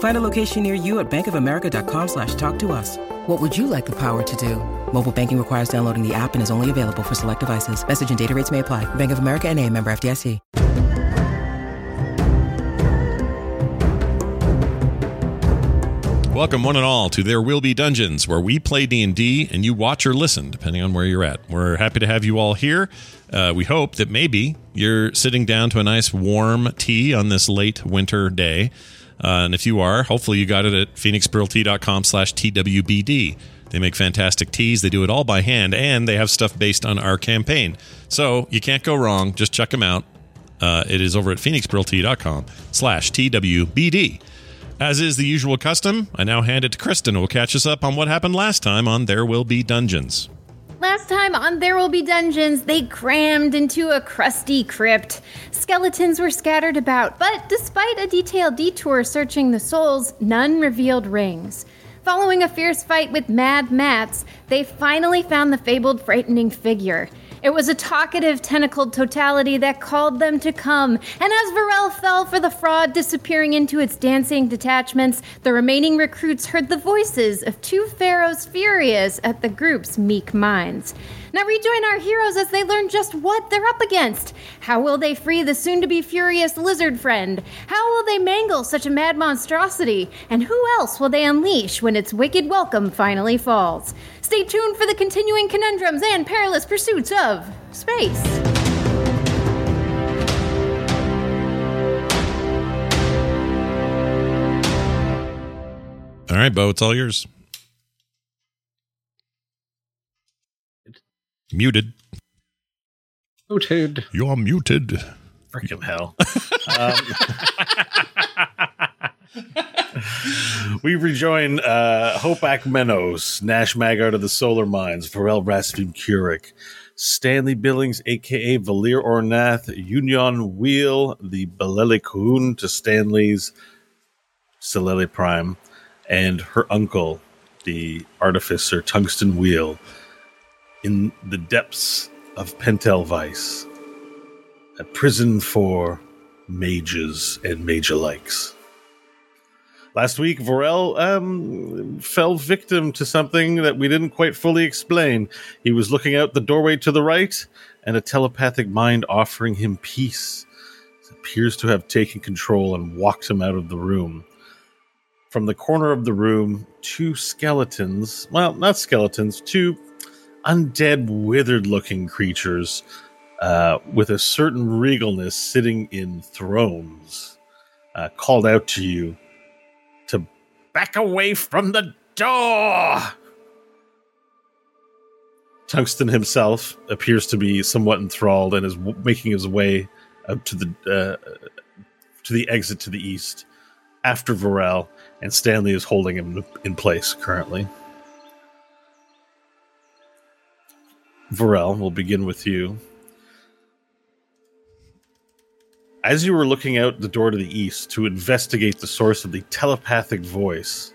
Find a location near you at bankofamerica.com slash talk to us. What would you like the power to do? Mobile banking requires downloading the app and is only available for select devices. Message and data rates may apply. Bank of America and a member FDIC. Welcome one and all to There Will Be Dungeons, where we play D&D and you watch or listen, depending on where you're at. We're happy to have you all here. Uh, we hope that maybe you're sitting down to a nice warm tea on this late winter day. Uh, and if you are, hopefully you got it at phoenixpearltea.com slash TWBD. They make fantastic teas. They do it all by hand, and they have stuff based on our campaign. So you can't go wrong. Just check them out. Uh, it is over at phoenixpearltea.com slash TWBD. As is the usual custom, I now hand it to Kristen, who will catch us up on what happened last time on There Will Be Dungeons. Last time on There Will Be Dungeons, they crammed into a crusty crypt. Skeletons were scattered about, but despite a detailed detour searching the souls, none revealed rings. Following a fierce fight with Mad Mats, they finally found the fabled frightening figure. It was a talkative, tentacled totality that called them to come, and as Varel fell for the fraud disappearing into its dancing detachments, the remaining recruits heard the voices of two pharaohs furious at the group's meek minds. Now rejoin our heroes as they learn just what they're up against. How will they free the soon to be furious lizard friend? How will they mangle such a mad monstrosity? And who else will they unleash when its wicked welcome finally falls? Stay tuned for the continuing conundrums and perilous pursuits of space. All right, Bo, it's all yours. Muted. Muted. You're muted. Freaking hell. um, we rejoin uh, Hopak Menos, Nash Magard of the Solar Mines, Varel Rasvin Kurik, Stanley Billings, aka Valir Ornath, Union Wheel, the Baleli Kuhn to Stanley's Solele Prime, and her uncle, the artificer Tungsten Wheel, in the depths of Pentel Vice, a prison for mages and major likes. Last week, Varel um, fell victim to something that we didn't quite fully explain. He was looking out the doorway to the right, and a telepathic mind offering him peace appears to have taken control and walked him out of the room. From the corner of the room, two skeletons well, not skeletons, two undead, withered looking creatures uh, with a certain regalness sitting in thrones uh, called out to you to back away from the door. Tungsten himself appears to be somewhat enthralled and is w- making his way up to the uh, to the exit to the east after Varel, and Stanley is holding him in place currently. Varel, we'll begin with you. As you were looking out the door to the east to investigate the source of the telepathic voice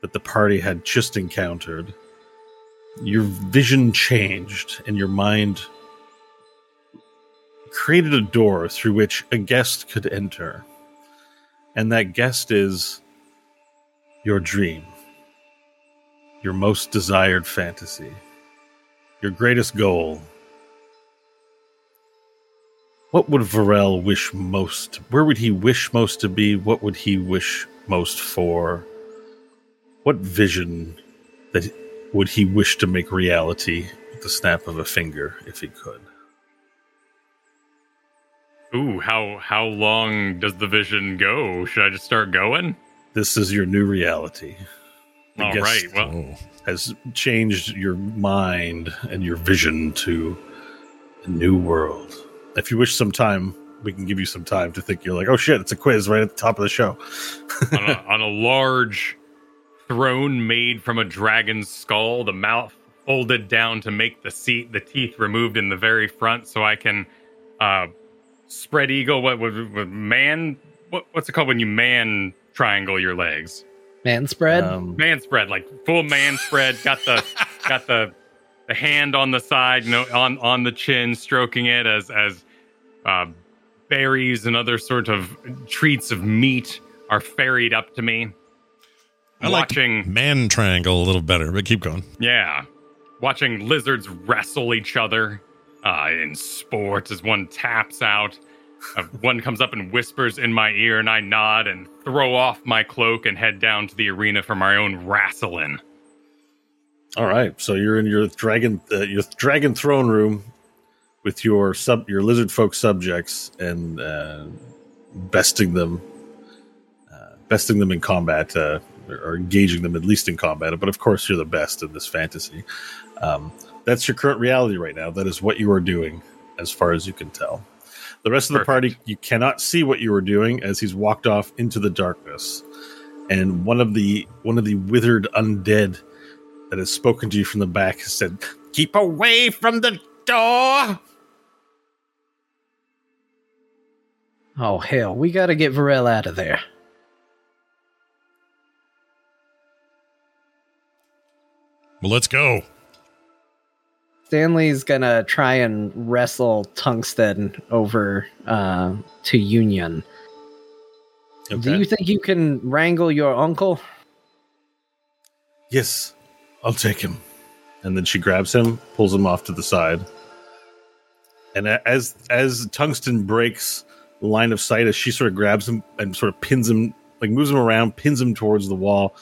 that the party had just encountered, your vision changed and your mind created a door through which a guest could enter. And that guest is your dream, your most desired fantasy your greatest goal. What would Varel wish most? Where would he wish most to be? What would he wish most for? What vision that would he wish to make reality with the snap of a finger if he could? Ooh, how how long does the vision go? Should I just start going? This is your new reality. All guest right. Well, Oh. has changed your mind and your vision to a new world. If you wish some time, we can give you some time to think. You're like, oh shit, it's a quiz right at the top of the show. on, a, on a large throne made from a dragon's skull, the mouth folded down to make the seat, the teeth removed in the very front, so I can uh, spread eagle. What would what, man? What, what's it called when you man triangle your legs? Man spread. Um, Man spread, like full man spread. Got the got the the hand on the side, you know, on on the chin, stroking it as as uh, berries and other sort of treats of meat are ferried up to me. I like watching, man triangle a little better, but keep going. yeah, watching lizards wrestle each other uh, in sports as one taps out. Uh, one comes up and whispers in my ear, and I nod and throw off my cloak and head down to the arena for my own wrestling. all right, so you're in your dragon, uh, your dragon throne room with your sub, your lizard folk subjects, and uh, besting them, uh, besting them in combat, uh, or, or engaging them at least in combat. But of course, you're the best in this fantasy. Um, that's your current reality right now. That is what you are doing, as far as you can tell. The rest of the Perfect. party, you cannot see what you are doing as he's walked off into the darkness. And one of the one of the withered undead that has spoken to you from the back has said, "Keep away from the door." oh hell, we gotta get Varel out of there. Well, let's go. Stanley's gonna try and wrestle Tungsten over uh, to Union. Do you think you can wrangle your uncle? yes, I'll take him. And then she grabs him, pulls him off to the side. And as as Tungsten breaks line of sight, as she sort of grabs him and sort of pins him, like moves him around, pins him towards the wall.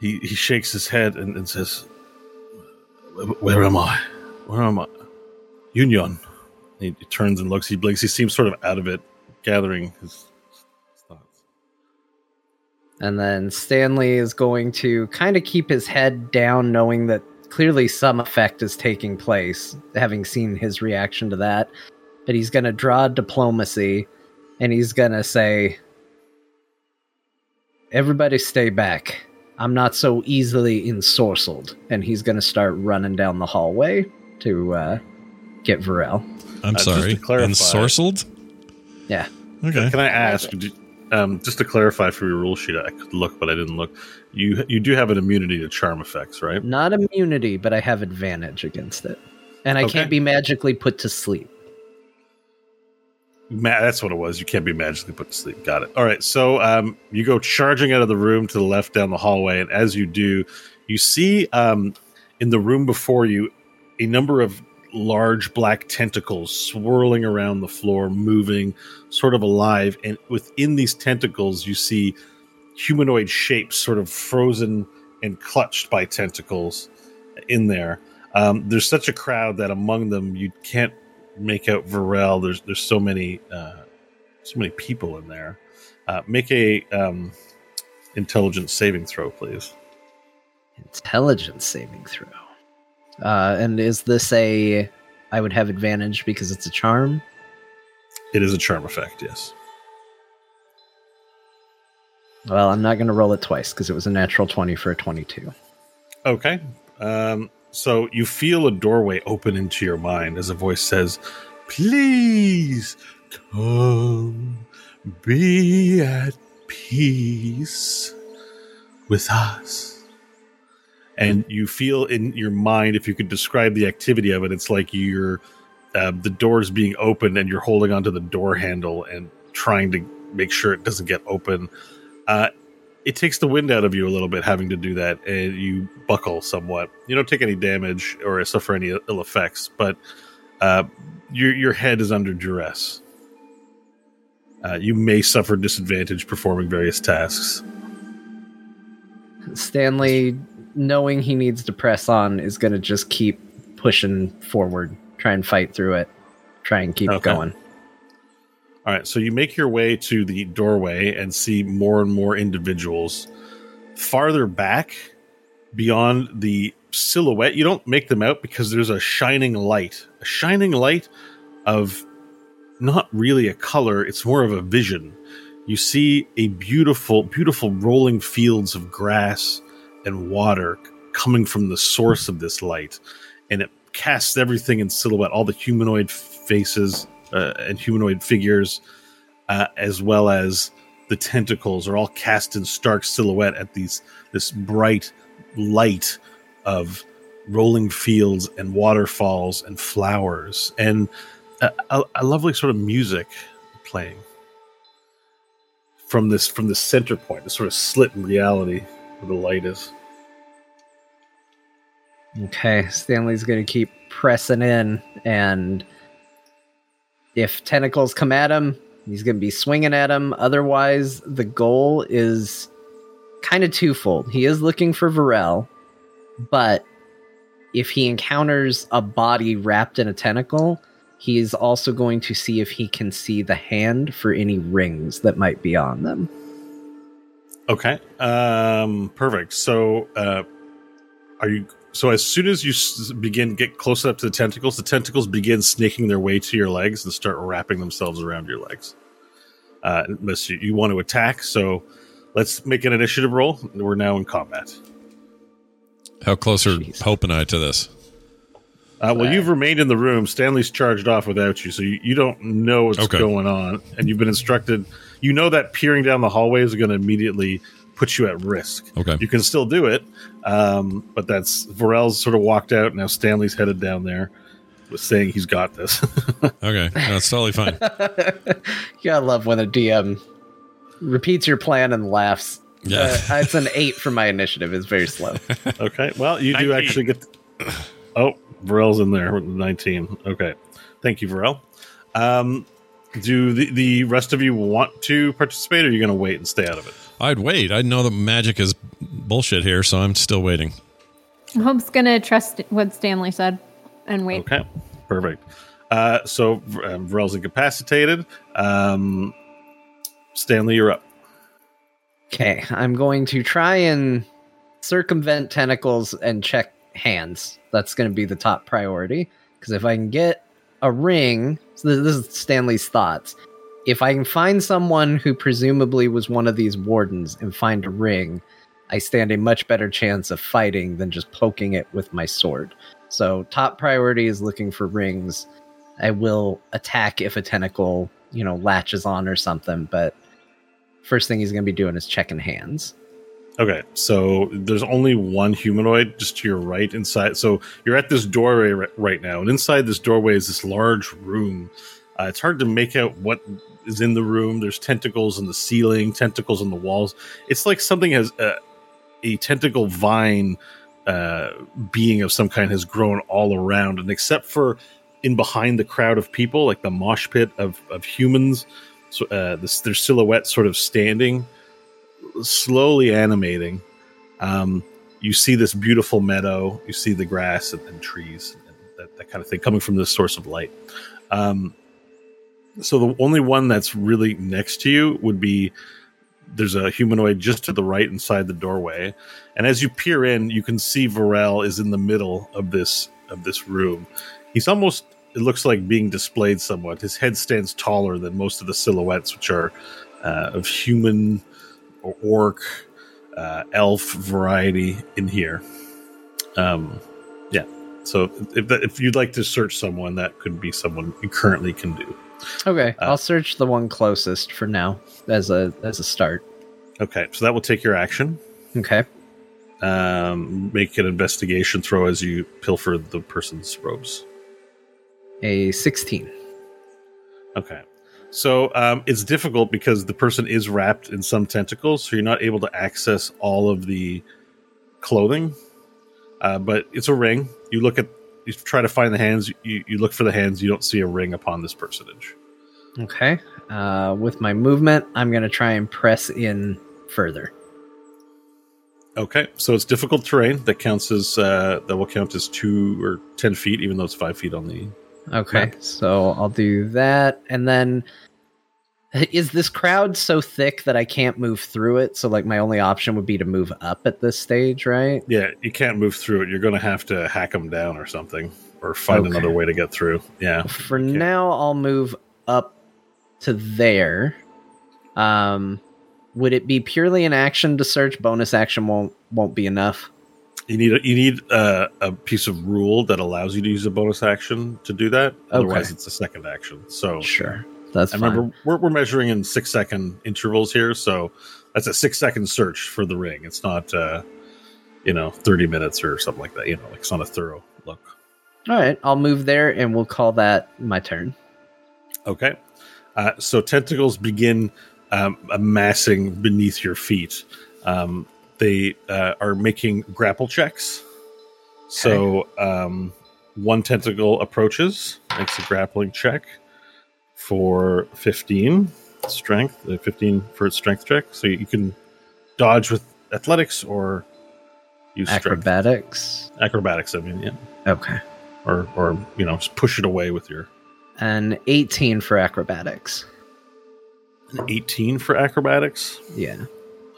He he shakes his head and, and says, "Where- "Where am I? Where am I? Union." He, he turns and looks. He blinks. He seems sort of out of it, gathering his, his thoughts. And then Stanley is going to kind of keep his head down, knowing that clearly some effect is taking place, having seen his reaction to that. But he's going to draw diplomacy and he's going to say, Everybody stay back. I'm not so easily ensorcelled. And he's going to start running down the hallway to uh, get Varel. I'm Uh, sorry. Ensorcelled? Yeah. Okay. Can I ask, um, just to clarify for your rule sheet? I could look, but I didn't look. You you do have an immunity to charm effects, right? Not immunity, but I have advantage against it. And I Okay. can't be magically put to sleep. Ma- that's what it was. You can't be magically put to sleep. Got it. All right. So um, you go charging out of the room to the left down the hallway, and as you do, you see um, in the room before you a number of large black tentacles swirling around the floor, moving, sort of alive. And within these tentacles, you see humanoid shapes, sort of frozen and clutched by tentacles in there. Um, there's such a crowd that among them you can't make out Varel. There's there's so many uh, so many people in there. Uh, make a um, intelligence saving throw, please. Intelligence saving throw. Uh, and is this a. I would have advantage because it's a charm? It is a charm effect, yes. Well, I'm not going to roll it twice because it was a natural 20 for a 22. Okay. Um, so you feel a doorway open into your mind as a voice says, Please come be at peace with us. And you feel in your mind, if you could describe the activity of it, it's like you're uh, the door's being opened and you're holding onto the door handle and trying to make sure it doesn't get open. Uh, it takes the wind out of you a little bit having to do that, and you buckle somewhat. You don't take any damage or suffer any ill effects, but uh, your your head is under duress. Uh, you may suffer disadvantage performing various tasks. Stanley, knowing he needs to press on, is going to just keep pushing forward, try and fight through it, try and keep Okay. going. All right, so you make your way to the doorway and see more and more individuals. Farther back, beyond the silhouette, you don't make them out because there's a shining light. A shining light of not really a color, it's more of a vision. You see a beautiful, beautiful rolling fields of grass and water coming from the source of this light. And it casts everything in silhouette, all the humanoid faces uh, and humanoid figures, uh, as well as the tentacles, are all cast in stark silhouette at these this bright light of rolling fields and waterfalls and flowers and a, a, a lovely sort of music playing from this from the center point, the sort of slit in reality where the light is. Okay, Stanley's going to keep pressing in, and if tentacles come at him, he's going to be swinging at him. Otherwise, the goal is kind of twofold. He is looking for Varel, but if he encounters a body wrapped in a tentacle, he is also going to see if he can see the hand for any rings that might be on them. Okay. Um perfect. So uh are you so as soon as you s- begin get close up to the tentacles, the tentacles begin snaking their way to your legs and start wrapping themselves around your legs. Uh unless you, you want to attack, so let's make an initiative roll. We're now in combat. How close are Jeez. Hope and I to this? Uh, well, you've remained in the room. Stanley's charged off without you, so you, you don't know what's Okay. going on, and you've been instructed. You know that peering down the hallway is going to immediately put you at risk. Okay. You can still do it, um, but that's Varel's sort of walked out. Now Stanley's headed down there, with saying he's got this. Okay, that's totally fine. You gotta love when a DM repeats your plan and laughs. Yeah. Uh, it's an eight for my initiative. It's very slow. okay, well, you do actually get. oh, Varel's in there with the nineteen. Okay, thank you, Varel. Um, do the, the rest of you want to participate, or are you going to wait and stay out of it? I'd wait. I know that magic is bullshit here, so I'm still waiting. Hope's gonna trust what Stanley said and wait. Okay, perfect. Uh, so um, Varel's incapacitated. Um, Stanley, you're up. Okay, I'm going to try and circumvent tentacles and check hands. That's going to be the top priority. Because if I can get a ring, so this, this is Stanley's thoughts. If I can find someone who presumably was one of these wardens and find a ring, I stand a much better chance of fighting than just poking it with my sword. So, top priority is looking for rings. I will attack if a tentacle, you know, latches on or something, but first thing he's going to be doing is checking hands. Okay, so there's only one humanoid just to your right inside. So you're at this doorway right now, and inside this doorway is this large room. Uh, it's hard to make out what is in the room. There's tentacles in the ceiling, tentacles on the walls. It's like something has uh, a tentacle vine uh, being of some kind has grown all around, and except for in behind the crowd of people, like the mosh pit of of humans, so uh, this their silhouette sort of standing slowly animating. Um, you see this beautiful meadow, you see the grass and, and trees, and that, that kind of thing coming from this source of light. Um, so the only one that's really next to you would be there's a humanoid just to the right inside the doorway, and as you peer in, you can see Varel is in the middle of this of this room. He's almost it looks like being displayed somewhat. His head stands taller than most of the silhouettes, which are uh, of human or orc, uh, elf variety in here. Um, yeah. So if if you'd like to search someone, that could be someone you currently can do. Okay, Uh, I'll search the one closest for now as a as a start. Okay, so that will take your action. Okay. Um, make an investigation throw as you pilfer the person's robes. A 16. Okay. So um, it's difficult because the person is wrapped in some tentacles, so you're not able to access all of the clothing. Uh, but it's a ring. You look at, you try to find the hands. You, you look for the hands. You don't see a ring upon this personage. Okay. Uh, with my movement, I'm going to try and press in further. Okay, so it's difficult terrain. That counts as uh, that will count as two or ten feet, even though it's five feet on the Okay, Map. so I'll do that, and then is this crowd so thick that I can't move through it? So like my only option would be to move up at this stage, right? Yeah, you can't move through it. You're going to have to hack them down or something, or find Okay. another way to get through. Yeah. For Okay. now, I'll move up to there. Um, would it be purely an action to search? Bonus action won't won't be enough. You need a, you need a, a piece of rule that allows you to use a bonus action to do that. Otherwise, Okay. it's a second action. So Sure, that's I fine. remember we're, we're measuring in six second intervals here, so that's a six second search for the ring. It's not, uh, you know, thirty minutes or something like that. You know, like it's not a thorough look. All right, I'll move there, and we'll call that my turn. Okay, uh, so tentacles begin um, amassing beneath your feet. Um, they uh, are making grapple checks. So um, one tentacle approaches, makes a grappling check for fifteen strength, uh, fifteen for its strength check. So you can dodge with athletics or use strength. Acrobatics. acrobatics. I mean, yeah, Okay, or or you know, just push it away with your and eighteen for acrobatics. eighteen for acrobatics. Yeah.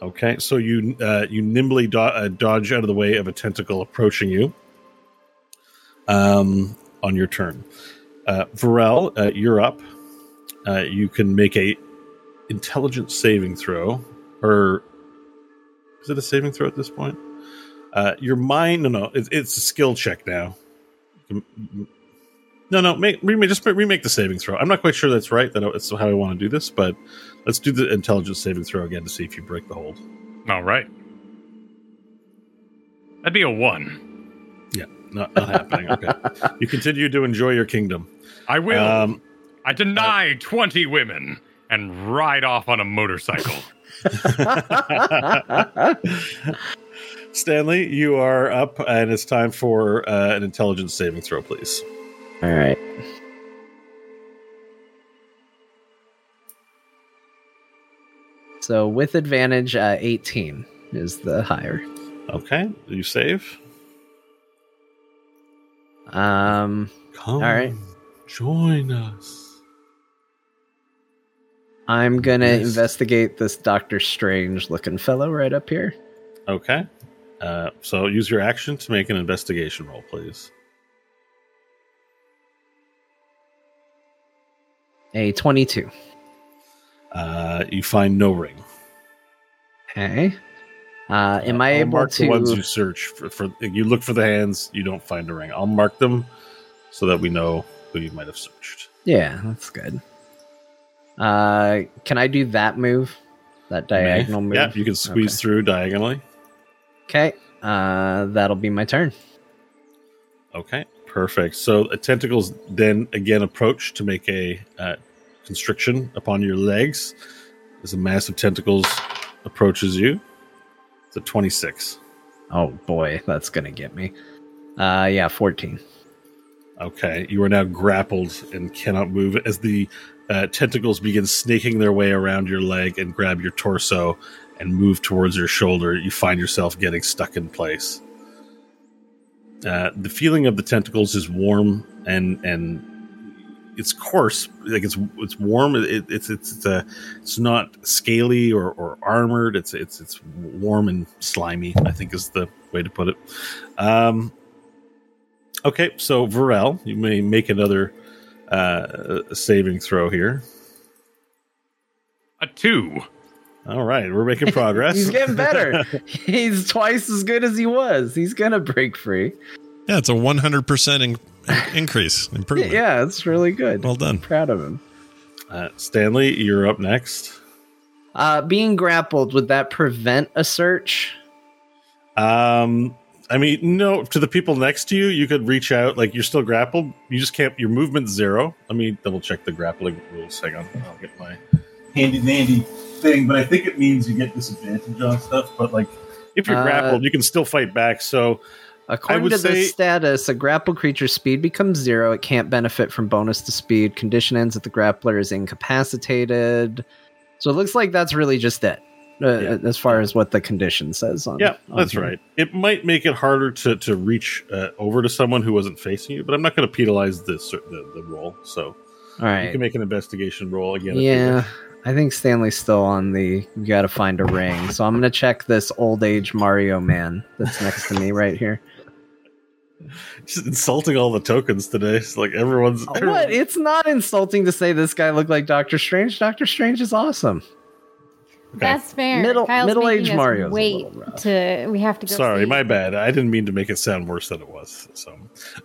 Okay, so you uh, you nimbly do- uh, dodge out of the way of a tentacle approaching you. Um, on your turn, uh, Varel, uh, you're up. Uh, you can make a intelligence saving throw, or is it a saving throw at this point? Uh, your mind, no, no, it's, it's a skill check now. No, no, make, remake, just remake the saving throw. I'm not quite sure that's right. That that's how I want to do this, but let's do the intelligence saving throw again to see if you break the hold. All right. That'd be a one. Yeah, not, not happening. Okay, you continue to enjoy your kingdom. I will. Um, I deny 20 women and ride off on a motorcycle. Stanley, you are up, and it's time for uh, an intelligence saving throw, please. All right. So with advantage, uh, 18 is the higher. Okay, you save. Um, Come, All right. join us. I'm gonna Yes. investigate this Doctor Strange looking fellow right up here. Okay, uh, so use your action to make an investigation roll, please. A 22. Uh, you find no ring. Okay. Uh, am I I'll able mark to? the ones you search for, for? You look for the hands. You don't find a ring. I'll mark them so that we know who you might have searched. Yeah, that's good. Uh, can I do that move? That diagonal move? Yeah, you can squeeze Okay. through diagonally. Okay. Uh, that'll be my turn. Okay, perfect. So uh, tentacles then again approach to make a uh, constriction upon your legs. As a mass of tentacles approaches you, it's a twenty-six. Oh boy, that's gonna get me. Uh, yeah, 14. Okay, you are now grappled and cannot move as the uh, tentacles begin snaking their way around your leg and grab your torso and move towards your shoulder. You find yourself getting stuck in place. Uh, the feeling of the tentacles is warm and and it's coarse, like it's it's warm. It, it's it's it's a it's not scaly or, or armored. It's it's it's warm and slimy. I think is the way to put it. Um, Okay, so Varel, you may make another uh, saving throw here. A two. All right, we're making progress. He's getting better. He's twice as good as he was. He's gonna break free. Yeah, it's a 100% in- increase, improvement. Yeah, it's really good. Well done. Proud of him. uh, Stanley, you're up next. Uh, being grappled would that prevent a search? Um, I mean, no, to the people next to you, you could reach out. Like you're still grappled. You just can't. Your movement's zero. Let me double check the grappling rules. Hang on, I'll get my handy dandy thing. But I think it means you get disadvantage on stuff. But like, if you're Uh, grappled, you can still fight back. So According would to say- this status, a grapple creature's speed becomes zero. It can't benefit from bonus to speed. Condition ends if the grappler is incapacitated. So it looks like that's really just it. Uh, Yeah. As far as what the condition says on. Yeah, on that's here. right. It might make it harder to to reach uh, over to someone who wasn't facing you, but I'm not going to penalize this the, the roll. So All you can make an investigation roll again. Yeah. I think Stanley's still on the. You got to find a ring. So I'm gonna check this old age Mario man that's next to me right here. just insulting all the tokens today. It's like everyone's. What? everyone- It's not insulting to say this guy looked like Doctor Strange. Doctor Strange is awesome. That's fair. Middle- Kyle's middle-aged making us Mario's a Wait to we have to go. Sorry, see. my bad. I didn't mean to make it sound worse than it was. So,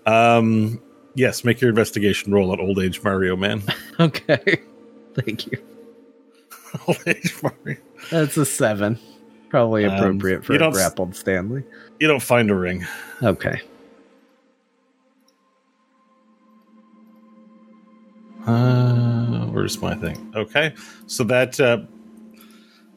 um, yes, make your investigation roll on old age Mario man. Okay. Thank you. old age Mario. That's a seven. Probably Um, appropriate for you a don't grappled Stanley. You don't find a ring. Okay. Uh, where's my thing? Okay, so that uh,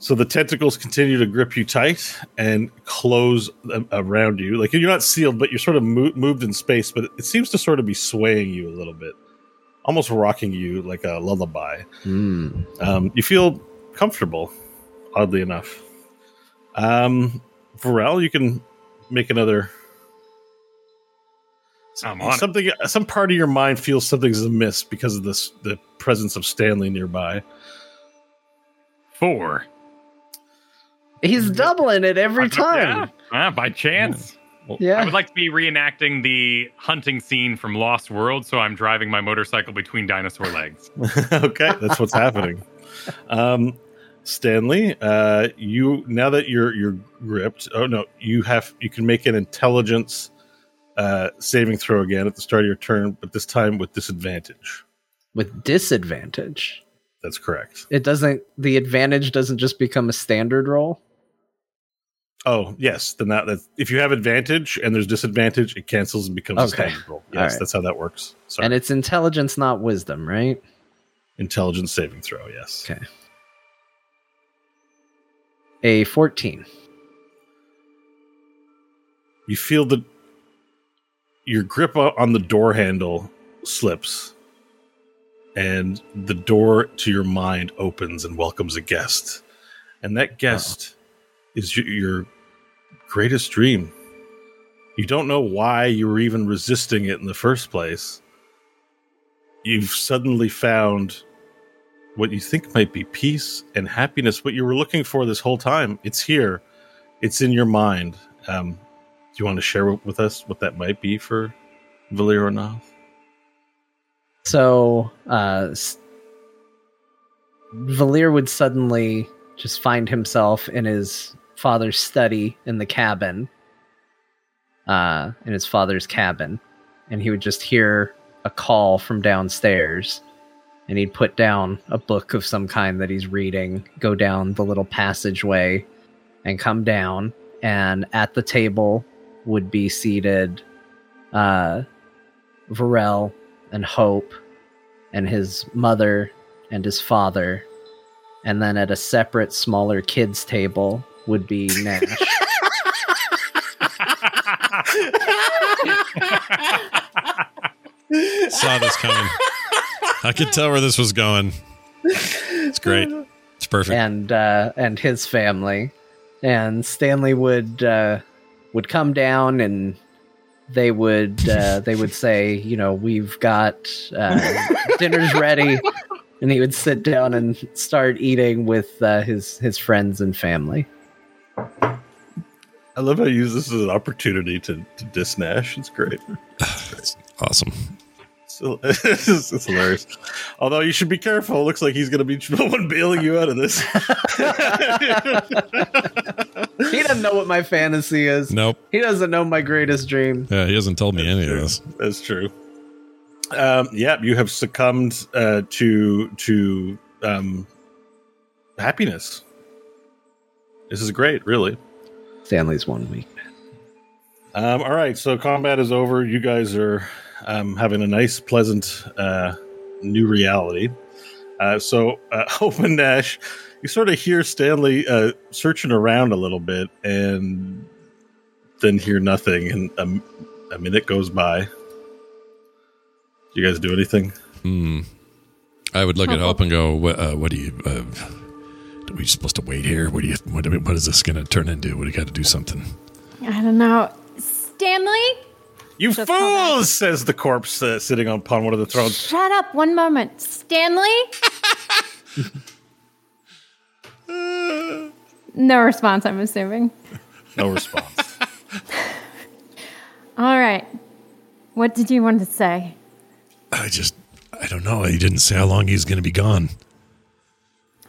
so the tentacles continue to grip you tight and close around you. Like you're not sealed, but you're sort of mo- moved in space. But it seems to sort of be swaying you a little bit, almost rocking you like a lullaby. Hmm. Um, you feel comfortable, oddly enough. Um, Varel, you can make another. I'm on it. something. Some part of your mind feels something's amiss because of this the presence of Stanley nearby. Four. He's doubling it every time. Yeah, ah, by chance. Yeah. I would like to be reenacting the hunting scene from Lost World, so I'm driving my motorcycle between dinosaur legs. okay, that's what's happening. Um, Stanley, uh, you now that you're you're gripped. Oh no, you have you can make an intelligence uh, saving throw again at the start of your turn, but this time with disadvantage. With disadvantage. That's correct. It doesn't the advantage doesn't just become a standard roll. Oh yes, then that, that if you have advantage and there's disadvantage, it cancels and becomes a standard roll. Yes, right. that's how that works. Sorry. And it's intelligence, not wisdom, right? intelligence saving throw. Yes. Okay. A 14. you feel the your grip on the door handle slips and the door to your mind opens and welcomes a guest and that guest is your, greatest dream. You don't know why you were even resisting it in the first place. You've suddenly found what you think might be peace and happiness what you were looking for this whole time. It's here. It's in your mind. Um, do you want to share with- us what that might be for Valir Ornath? So, uh, Valir would suddenly just find himself in his father's study in the cabin, uh, in his father's cabin, and he would just hear a call from downstairs, and he'd put down a book of some kind that he's reading, go down the little passageway, and come down, and at the table would be seated, uh, Varel and Hope and his mother and his father. And then at a separate, smaller kids' table would be Nash. Saw this coming. I could tell where this was going. It's great. It's perfect. and uh, and his family. And Stanley would uh, would come down and they would uh, they would say, you know, we've got uh, dinner's ready, and he would sit down and start eating with uh, his his friends and family. I love how you use this as an opportunity to, to diss Nash. It's great. It's awesome. So, it's, it's hilarious. Although you should be careful. It looks like he's going to be the one bailing you out of this. He doesn't know what my fantasy is. Nope. He doesn't know my greatest dream. Yeah, he hasn't told me any of this. That's true. Um, yeah, you have succumbed uh, to to um, happiness. This is great, really. Stanley's one week. Um, all right, so combat is over. You guys are um, having a nice, pleasant uh, new reality. Uh, so, uh, Hope and Nash, you sort of hear Stanley uh, searching around a little bit, and then hear nothing. And a, a minute goes by. Do you guys do anything? Hmm. I would look at Hope and go, "What? Uh, what do you? Uh, Are we supposed to wait here? What do you? What, do we- what is this going to turn into? What do you got to do something? I don't know. Stanley? You Just call fools! Says the corpse uh, sitting upon one of the thrones. Shut up one moment. Stanley? no response, I'm assuming. No response. All right. What did you want to say? I just, I don't know. He didn't say how long he's going to be gone.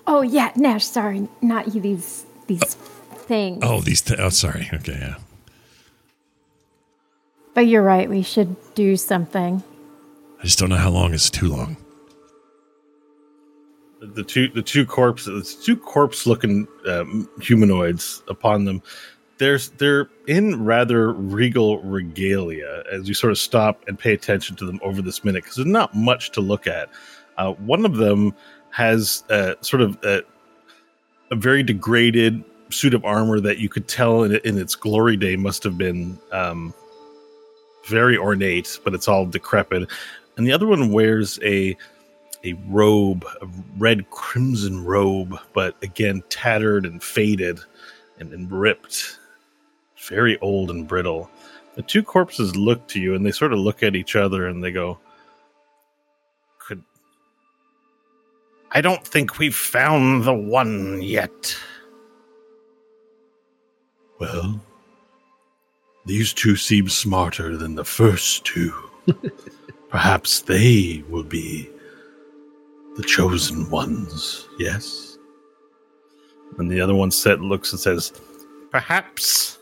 Oh yeah, Nash, sorry. Not you these these things. Oh, these. Th- oh, sorry. Okay, yeah. But you're right, we should do something. I just don't know how long is too long. the two the two corpses the two corpse looking um, humanoids upon them there's they're in rather regal regalia as you sort of stop and pay attention to them over this minute because there's not much to look at uh, one of them has uh, sort of a, a very degraded suit of armor that you could tell in, in its glory day must have been um, very ornate but it's all decrepit and the other one wears a a robe, a red crimson robe, but again tattered and faded and, and ripped, very old and brittle. The two corpses look to you and they sort of look at each other and they go, I don't think we've found the one yet. Well, these two seem smarter than the first two. Perhaps they will be the chosen ones, yes? And the other one set looks and says, Perhaps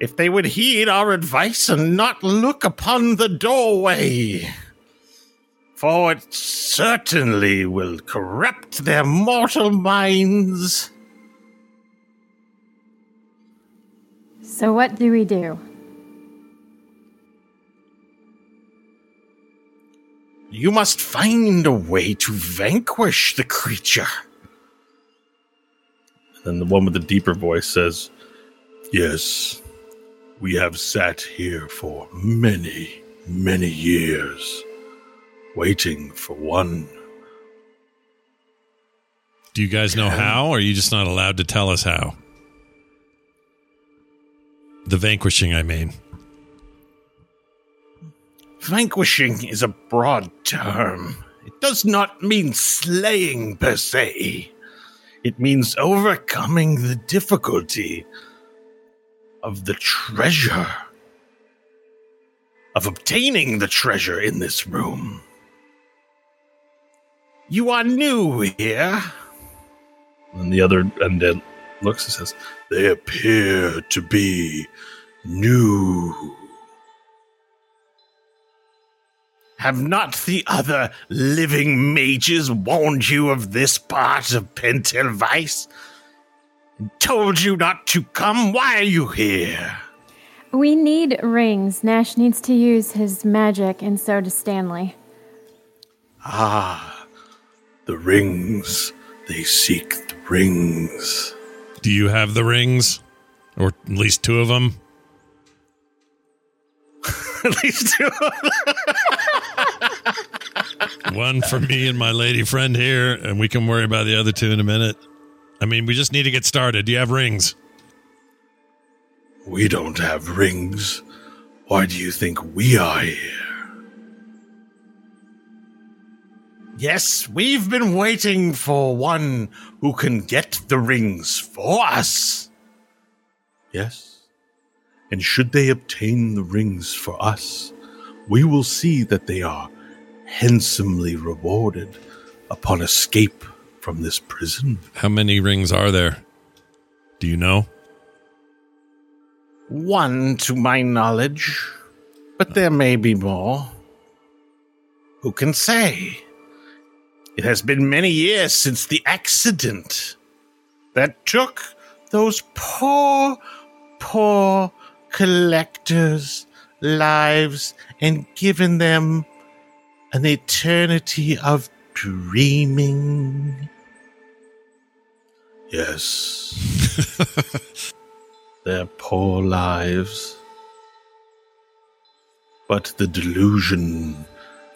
if they would heed our advice and not look upon the doorway, for it certainly will corrupt their mortal minds. So what do we do? You must find a way to vanquish the creature. Then the one with the deeper voice says, Yes, we have sat here for many, many years, waiting for one. Do you guys know how, or are you just not allowed to tell us how? The vanquishing, I mean. Vanquishing is a broad term. It does not mean slaying per se. It means overcoming the difficulty of the treasure, of obtaining the treasure in this room. You are new here. And the other undead looks and says, They appear to be new. Have not the other living mages warned you of this part of Pentelweiss? And told you not to come? Why are you here? We need rings. Nash needs to use his magic, and so does Stanley. Ah, the rings. They seek the rings. Do you have the rings? Or at least two of them? At least two. One for me and my lady friend here, and we can worry about the other two in a minute. I mean, we just need to get started. Do you have rings? We don't have rings. Why do you think we are here? Yes, we've been waiting for one who can get the rings for us. Yes. And should they obtain the rings for us, we will see that they are handsomely rewarded upon escape from this prison. How many rings are there? Do you know? One, to my knowledge, but there may be more. Who can say? It has been many years since the accident that took those poor, poor collectors' lives and given them an eternity of dreaming. Yes. their poor lives. But the delusion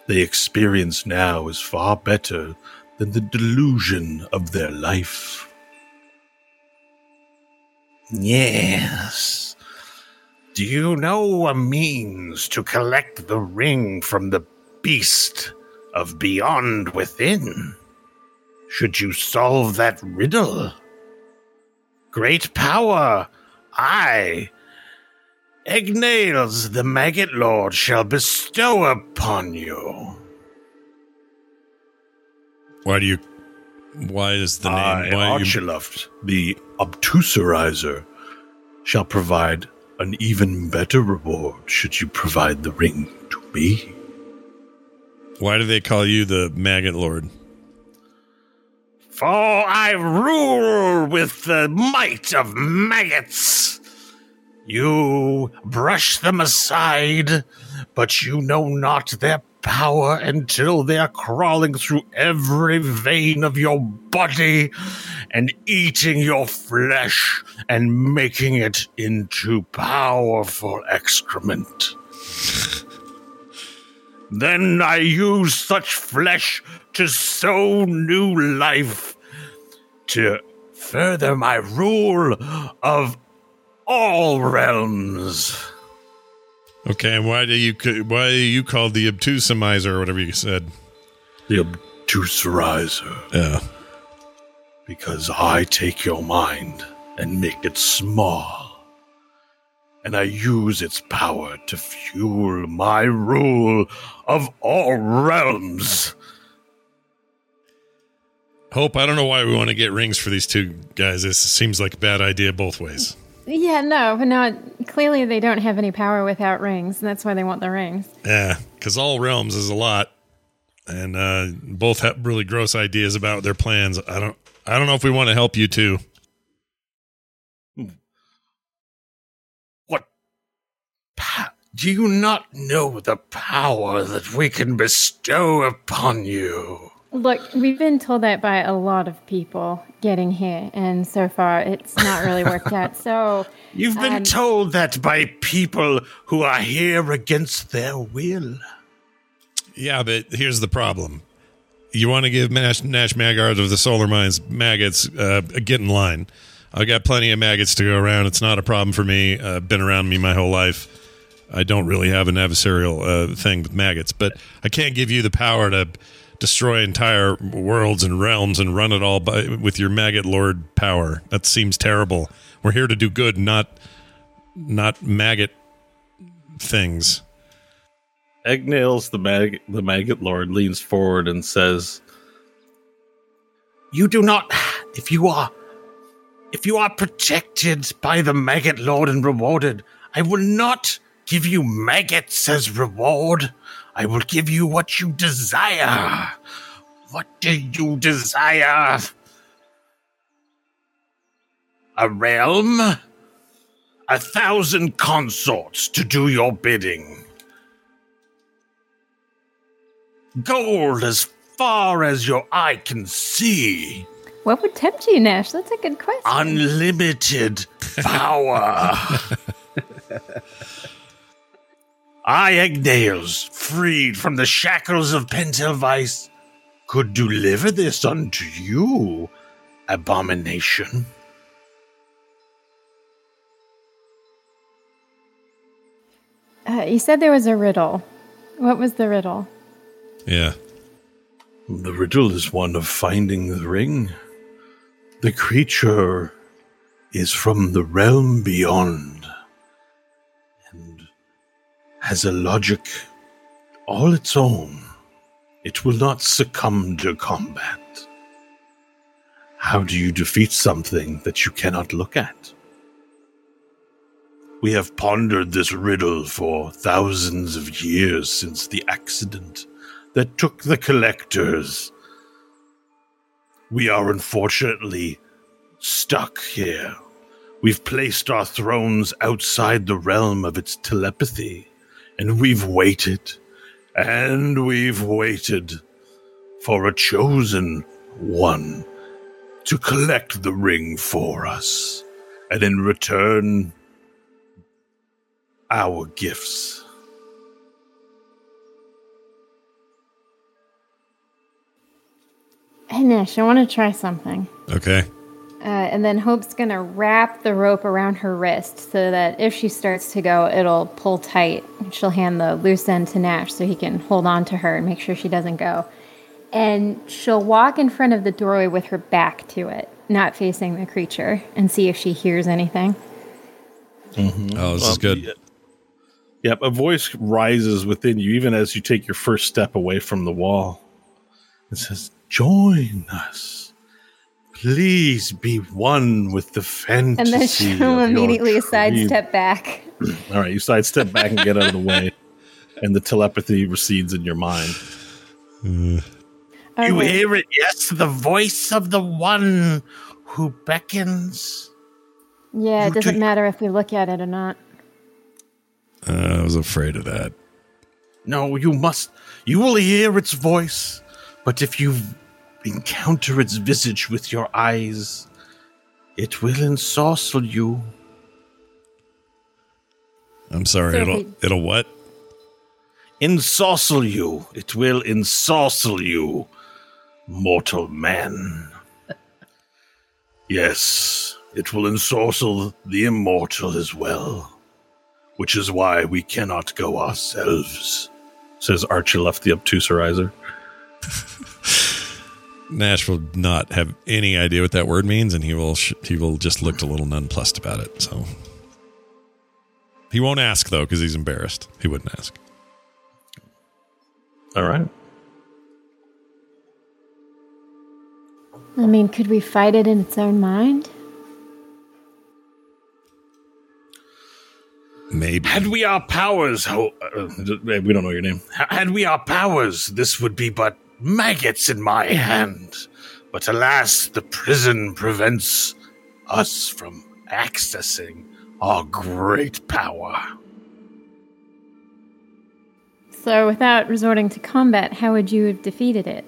they experience now is far better than the delusion of their life. Yes. Do you know a means to collect the ring from the beast of beyond within? Should you solve that riddle? Great power, I, Egnails the Maggot Lord, shall bestow upon you. Why do you? Why is the name? I, why you, the obtuserizer, shall provide an even better reward should you provide the ring to me. why do they call you the Maggot Lord? For I rule with the might of maggots. You brush them aside, but you know not their power until they are crawling through every vein of your body and eating your flesh and making it into powerful excrement. then I use such flesh to sow new life to further my rule of all realms. Okay, and why do you? Why are you called the obtusemizer or whatever you said? The obtuserizer. Yeah. Because I take your mind and make it small. And I use its power to fuel my rule of all realms. Hope. I don't know why we want to get rings for these two guys. This seems like a bad idea both ways. Yeah, no, but no, clearly they don't have any power without rings, and that's why they want the rings. Yeah, because all realms is a lot, and uh, both have really gross ideas about their plans. I don't. I don't know if we want to help you too. What? Do you not know the power that we can bestow upon you? Look, we've been told that by a lot of people getting here, and so far it's not really worked out. So, You've been Um, told that by people who are here against their will. Yeah, but here's the problem. You want to give Nash, Nash Magard of the Solar Mines maggots uh, a get in line. I've got plenty of maggots to go around. It's not a problem for me. Uh, been around me my whole life. I don't really have an adversarial uh, thing with maggots, but I can't give you the power to destroy entire worlds and realms and run it all by, with your maggot lord power. That seems terrible. We're here to do good, not not maggot things. Egnails, the mag- the maggot lord, leans forward and says, "You do not. If you are, if you are protected by the maggot lord and rewarded, I will not give you maggots as reward. I will give you what you desire. What do you desire? A realm." A thousand consorts to do your bidding. gold as far as your eye can see, what would tempt you, Nash? That's a good question. unlimited power. I, Egnails, freed from the shackles of Pentelvice, could deliver this unto you, abomination. Uh, you said there was a riddle. What was the riddle? Yeah. The riddle is one of finding the ring. The creature is from the realm beyond and has a logic all its own. It will not succumb to combat. How do you defeat something that you cannot look at? We have pondered this riddle for thousands of years since the accident that took the collectors. We are unfortunately stuck here. We've placed our thrones outside the realm of its telepathy, and we've waited, and we've waited for a chosen one to collect the ring for us, and in return, our gifts. Hey, Nash, I want to try something. Okay. Uh, and then Hope's gonna wrap the rope around her wrist so that if she starts to go, it'll pull tight. She'll hand the loose end to Nash so he can hold on to her and make sure she doesn't go. And she'll walk in front of the doorway with her back to it, not facing the creature, and see if she hears anything. Oh, this is good. Yeah. Yep, a voice rises within you even as you take your first step away from the wall. It says, Join us. Please be one with the fantasy. And then of she'll immediately dream." sidestep back. All right, you sidestep back and get out of the way, and the telepathy recedes in your mind. You Okay. hear it, yes, the voice of the one who beckons. Yeah, it doesn't take- matter if we look at it or not. Uh, I was afraid of that. No, you must. You will hear its voice, but if you encounter its visage with your eyes, it will ensorcel you. I'm sorry. So it'll we- it'll what? Ensorcel you. It will ensorcel you, mortal man. Yes, it will ensorcel the immortal as well, which is why we cannot go ourselves. Says Archer left the obtuserizer. Nash will not have any idea what that word means, and he will sh- he will just look a little nonplussed about it. So he won't ask though because he's embarrassed. He wouldn't ask. All right. I mean, could we fight it in its own mind? Maybe. Had we our powers, ho- Uh, we don't know your name. h- had we our powers, this would be but maggots in my mm-hmm. hand. But alas, the prison prevents us from accessing our great power. So, without resorting to combat, how would you have defeated it?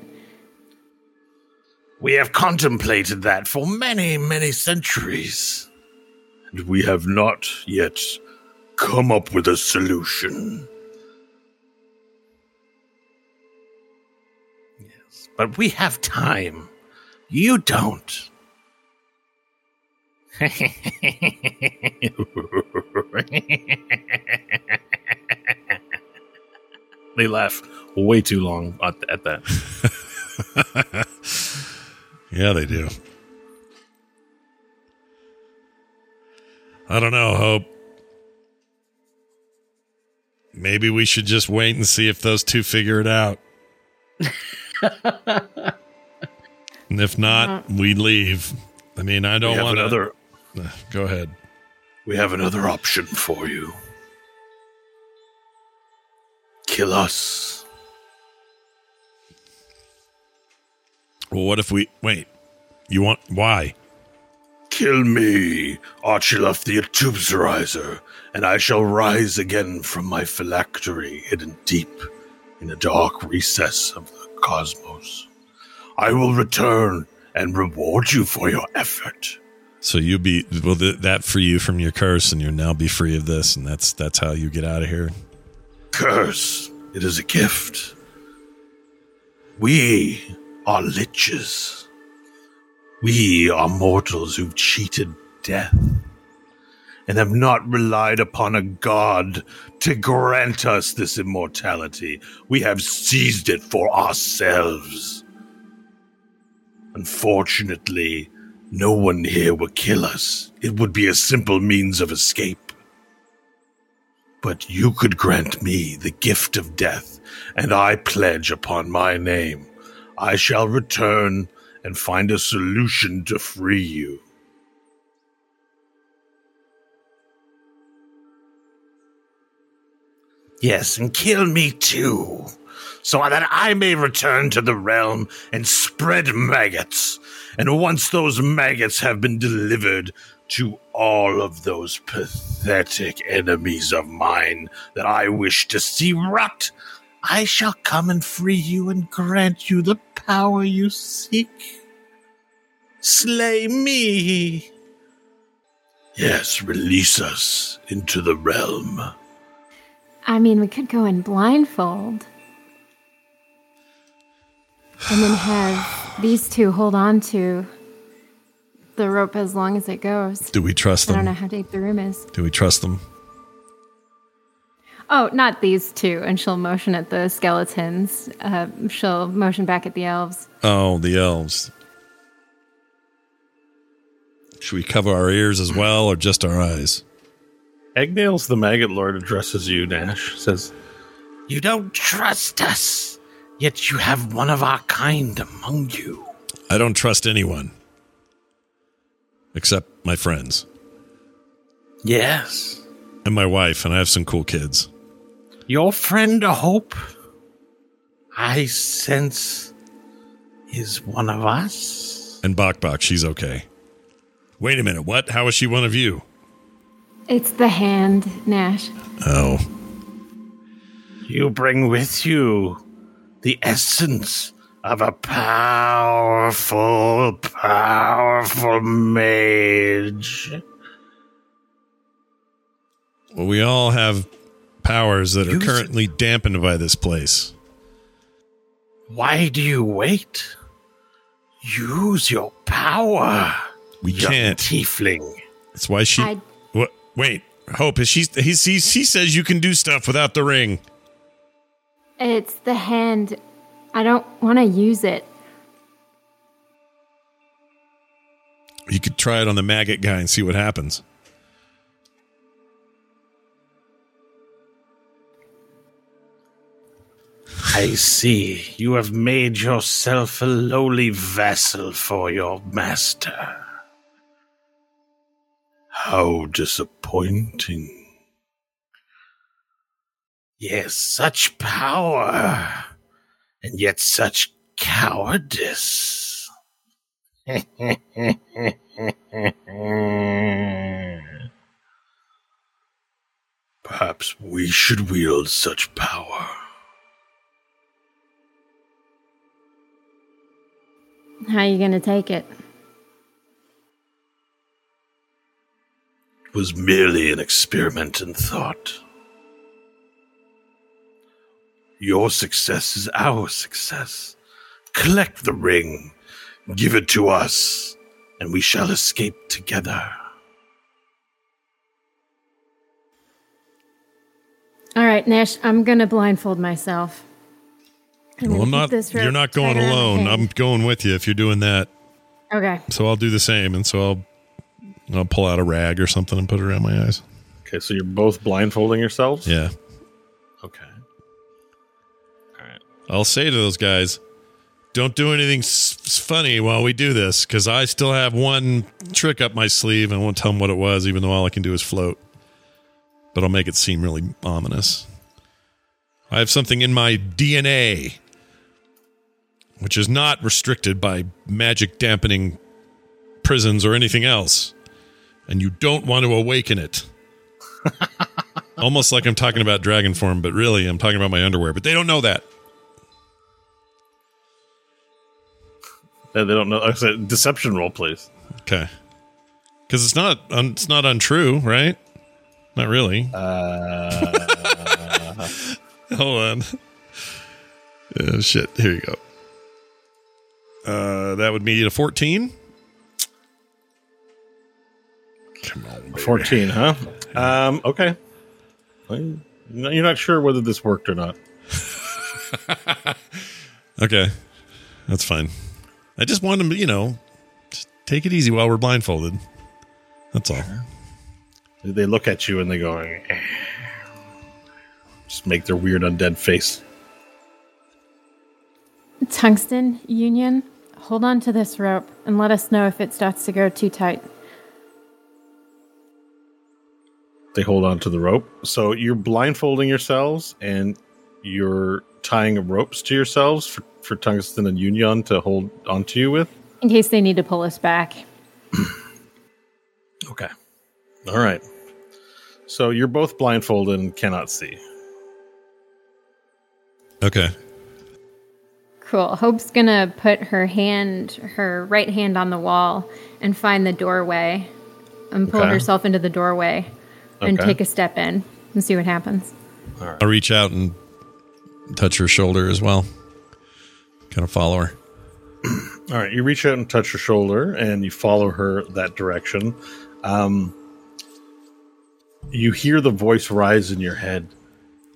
We have contemplated that for many, many centuries. And we have not yet come up with a solution. But we have time. You don't. They laugh way too long at, at that. Yeah, they do. I don't know, Hope. Maybe we should just wait and see if those two figure it out. and if not, uh-huh. we leave. I mean, I don't want another. Go ahead. We have another option for you. Kill us. Well, what if we wait? You want why? Kill me, Archilaf the Obtuserizer, and I shall rise again from my phylactery hidden deep in a dark recess of the cosmos. I will return and reward you for your effort. So you be well th- that free you from your curse, and you'll now be free of this, and that's that's how you get out of here. Curse, it is a gift. We are liches. We are mortals who've cheated death and have not relied upon a god to grant us this immortality. We have seized it for ourselves. Unfortunately, no one here will kill us. It would be a simple means of escape. But you could grant me the gift of death, and I pledge upon my name I shall return and find a solution to free you. Yes, and kill me too, so that I may return to the realm and spread maggots. And once those maggots have been delivered to all of those pathetic enemies of mine that I wish to see rot, I shall come and free you and grant you the power you seek. Slay me. Yes, release us into the realm. I mean, we could go in blindfold. And then have these two hold on to the rope as long as it goes. Do we trust them? I don't know how deep the room is. Do we trust them? Oh, not these two. And she'll motion at the skeletons. Uh, she'll motion back at the elves. Oh, the elves. Should we cover our ears as well, or just our eyes? Egnails, the maggot lord, addresses you, Nash. Says, You don't trust us, yet you have one of our kind among you. I don't trust anyone except my friends Yes. and my wife, and I have some cool kids. Your friend Hope, I sense, is one of us. And Bok Bok, she's okay. Wait a minute, what? How is she one of you? It's the hand, Nash. Oh, You bring with you the essence of a powerful, powerful mage. well, we all have powers that are Use it. currently dampened by this place. Why do you wait? Use your power. We can't. Tiefling. That's why she. I- What? Wait, Hope. Is she? He's, he's, he says you can do stuff without the ring. It's the hand. I don't want to use it. You could try it on the maggot guy and see what happens. I see. You have made yourself a lowly vessel for your master. How disappointing. Yes, such power, and yet such cowardice. Perhaps we should wield such power. How are you going to take it? Was merely an experiment in thought. Your success is our success. Collect the ring, give it to us, and we shall escape together. All right, Nash, I'm going to blindfold myself. I'm well, I'm not. You're not going tight around my alone. I'm going with you if you're doing that. Okay. So I'll do the same, and so I'll I'll pull out a rag or something and put it around my eyes. okay, so you're both blindfolding yourselves? Yeah, Okay. All right. I'll say to those guys, don't do anything s- s- funny while we do this, because I still have one trick up my sleeve, and I won't tell them what it was, even though all I can do is float. But I'll make it seem really ominous. I have something in my DNA, which is not restricted by magic dampening prisons or anything else, and you don't want to awaken it. Almost like I'm talking about dragon form, but really I'm talking about my underwear. But they don't know that. Uh, They don't know. I said deception roll, please. Okay. Because it's not un, it's not untrue, right? Not really. Uh, Hold on. Uh, shit. Here you go. Uh, that would be a fourteen. Come on, baby. 14, huh? Um, okay. You're not sure whether this worked or not. Okay, that's fine. I just want them to, you know, just take it easy while we're blindfolded. That's all. They look at you and they go, "Eh." just make their weird undead face. Tungsten Union, hold on to this rope and let us know if it starts to go too tight. They hold on to the rope. So you're blindfolding yourselves and you're tying ropes to yourselves for, for Tungsten and Union to hold onto you with. In case they need to pull us back. Okay. All right. So you're both blindfolded and cannot see. Okay. Cool. Hope's gonna put her hand, her right hand on the wall and find the doorway and pull Okay. herself into the doorway and take a step in and see what happens. All right. I'll reach out and touch her shoulder as well. Kind of follow her. All right, you reach out and touch her shoulder, and you follow her that direction. Um, you hear the voice rise in your head.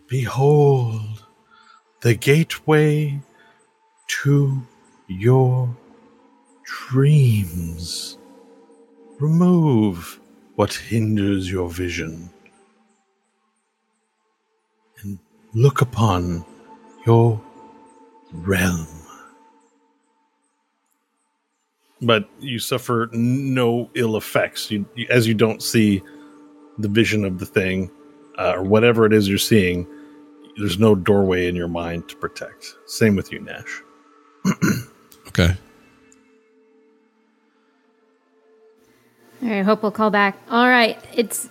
Behold, the gateway to your dreams. Remove what hinders your vision and look upon your realm. But you suffer no ill effects you, you- as you don't see the vision of the thing uh, or whatever it is you're seeing. There's no doorway in your mind to protect. Same with you, Nash. Okay. All right, hope we'll call back. All right, it's.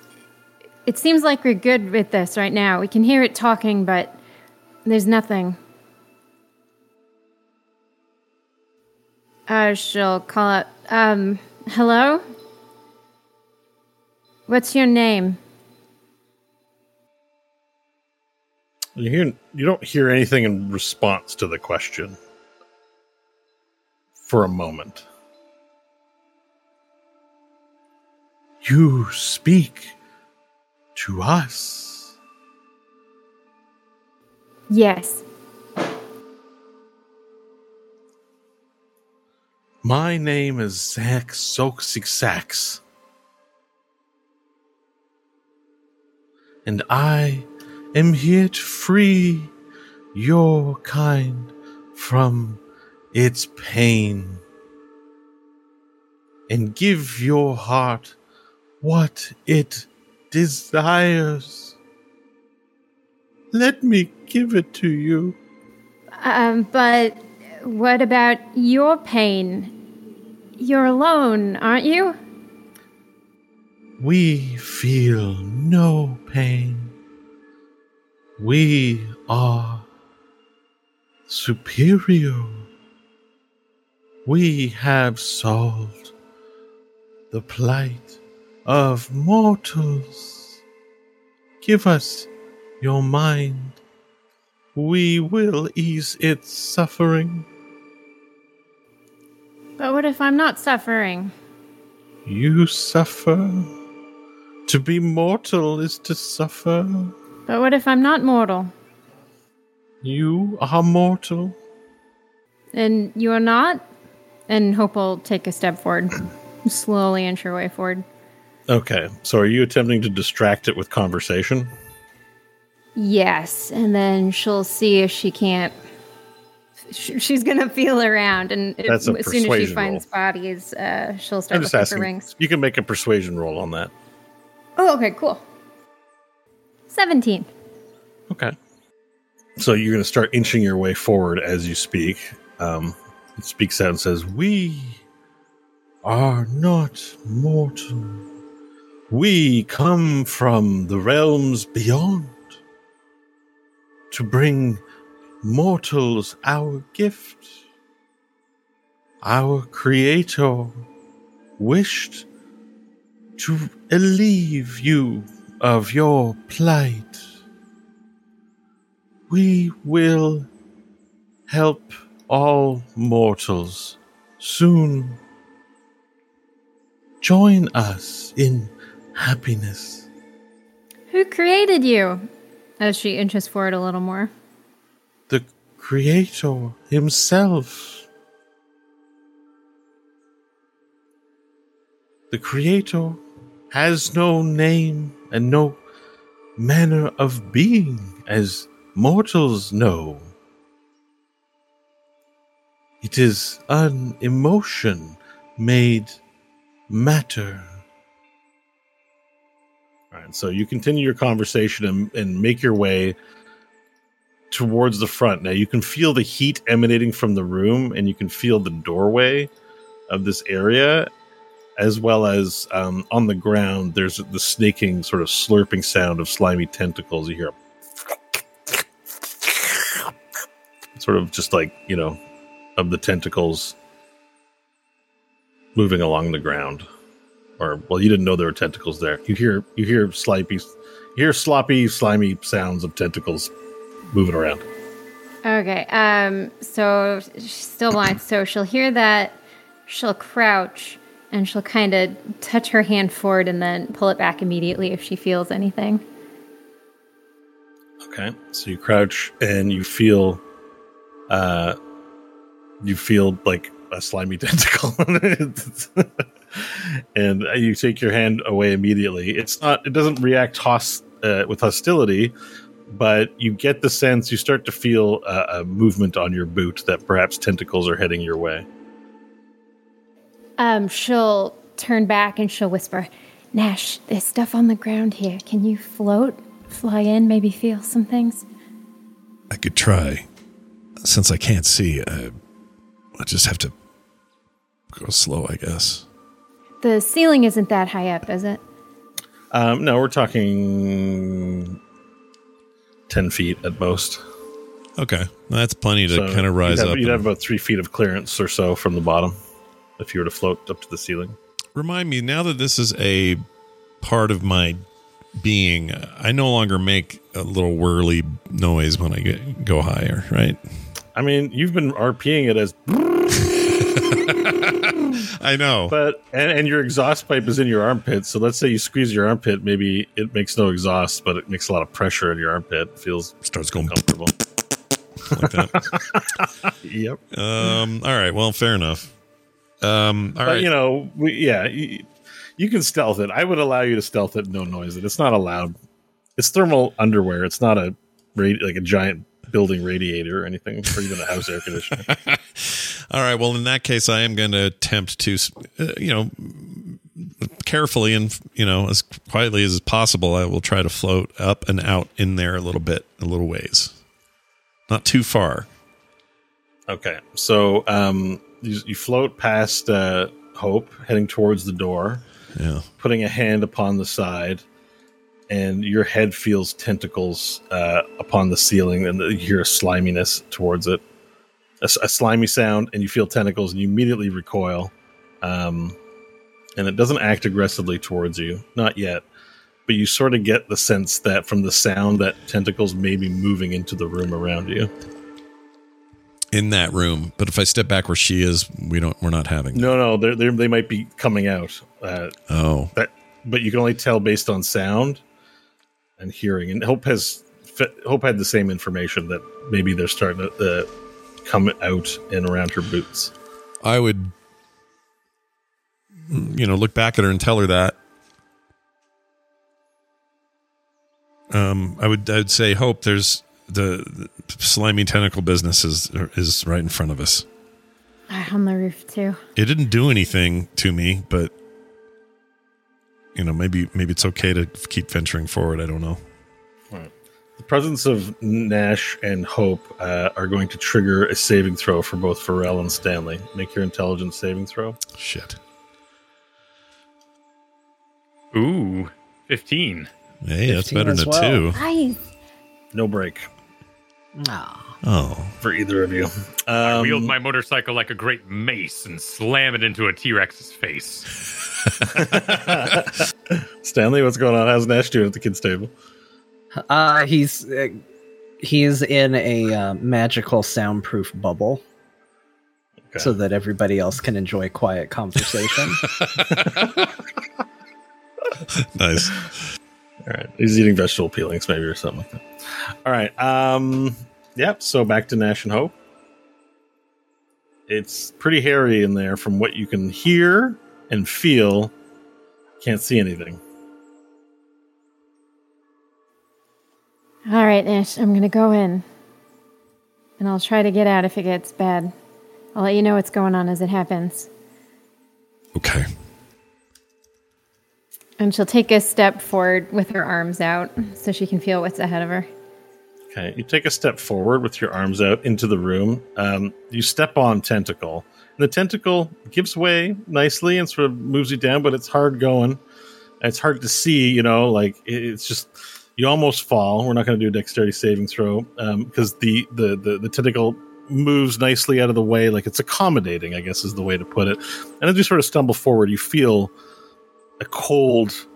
It seems like we're good with this right now. We can hear it talking, but there's nothing. Uh, she'll call out. Um, hello. What's your name? You hear you don't hear anything in response to the question for a moment. You speak to us. Yes. My name is Zach Soxixax. And I am here to free your kind from its pain and give your heart what it desires. Let me give it to you. Um, but what about your pain? You're alone, aren't you? We feel no pain. We are superior. We have solved the plight of mortals. Give us your mind. We will ease its suffering. But what if I'm not suffering? You suffer. To be mortal is to suffer. But what if I'm not mortal? You are mortal. And you're not? And Hope will take a step forward, slowly inch her way forward. Okay, so are you attempting to distract it with conversation? Yes, and then she'll see if she can't. sh- She's gonna feel around, and if, as soon as she finds bodies, uh, she'll I'm start just looking asking. for rings. You can make a persuasion roll on that. Oh, okay, cool. Seventeen. Okay. So you're going to start inching your way forward as you speak. Um, it speaks out and says, We are not mortal. We come from the realms beyond to bring mortals our gift. Our Creator wished to relieve you of your plight. We will help all mortals soon. Join us in happiness. Who created you? As she inches forward a little more. The Creator Himself. The Creator has no name and no manner of being as mortals know. It is an emotion made matter. All right, so you continue your conversation and, and make your way towards the front. Now you can feel the heat emanating from the room, and you can feel the doorway of this area, as well as um, on the ground. There's the snaking, sort of slurping sound of slimy tentacles. You hear, sort of just like you know, of the tentacles moving along the ground. Or well, you didn't know there were tentacles there. You hear you hear sloppy, you hear sloppy, slimy sounds of tentacles moving around. Okay. Um. So she's still blind. So she'll hear that. She'll crouch and she'll kind of touch her hand forward and then pull it back immediately if she feels anything. Okay, so you crouch and you feel, uh, you feel like a slimy tentacle, and you take your hand away immediately. It's not, it doesn't react hos- uh, with hostility, but you get the sense you start to feel a, a movement on your boot that perhaps tentacles are heading your way. Um. She'll turn back and she'll whisper, "Nash, there's stuff on the ground here. Can you float, fly in, maybe feel some things?" I could try. Since I can't see, I, I just have to go slow, I guess. The ceiling isn't that high up, is it? Um, no, we're talking ten feet at most. Okay, that's plenty to So kind of rise you'd have, up. You'd and- have about three feet of clearance or so from the bottom if you were to float up to the ceiling. Remind me now that this is a part of my being, I no longer make a little whirly noise when I get, go higher, right? I mean, you've been RPing it as, I know. but and, and your exhaust pipe is in your armpit. So let's say you squeeze your armpit, maybe it makes no exhaust, but it makes a lot of pressure in your armpit. It feels starts going comfortable. like that. yep. Um, all right. Well, fair enough. Um, all but right. you know, we, yeah, you, you can stealth it. I would allow you to stealth it, no noise. It. It's not allowed. It's thermal underwear. It's not a radi- like a giant building radiator or anything, or even a house air conditioner. All right. Well, in that case, I am going to attempt to, uh, you know, carefully and you know as quietly as possible. I will try to float up and out in there a little bit, a little ways, not too far. Okay, so um, you, you float past uh, Hope, heading towards the door, Yeah. putting a hand upon the side, and your head feels tentacles uh, upon the ceiling, and you hear a sliminess towards it, a slimy sound, and you feel tentacles, and you immediately recoil. Um, and it doesn't act aggressively towards you, not yet. But you sort of get the sense that from the sound that tentacles may be moving into the room around you. In that room, but if I step back where she is, we don't. We're not having. No, no, they're, they're, they might be coming out. Uh, Oh, that, but you can only tell based on sound and hearing. And Hope has Hope had the same information that maybe they're starting to uh, come out and around her boots. I would, you know, look back at her and tell her that. Um, I would, I would say, hope there's the, the slimy tentacle business is is right in front of us. On the roof too. It didn't do anything to me, but you know, maybe maybe it's okay to keep venturing forward. I don't know. The presence of Nash and Hope uh, are going to trigger a saving throw for both Varel and Stanley. Make your intelligence saving throw. Shit. Ooh, 15. Hey, that's 15 better as than a well. two. Nice. No break Aw. Oh, for either of you. I Um, wield my motorcycle like a great mace and slam it into a T Rex's face. Stanley, what's going on? How's Nash doing at the kids' table? Uh, he's uh, he's in a uh, magical soundproof bubble, Okay. so that everybody else can enjoy quiet conversation. nice. All right. He's eating vegetable peelings, maybe, or something like that. All right. Um, yep. So back to Nash and Hope. It's pretty hairy in there from what you can hear and feel. Can't see anything. All right, Nash, I'm gonna go in. And I'll try to get out if it gets bad. I'll let you know what's going on as it happens. Okay. And she'll take a step forward with her arms out so she can feel what's ahead of her. Okay. You take a step forward with your arms out into the room. Um, you step on tentacle. And the tentacle gives way nicely and sort of moves you down, but it's hard going. It's hard to see, you know, like it's just you almost fall. We're not going to do a dexterity saving throw because the, the the the tentacle moves nicely out of the way, like it's accommodating. I guess is the way to put it. And as you sort of stumble forward, you feel a cold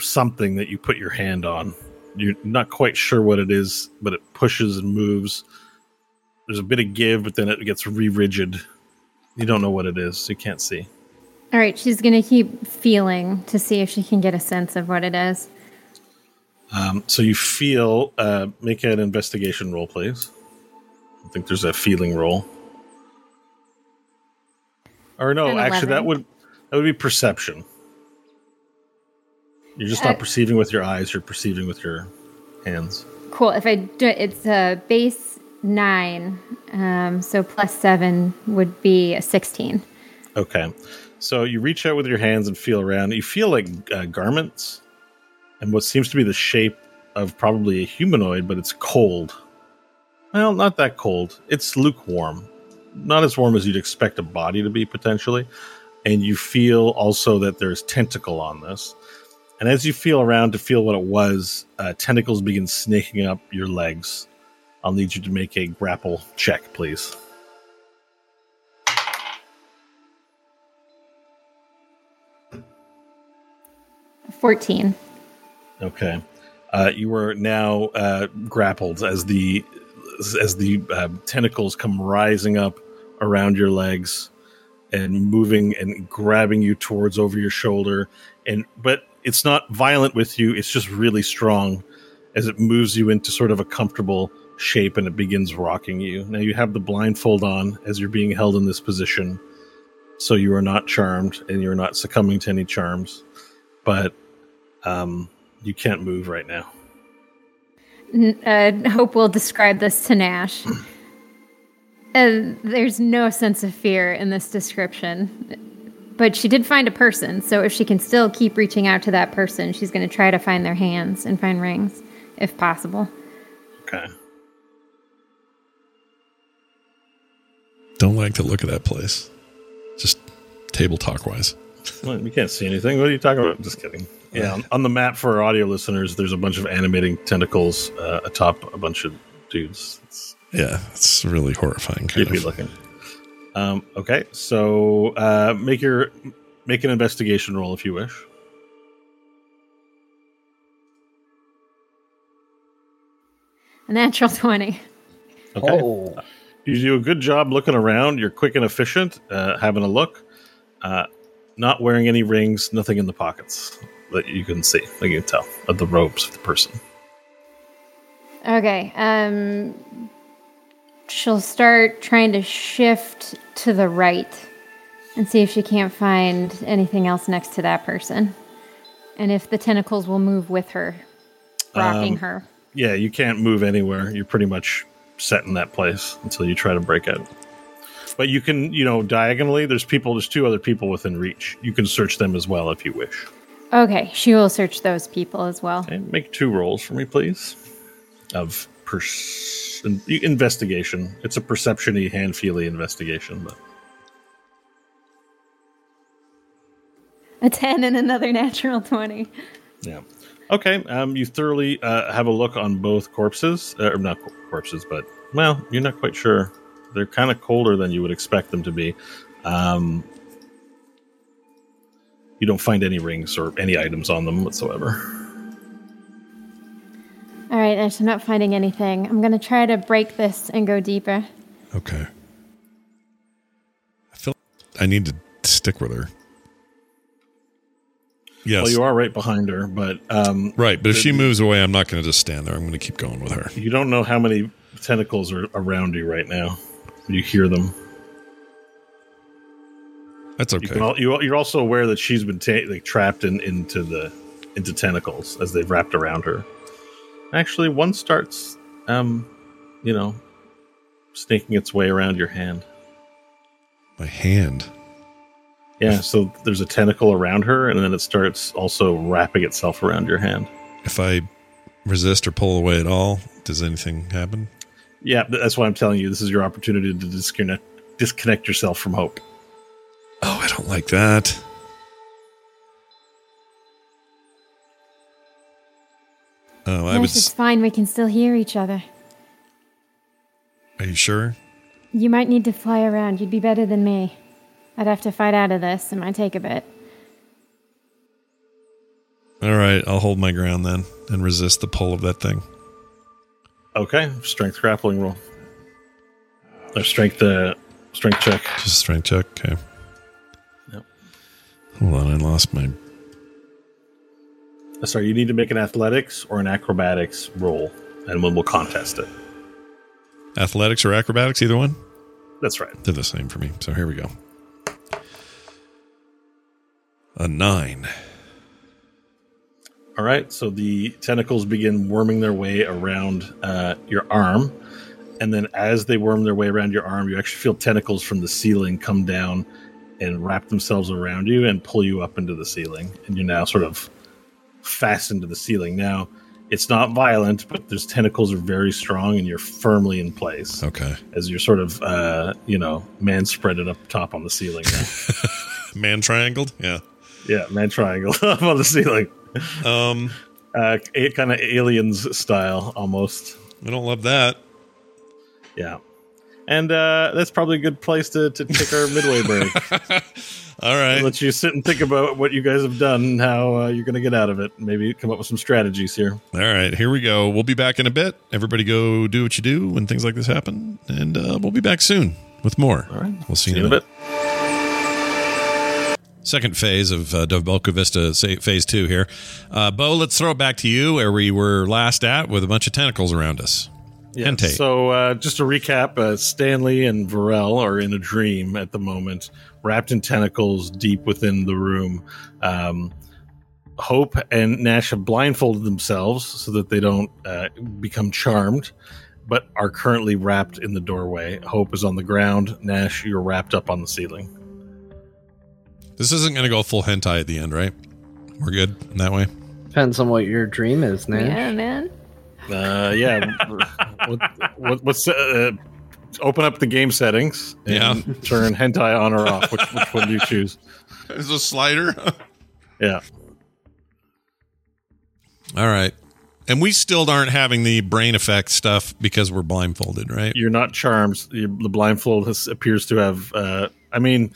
something that you put your hand on. You're not quite sure what it is, but it pushes and moves there's a bit of give, but then it gets re-rigid. You don't know what it is. You can't see. All right, she's going to keep feeling to see if she can get a sense of what it is. Um, so you feel. Uh, make an investigation roll, please. I think there's a feeling roll. Or no, actually, that would that would be perception. You're just Uh, not perceiving with your eyes; you're perceiving with your hands. Cool. If I do it's a base nine, um, so plus seven would be a 16. Okay, so you reach out with your hands and feel around. You feel like uh, garments, and what seems to be the shape of probably a humanoid, but it's cold. Well, not that cold. It's lukewarm, not as warm as you'd expect a body to be potentially. And you feel also that there's tentacle on this. And as you feel around to feel what it was, uh, tentacles begin snaking up your legs. I'll need you to make a grapple check, please. 14. Okay. Uh, you are now uh, grappled as the as the uh, tentacles come rising up around your legs and moving and grabbing you towards over your shoulder. And but it's not violent with you. It's just really strong as it moves you into sort of a comfortable shape and it begins rocking you. Now you have the blindfold on as you're being held in this position, so you are not charmed and you're not succumbing to any charms. But um, you can't move right now. Uh, Hope will describe this to Nash. Uh, there's no sense of fear in this description. But she did find a person, so if she can still keep reaching out to that person, she's going to try to find their hands and find rings, if possible. Okay. Don't like the look of that place. Just table talk wise. Well, you can't see anything. What are you talking about? Just kidding. Yeah, on, on the map for our audio listeners, there's a bunch of animating tentacles uh, atop a bunch of dudes. It's Yeah, it's really horrifying. Kind creepy of. looking. Um, okay, so uh, make your make an investigation roll if you wish. A natural 20. Okay. Oh, You do a good job looking around. You're quick and efficient, uh, having a look. Uh, not wearing any rings, nothing in the pockets that you can see. Like you can tell of the robes of the person. Okay. Um, she'll start trying to shift to the right and see if she can't find anything else next to that person. And if the tentacles will move with her, rocking Um, her. Yeah, you can't move anywhere. You're pretty much set in that place until you try to break out. But you can, you know, diagonally, there's people, there's two other people within reach. You can search them as well if you wish. Okay, she will search those people as well. And make two rolls for me, please. Of pers- in- investigation. It's a perception y, hand feely investigation, but A 10 and another natural 20. yeah. Okay, um, you thoroughly uh, have a look on both corpses, uh, or not corpses, but well, you're not quite sure. They're kind of colder than you would expect them to be. Um, you don't find any rings or any items on them whatsoever. All right, Ash, I'm not finding anything. I'm going to try to break this and go deeper. Okay. I feel I need to stick with her. Yes. Well, you are right behind her, but um, right, but if the- she moves away, I'm not going to just stand there. I'm going to keep going with her. you don't know how many tentacles are around you right now. You hear them. That's okay. can al- you, you're also aware that she's been ta- like trapped in, into the into tentacles as they've wrapped around her. Actually, one starts, um, you know, snaking its way around your hand. My hand. Yeah, so there's a tentacle around her, and then it starts also wrapping itself around your hand. If I resist or pull away at all, does anything happen? Yeah, that's why I'm telling you. This is your opportunity to disconnect disconnect yourself from hope. Oh, I don't like that. Oh, I Ash, was. it's fine. We can still hear each other. Are you sure? You might need to fly around. You'd be better than me. I'd have to fight out of this. It might take a bit. All right, I'll hold my ground then and resist the pull of that thing. Okay, strength grappling roll. Or strength uh, strength check. Just strength check. Okay. Yep. Hold on, I lost my. Uh, Sorry, you need to make an athletics or an acrobatics roll, and then we'll contest it. Athletics or acrobatics, either one? That's right. They're the same for me. So here we go. A nine. All right, so the tentacles begin worming their way around uh, your arm, and then as they worm their way around your arm, you actually feel tentacles from the ceiling come down and wrap themselves around you and pull you up into the ceiling, and you're now sort of fastened to the ceiling. Now, it's not violent, but those tentacles are very strong, and you're firmly in place Okay. as you're sort of, uh, you know, man spreaded up top on the ceiling. Man triangled? Yeah. yeah, man triangle up on the ceiling. Um, Uh, kind of aliens style almost. I don't love that. Yeah. And uh, that's probably a good place to, to take our midway break. All right. Let you sit and think about what you guys have done and how uh, you're going to get out of it. Maybe come up with some strategies here. All right, here we go. We'll be back in a bit. Everybody go do what you do when things like this happen. And uh, we'll be back soon with more. All right. We'll see, See you in a bit. Second phase of uh, Dovbelka Vista say, phase two here. Uh, Bo, let's throw it back to you where we were last at with a bunch of tentacles around us. Yeah. Hente. So uh, just to recap, uh, Stanley and Varel are in a dream at the moment, wrapped in tentacles deep within the room. Um, Hope and Nash have blindfolded themselves so that they don't uh, become charmed, but are currently wrapped in the doorway. Hope is on the ground. Nash, you're wrapped up on the ceiling. This isn't going to go full hentai at the end, right? We're good in that way. Depends on what your dream is, Nash. Yeah, man. Uh, yeah. what, what, what's uh, open up the game settings and Yeah. turn hentai on or off? Which, which one do you choose? There's a slider. Yeah. All right. And we still aren't having the brain effect stuff because we're blindfolded, right? you're not charmed. The blindfold has, appears to have. Uh, I mean,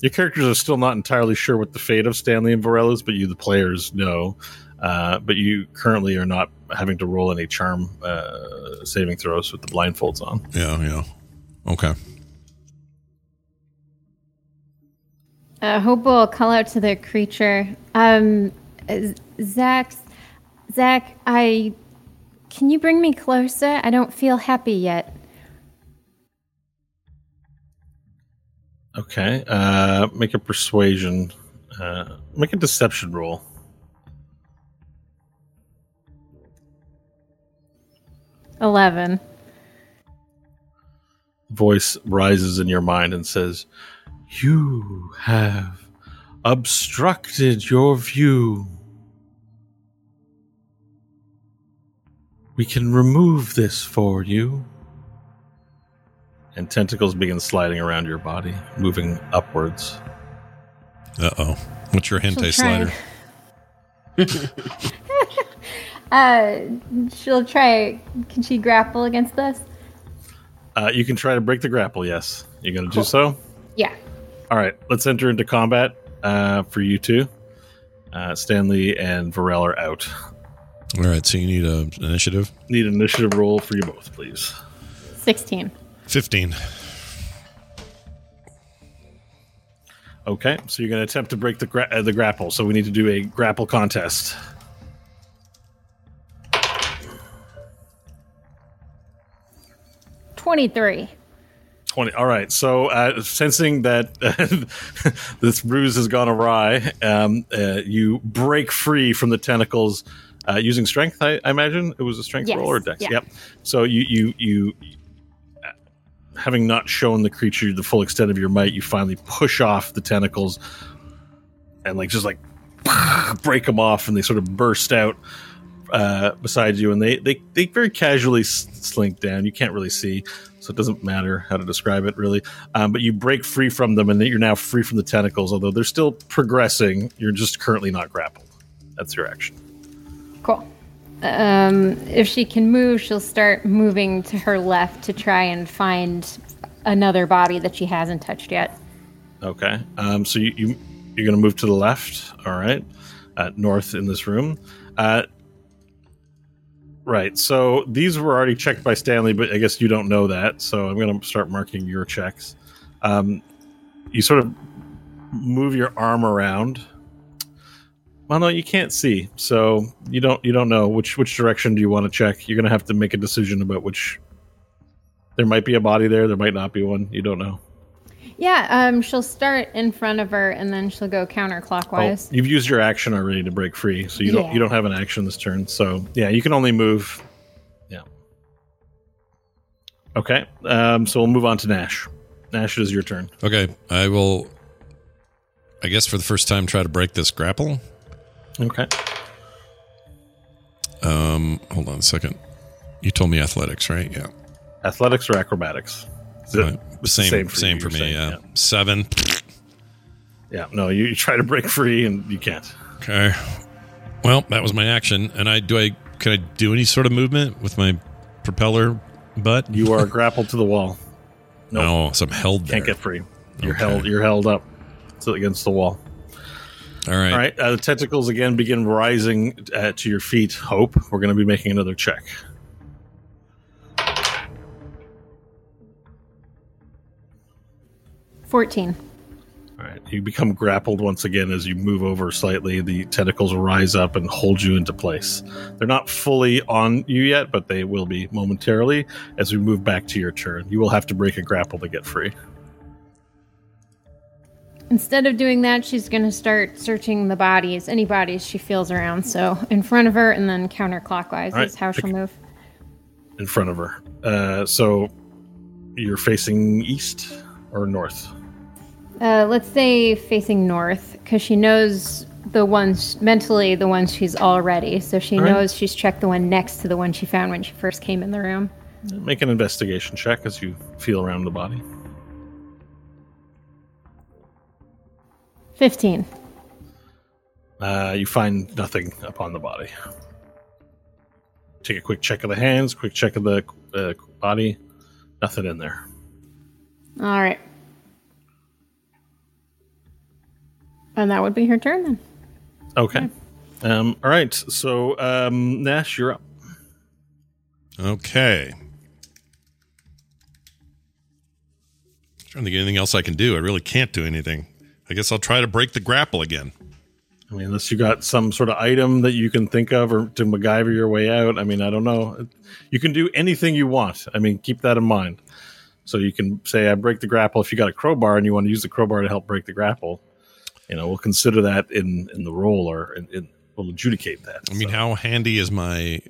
your characters are still not entirely sure what the fate of Stanley and Varel is, but you, the players, know. Uh, but you currently are not having to roll any charm uh, saving throws with the blindfolds on. Yeah, yeah. Okay. Uh, Hope will call out to the creature. Um, Zach, Zach, I can you bring me closer? I don't feel happy yet. Okay. Uh, make a persuasion. Uh, make a deception roll. Eleven. voice rises in your mind and says, You have obstructed your view. We can remove this for you. And tentacles begin sliding around your body, moving upwards. Uh oh. What's your hentai She'll slider? Uh, she'll try. Can she grapple against this? Uh, you can try to break the grapple, yes. You're going to do so? Yeah. All right, let's enter into combat uh, for you two. Uh, Stanley and Varel are out. All right. So you need a initiative. Need an initiative roll for you both, please. Sixteen. 15. Okay, so you're going to attempt to break the gra- uh, the grapple. So we need to do a grapple contest. Twenty-three. 20. All right. So, uh, sensing that uh, this ruse has gone awry, um, uh, you break free from the tentacles uh, using strength. I, I imagine it was a strength Yes, roll or dex. yeah. Yep. So you you you. uh, Having not shown the creature the full extent of your might, you finally push off the tentacles and like just like break them off, and they sort of burst out uh, beside you, and they they they very casually slink down. You can't really see, so it doesn't matter how to describe it really. Um, but you break free from them, and you're now free from the tentacles. Although they're still progressing, you're just currently not grappled. That's your action. Cool. Um, if she can move, she'll start moving to her left to try and find another body that she hasn't touched yet. Okay. Um, so you, you you're going to move to the left. All right. Uh, north in this room. Uh, Right. So these were already checked by Stanley, but I guess you don't know that. So I'm going to start marking your checks. Um, you sort of move your arm around. Well, no, you can't see, so you don't you don't know which which direction do you want to check. You're going to have to make a decision about which. There might be a body there. There might not be one. You don't know. Yeah, um, she'll start in front of her and then she'll go Oh, counterclockwise. you've used your action already to break free, so you don't Yeah. you don't have an action this turn. So yeah, you can only move. Yeah. Okay. Um, so we'll move on to Nash. Nash, it is your turn. Okay, I will. I guess for the first time, try to break this grapple. Okay. Um, hold on a second. You told me athletics, right? Yeah. Athletics or acrobatics? Right. the Same, for same you, for, me. saying, Yeah. Seven. Yeah. No, you, you try to break free and you can't. Okay. Well, that was my action, and I do. I can I do any sort of movement with my propeller butt? You are grappled to the wall. Nope. No, so I'm held there. Can't get free. You're Okay. held. You're held up against the wall. All right. All right. Uh, the tentacles again begin rising uh, to your feet. Hope. We're going to be making another check. Fourteen. All right. You become grappled once again as you move over slightly. The tentacles rise up and hold you into place. They're not fully on you yet, but they will be momentarily as we move back to your turn. You will have to break a grapple to get free. Instead of doing that, she's going to start searching the bodies, any bodies she feels around. So in front of her and then counterclockwise right. is how she'll move. in front of her. Uh, so you're facing east or north? Uh, let's say facing north, because she knows the ones mentally the ones she's already. So she All right. knows she's checked the one next to the one she found when she first came in the room. Make an investigation check as you feel around the body. Fifteen. Uh, you find nothing upon the body. Take a quick check of the hands, quick check of the uh, body. Nothing in there. All right. And that would be her turn then. Okay. Um, all right. So um, Nash, you're up. Okay. Trying to get anything else I can do. I really can't do anything. I guess I'll try to break the grapple again. I mean, unless you got some sort of item that you can think of or to MacGyver your way out. I mean, I don't know. You can do anything you want. I mean, keep that in mind. So you can say, I break the grapple. If you got a crowbar and you want to use the crowbar to help break the grapple, you know, we'll consider that in, in the role or in, in, we'll adjudicate that. I mean, So- how handy is my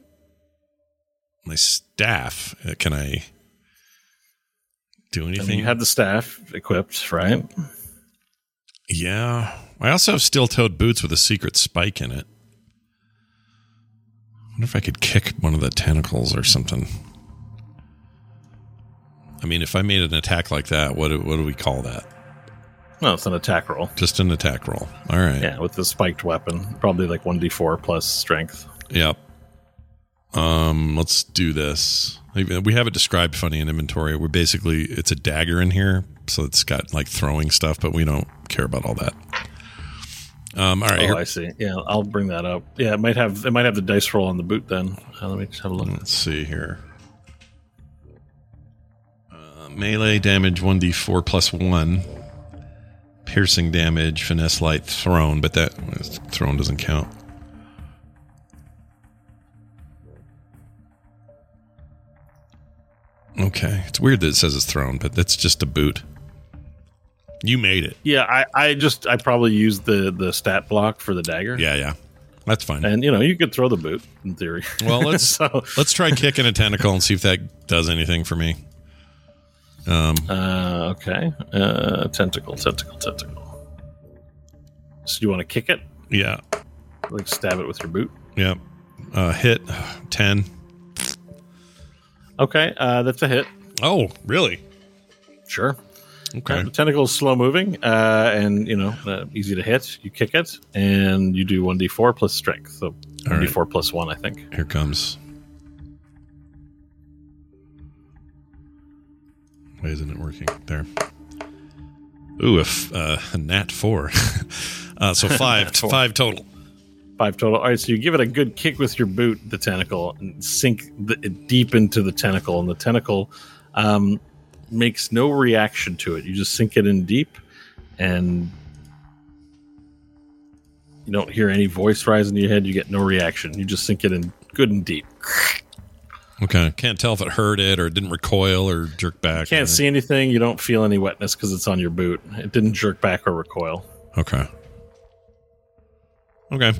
my staff? Uh, Can I do I mean, anything? you have the staff equipped, right? yeah. I also have steel-toed boots with a secret spike in it. I wonder if I could kick one of the tentacles or something. I mean, if I made an attack like that, what do, what do we call that? No, it's an attack roll. Just an attack roll. All right. Yeah, with the spiked weapon, probably like 1d4 plus strength. Yep. Um, let's do this. We have it described funny in inventory. We're basically it's a dagger in here, so it's got like throwing stuff, but we don't care about all that. Um, all right, Oh, here- I see. Yeah, I'll bring that up. Yeah, it might have it might have the dice roll on the boot then. Uh, let me just have a look. let's see here. Uh, melee damage one d four plus one. Piercing damage, finesse light, thrown, but that thrown doesn't count. Okay, it's weird that it says it's thrown, but that's just a boot. You made it. Yeah, I, I just I probably used the the stat block for the dagger. Yeah, yeah, that's fine. and you know you could throw the boot in theory. Well, let's so let's try kicking a tentacle and see if that does anything for me. Um, uh, okay, uh, tentacle, tentacle, tentacle. So you want to kick it, yeah, like stab it with your boot? yeah. Uh, hit ten. Okay, uh, that's a hit. Oh, really? Sure. Okay. Uh, the tentacle is slow moving, uh, and you know uh, easy to hit. You kick it, and you do one d four plus strength. So one d four plus one, I think. Here comes. Why isn't it working? There. Ooh, a, f- uh, a nat four. uh, so five, Four. five total. Five total. All right, so you give it a good kick with your boot, the tentacle, and sink the, deep into the tentacle, and the tentacle um, makes no reaction to it. You just sink it in deep, and you don't hear any voice rise in your head. You get no reaction. You just sink it in good and deep. Okay. Can't tell if it hurt it or it didn't recoil or jerk back. Can't see anything. You don't feel any wetness because it's on your boot. It didn't jerk back or recoil. Okay. Okay.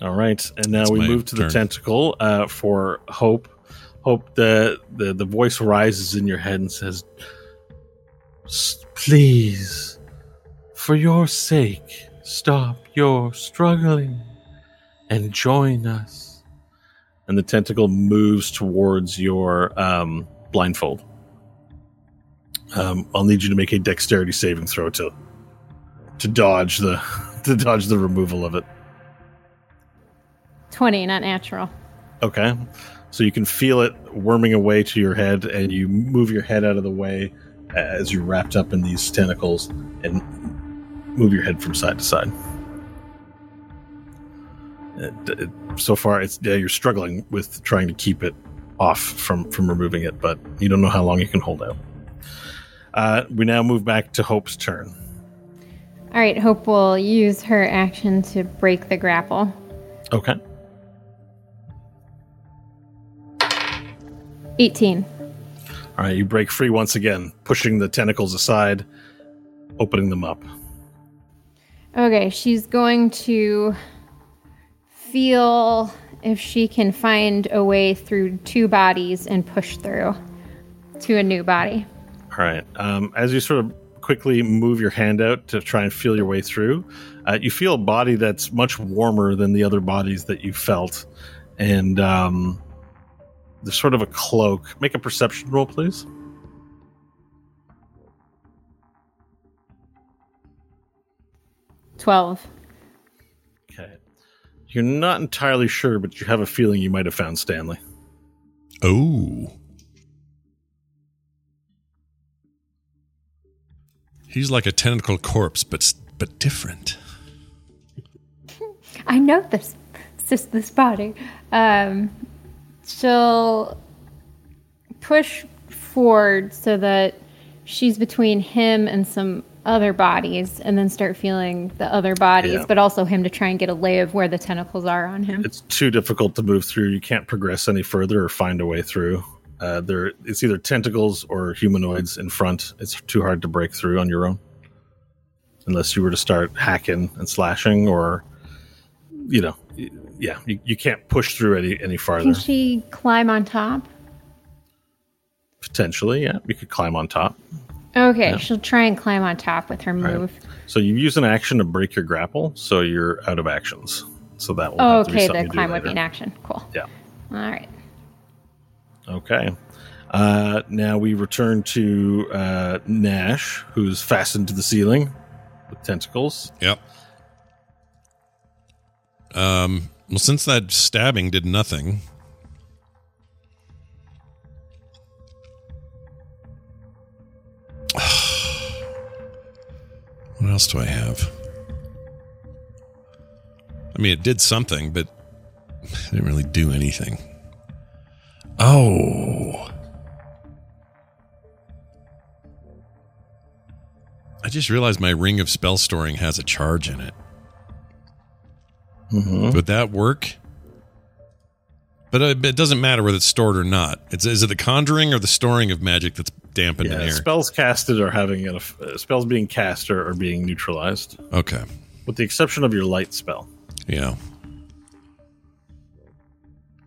All right, and now That's we move to the tentacle uh, for Hope. Hope the, the the voice rises in your head and says, "Please, for your sake, stop your struggling and join us." And the tentacle moves towards your um, blindfold. Um, I'll need you to make a dexterity saving throw to to dodge the to dodge the removal of it. 20, not natural. Okay. So you can feel it worming away to your head, and you move your head out of the way as you're wrapped up in these tentacles and move your head from side to side. So far, it's yeah, you're struggling with trying to keep it off from from removing it, but you don't know how long you can hold out. Uh, we now move back to Hope's turn. All right, Hope will use her action to break the grapple. Okay. 18. All right, you break free once again, pushing the tentacles aside, opening them up. Okay, she's going to feel if she can find a way through two bodies and push through to a new body. All right. Um, as you sort of quickly move your hand out to try and feel your way through, uh, you feel a body that's much warmer than the other bodies that you felt. And um, there's sort of a cloak. Make a perception roll, please. Twelve. Okay. You're not entirely sure, but you have a feeling you might have found Stanley. Oh. He's like a tentacle corpse, but but different. I know this this this body. Um, she'll push forward so that she's between him and some other bodies, and then start feeling the other bodies, Yeah. but also him to try and get a lay of where the tentacles are on him. It's too difficult to move through. You can't progress any further or find a way through. Uh, there, it's either tentacles or humanoids in front. It's too hard to break through on your own, unless you were to start hacking and slashing, or you know, yeah, you, you can't push through any any farther. Can she climb on top? Potentially, yeah, you could climb on top. Okay, she'll try and climb on top with her move. So you use an action to break your grapple, so you're out of actions. So that will Oh, have to be okay, the you climb would be an action. Cool. Yeah. All right. Okay. Uh, now we return to uh, Nash, who's fastened to the ceiling with tentacles. Yep. Um. Well, since that stabbing did nothing, what else do I have? I mean, it did something, but it didn't really do anything. Oh. I just realized my ring of spell storing has a charge in it. Would that work? But uh, it doesn't matter whether it's stored or not. It's is it the conjuring or the storing of magic that's dampened in Yeah, air? spells casted are having an, uh, spells being cast are, are being neutralized, okay. with the exception of your light spell. Yeah.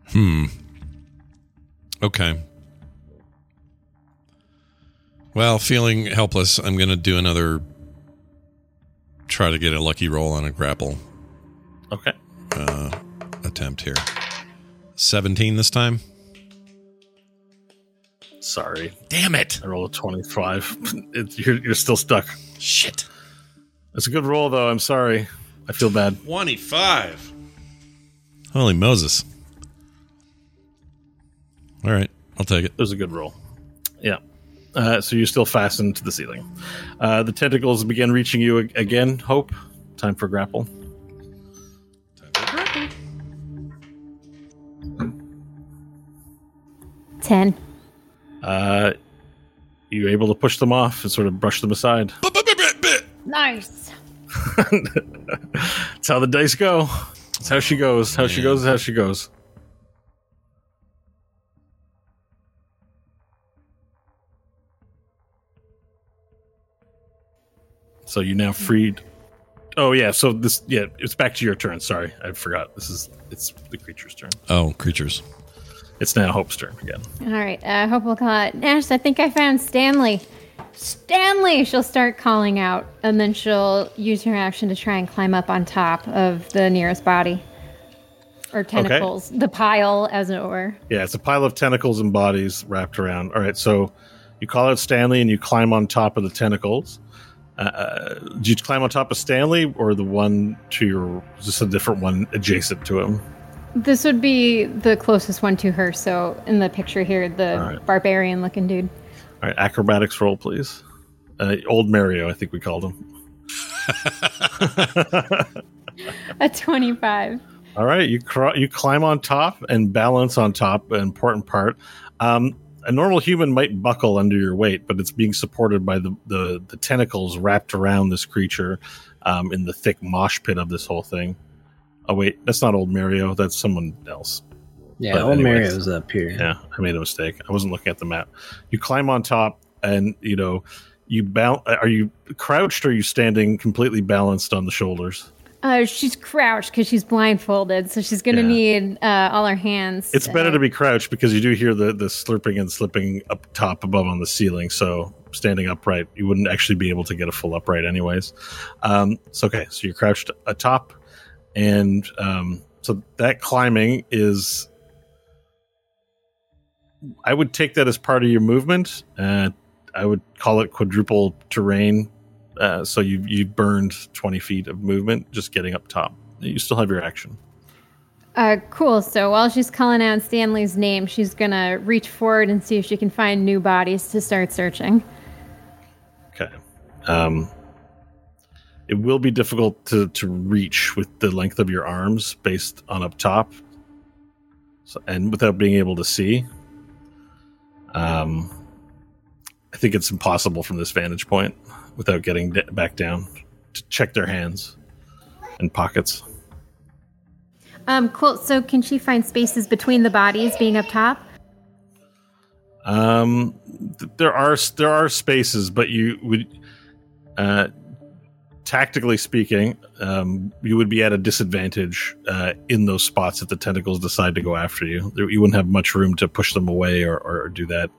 Hmm. Okay. Well, feeling helpless, I'm going to do another try to get a lucky roll on a grapple Okay. uh, attempt here. 17 this time. Sorry, Damn it. I rolled a twenty-five. It, you're, you're still stuck. Shit. It's a good roll, though. I'm sorry. I feel bad. 25. Holy Moses. All right, I'll take it. It was a good roll. Yeah. Uh, so you're still fastened to the ceiling. Uh, the tentacles begin reaching you ag- again. Hope Time for grapple. Ten. Uh, you able to push them off and sort of brush them aside. Nice. That's how the dice go. That's how she goes. How she goes is how she goes. So you now freed. Oh yeah. So this yeah, it's back to your turn. Sorry, I forgot. This is it's the creature's turn. Oh, creatures. It's now Hope's turn again. All right. I hope we'll call it. Nash, I think I found Stanley. Stanley! She'll start calling out, and then she'll use her action to try and climb up on top of the nearest body. Or tentacles. The pile, as it were. Yeah, it's a pile of tentacles and bodies wrapped around. All right, so you call out Stanley and you climb on top of the tentacles. Uh, do you climb on top of Stanley or the one to your just a different one adjacent to him? This would be the closest one to her. So, in the picture here, the right. barbarian looking dude. All right, acrobatics roll, please. Uh, old Mario, I think we called him. A 25. All right, you cr- you climb on top and balance on top. An important part. Um, a normal human might buckle under your weight, but it's being supported by the the, the tentacles wrapped around this creature um, in the thick mosh pit of this whole thing. Oh wait, that's not old Mario. That's someone else. Yeah, But old anyways. Mario's up here. Yeah, I made a mistake. I wasn't looking at the map. You climb on top, and you know you bounce. Are you crouched or are you standing completely balanced on the shoulders? Uh, she's crouched because she's blindfolded, so she's going to Yeah. need uh, all her hands. It's better to be crouched because you do hear the the slurping and slipping up top above on the ceiling. So standing upright, you wouldn't actually be able to get a full upright, anyways. Um, so okay, so you're crouched atop, and um, so that climbing is. I would take that as part of your movement. Uh, I would call it quadruple terrain. Uh, so you you burned twenty feet of movement just getting up top. You still have your action. Uh, cool. So while she's calling out Stanley's name, she's gonna reach forward and see if she can find new bodies to start searching. Okay. Um, it will be difficult to, to reach with the length of your arms based on up top, so, and without being able to see. Um, I think it's impossible from this vantage point without getting d- back down to check their hands and pockets. Um, cool. So can she find spaces between the bodies being up top? Um, th- there are there are spaces, but you would, uh, tactically speaking, um, you would be at a disadvantage uh, in those spots if the tentacles decide to go after you. You wouldn't have much room to push them away or, or do that.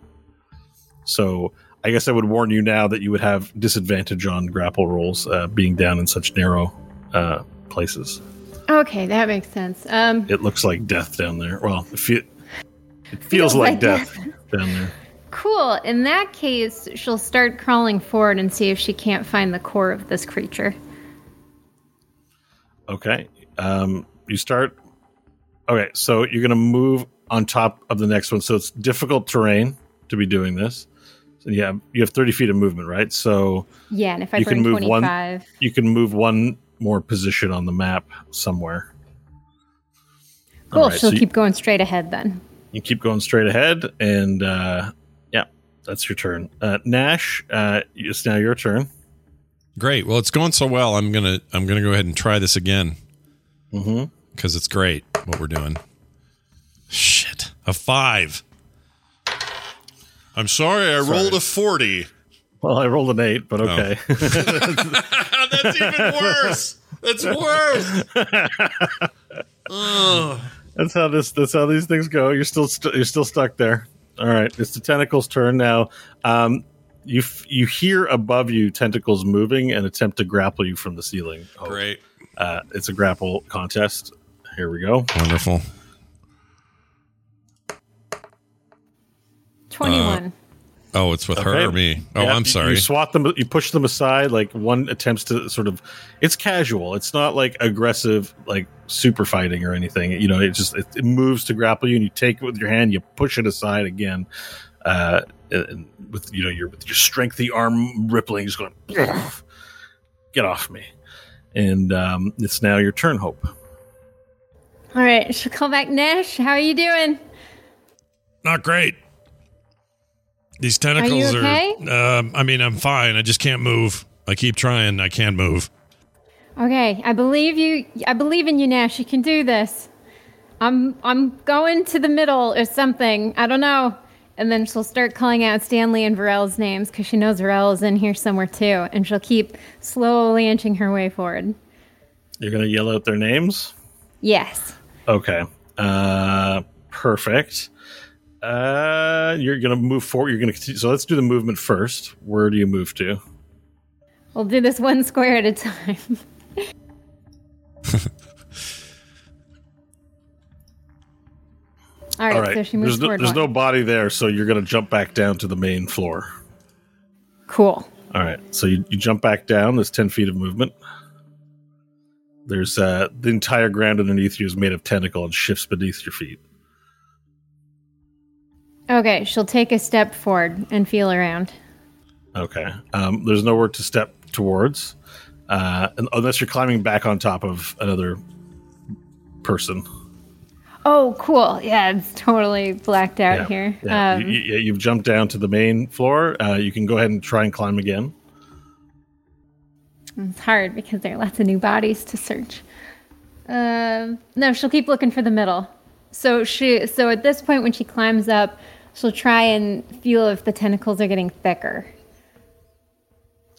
So, I guess I would warn you now that you would have disadvantage on grapple rolls, uh, being down in such narrow uh, places. Okay, that makes sense. Um, It looks like death down there. Well, it, fe- it feels like, like death down there. Cool. In that case, she'll start crawling forward and see if she can't find the core of this creature. Okay. Um, you start. Okay, so you're going to move on top of the next one. So it's difficult terrain to be doing this. So yeah, you have 30 feet of movement, right? So Yeah, and if I You can move one- you can move one more position on the map somewhere. cool. Right, she'll so you- keep going straight ahead then. You keep going straight ahead, and uh, that's your turn. Uh, Nash, uh, it's now your turn. Great. Well, it's going so well. I'm gonna I'm gonna go ahead and try this again Mm-hmm. because it's great what we're doing. Shit, a five. I'm sorry, I rolled a forty. Well, I rolled an eight, but okay. That's even worse. That's worse. Ugh. That's how this. That's how these things go. You're still st- you're still stuck there. All right, it's the tentacles' turn now. Um, you f- you hear above you tentacles moving and attempt to grapple you from the ceiling. Oh, Great. Uh, it's a grapple contest. Here we go. Wonderful. 21. Oh, it's with her or me? Oh, Yeah, I'm sorry. You swat them. You push them aside. Like one attempts to sort of. It's casual. It's not like aggressive, like super fighting or anything. You know, it just it, it moves to grapple you, and you take it with your hand. You push it aside again, uh, and with you know your with your strengthy arm rippling, just going. Get off me, and um, it's now your turn, Hope. All right, she'll call back Nash. How are you doing? Not great. These tentacles are. okay? um, I mean, I'm fine. I just can't move. I keep trying. I can't move. Okay, I believe you. I believe in you, Nash. You can do this. I'm I'm going to the middle or something. I don't know. And then she'll start calling out Stanley and Varel's names because she knows Varel is in here somewhere too. And she'll keep slowly inching her way forward. You're gonna yell out their names. Yes. Okay. Uh, perfect. Uh, you're gonna move forward. You're gonna continue. So let's do the movement first. Where do you move to? We'll do this one square at a time. All right, All right. so she moves there's no, forward. there's one. no body there, so you're gonna jump back down to the main floor. cool. All right. So you, you jump back down. There's 10 feet of movement. There's uh, the entire ground underneath you is made of tentacle and shifts beneath your feet. Okay, she'll take a step forward and feel around. Okay. Um, there's nowhere to step towards, uh, unless you're climbing back on top of another person. Oh, cool. Yeah, it's totally blacked out here. Yeah. Um, you, you've jumped down to the main floor. Uh, you can go ahead and try and climb again. It's hard because there are lots of new bodies to search. Um, no, she'll keep looking for the middle. So she, so at this point, when she climbs up, she'll try and feel if the tentacles are getting thicker.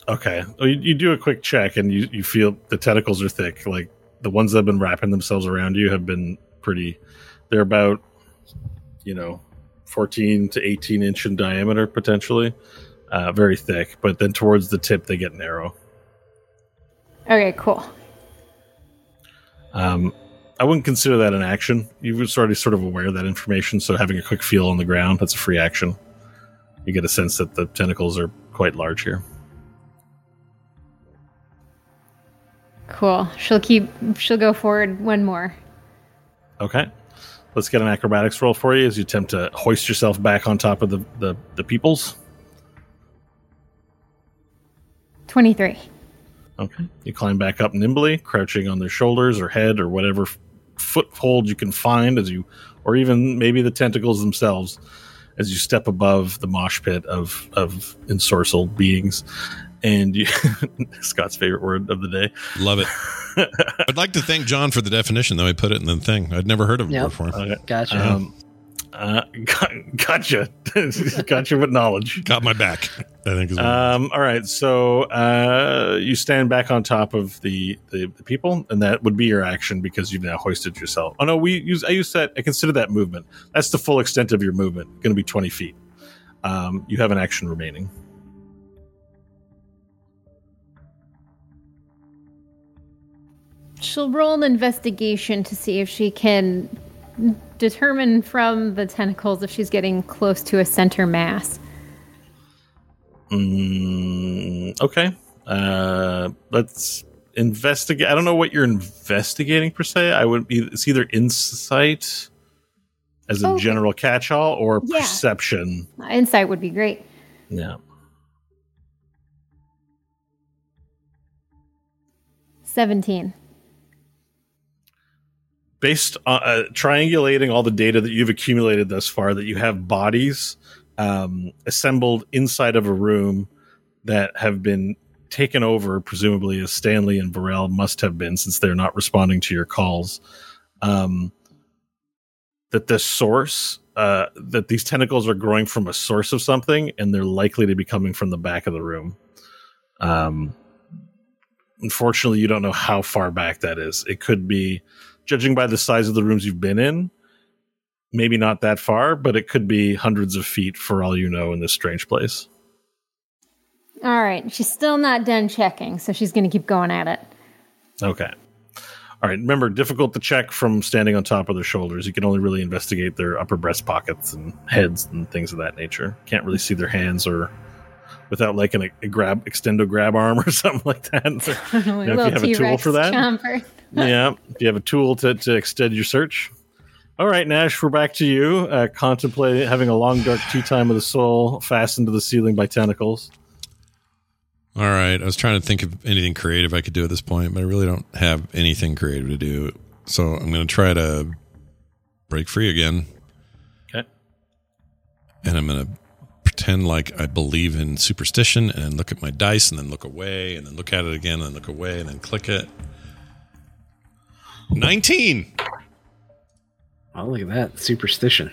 Okay. Well, you, you do a quick check and you, you feel the tentacles are thick. Like the ones that have been wrapping themselves around you have been pretty, they're about, you know, 14 to 18 inch in diameter potentially. Uh, very thick, but then towards the tip they get narrow. Okay, cool. Um, I wouldn't consider that an action. You were already sort of aware of that information, so having a quick feel on the ground, that's a free action. You get a sense that the tentacles are quite large here. Cool. She'll keep, she'll go forward one more. Okay. Let's get an acrobatics roll for you as you attempt to hoist yourself back on top of the, the, the peoples. 23. Okay. You climb back up nimbly, crouching on their shoulders or head or whatever foothold you can find as you, or even maybe the tentacles themselves, as you step above the mosh pit of, of ensorcelled beings. And you, Scott's favorite word of the day. Love it. I'd like to thank John for the definition, though. I put it in the thing. I'd never heard of it Yep. before. Okay. Gotcha. Um, uh, got, gotcha. gotcha with knowledge. Got my back. I think is Um, all right, so uh, you stand back on top of the, the the people, and that would be your action because you've now hoisted yourself. Oh no, we use I use that. I consider that movement. That's the full extent of your movement. Going to be twenty feet. Um, you have an action remaining. She'll roll an investigation to see if she can determine from the tentacles if she's getting close to a center mass. Mm, okay. Uh, let's investigate. I don't know what you're investigating per se. I would be. It's either insight as a Okay. general catch-all or Yeah. perception. Insight would be great. Yeah. Seventeen. Based on uh, triangulating all the data that you've accumulated thus far, that you have bodies um, assembled inside of a room that have been taken over, presumably as Stanley and Varel must have been, since they're not responding to your calls. Um, that the source, uh, that these tentacles are growing from a source of something, and they're likely to be coming from the back of the room. Um, unfortunately, you don't know how far back that is. It could be judging by the size of the rooms you've been in, maybe not that far, but it could be hundreds of feet for all you know in this strange place. All right. She's still not done checking, so she's going to keep going at it. Okay. All right. Remember, difficult to check from standing on top of their shoulders. You can only really investigate their upper breast pockets and heads and things of that nature. Can't really see their hands or without like an, a grab extendo grab arm or something like that. A if you little have a tool for that. yeah, if you have a tool to, to extend your search. All right, Nash, we're back to you. Uh, contemplating having a long, dark tea time of the soul fastened to the ceiling by tentacles. All right. I was trying to think of anything creative I could do at this point, but I really don't have anything creative to do. So I'm going to try to break free again. Okay. And I'm going to pretend like I believe in superstition and look at my dice and then look away and then look at it again and look away and then click it. 19. Oh, look at that superstition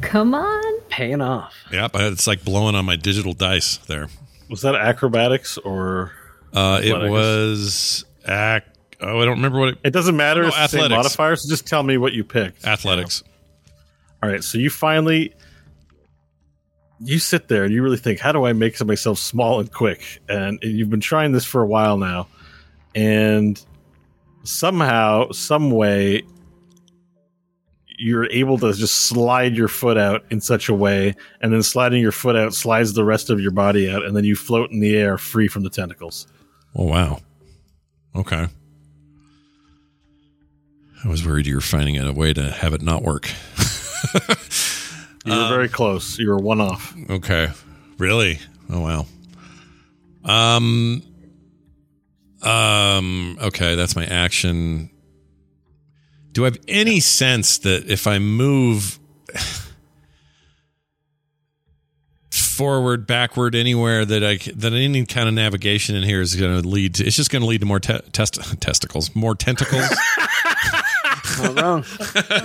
Come on. paying off. Yep. It's like blowing on my digital dice there. Was that acrobatics or? Uh, it was ac- Oh, I don't remember what it. It doesn't matter. No, it's the same athletics. modifier. So just tell me what you picked. Athletics. All right. So you finally. You sit there and you really think, how do I make myself small and quick? And you've been trying this for a while now, and somehow, some way, you're able to just slide your foot out in such a way, and then sliding your foot out slides the rest of your body out, and then you float in the air free from the tentacles. Oh wow. Okay. I was worried you were finding a way to have it not work. You were very close. You were one off. Okay. Really? Oh wow. Um um okay, that's my action. Do I have any sense that if I move forward, backward, anywhere that I that any kind of navigation in here is going to lead to it's just going to lead to more te- test- testicles, more tentacles. Not wrong.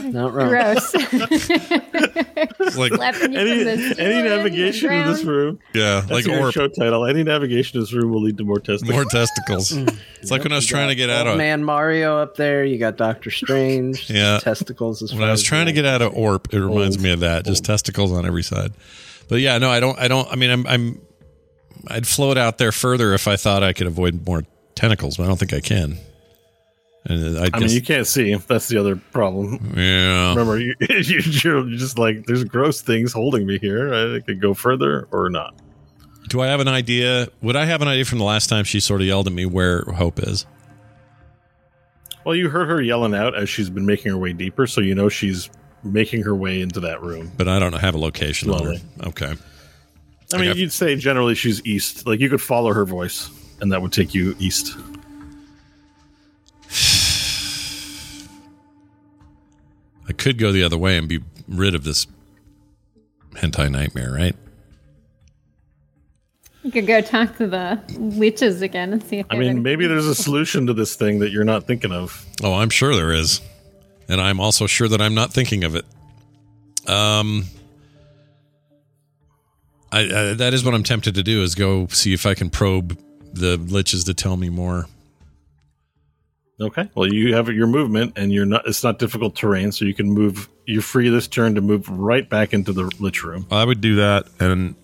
Not wrong. Gross. Like Any, any navigation in this room, yeah, that's like your orb, show title. Any navigation in this room will lead to more testicles. more testicles. Mm. It's like when I was trying to get out of man Mario up there. You got Doctor Strange. Yeah. testicles. As when far I was as trying to get out of Orp, it reminds Old. me of that. Just testicles on every side. But yeah, no, I don't. I don't. I mean, I'm. I'm. I'd float out there further if I thought I could avoid more tentacles, but I don't think I can. And I, I mean, you can't see. That's the other problem. yeah. Remember, you, you, you're just like, there's gross things holding me here. I could go further or not. Do I have an idea? Would I have an idea from the last time she sort of yelled at me where Hope is? Well, you heard her yelling out as she's been making her way deeper, so you know she's making her way into that room. But I don't have a location on her. Okay. I mean, Okay. you'd say generally she's east. Like you could follow her voice, and that would take you east. I could go the other way and be rid of this hentai nightmare, right? You could go talk to the liches again and see if I mean, any- maybe there's a solution to this thing that you're not thinking of. Oh, I'm sure there is. And I'm also sure that I'm not thinking of it. Um I, I that is what I'm tempted to do is go see if I can probe the liches to tell me more. Okay. Well, you have your movement, and you're not. It's not difficult terrain, so you can move. You're free this turn to move right back into the lich room. I would do that and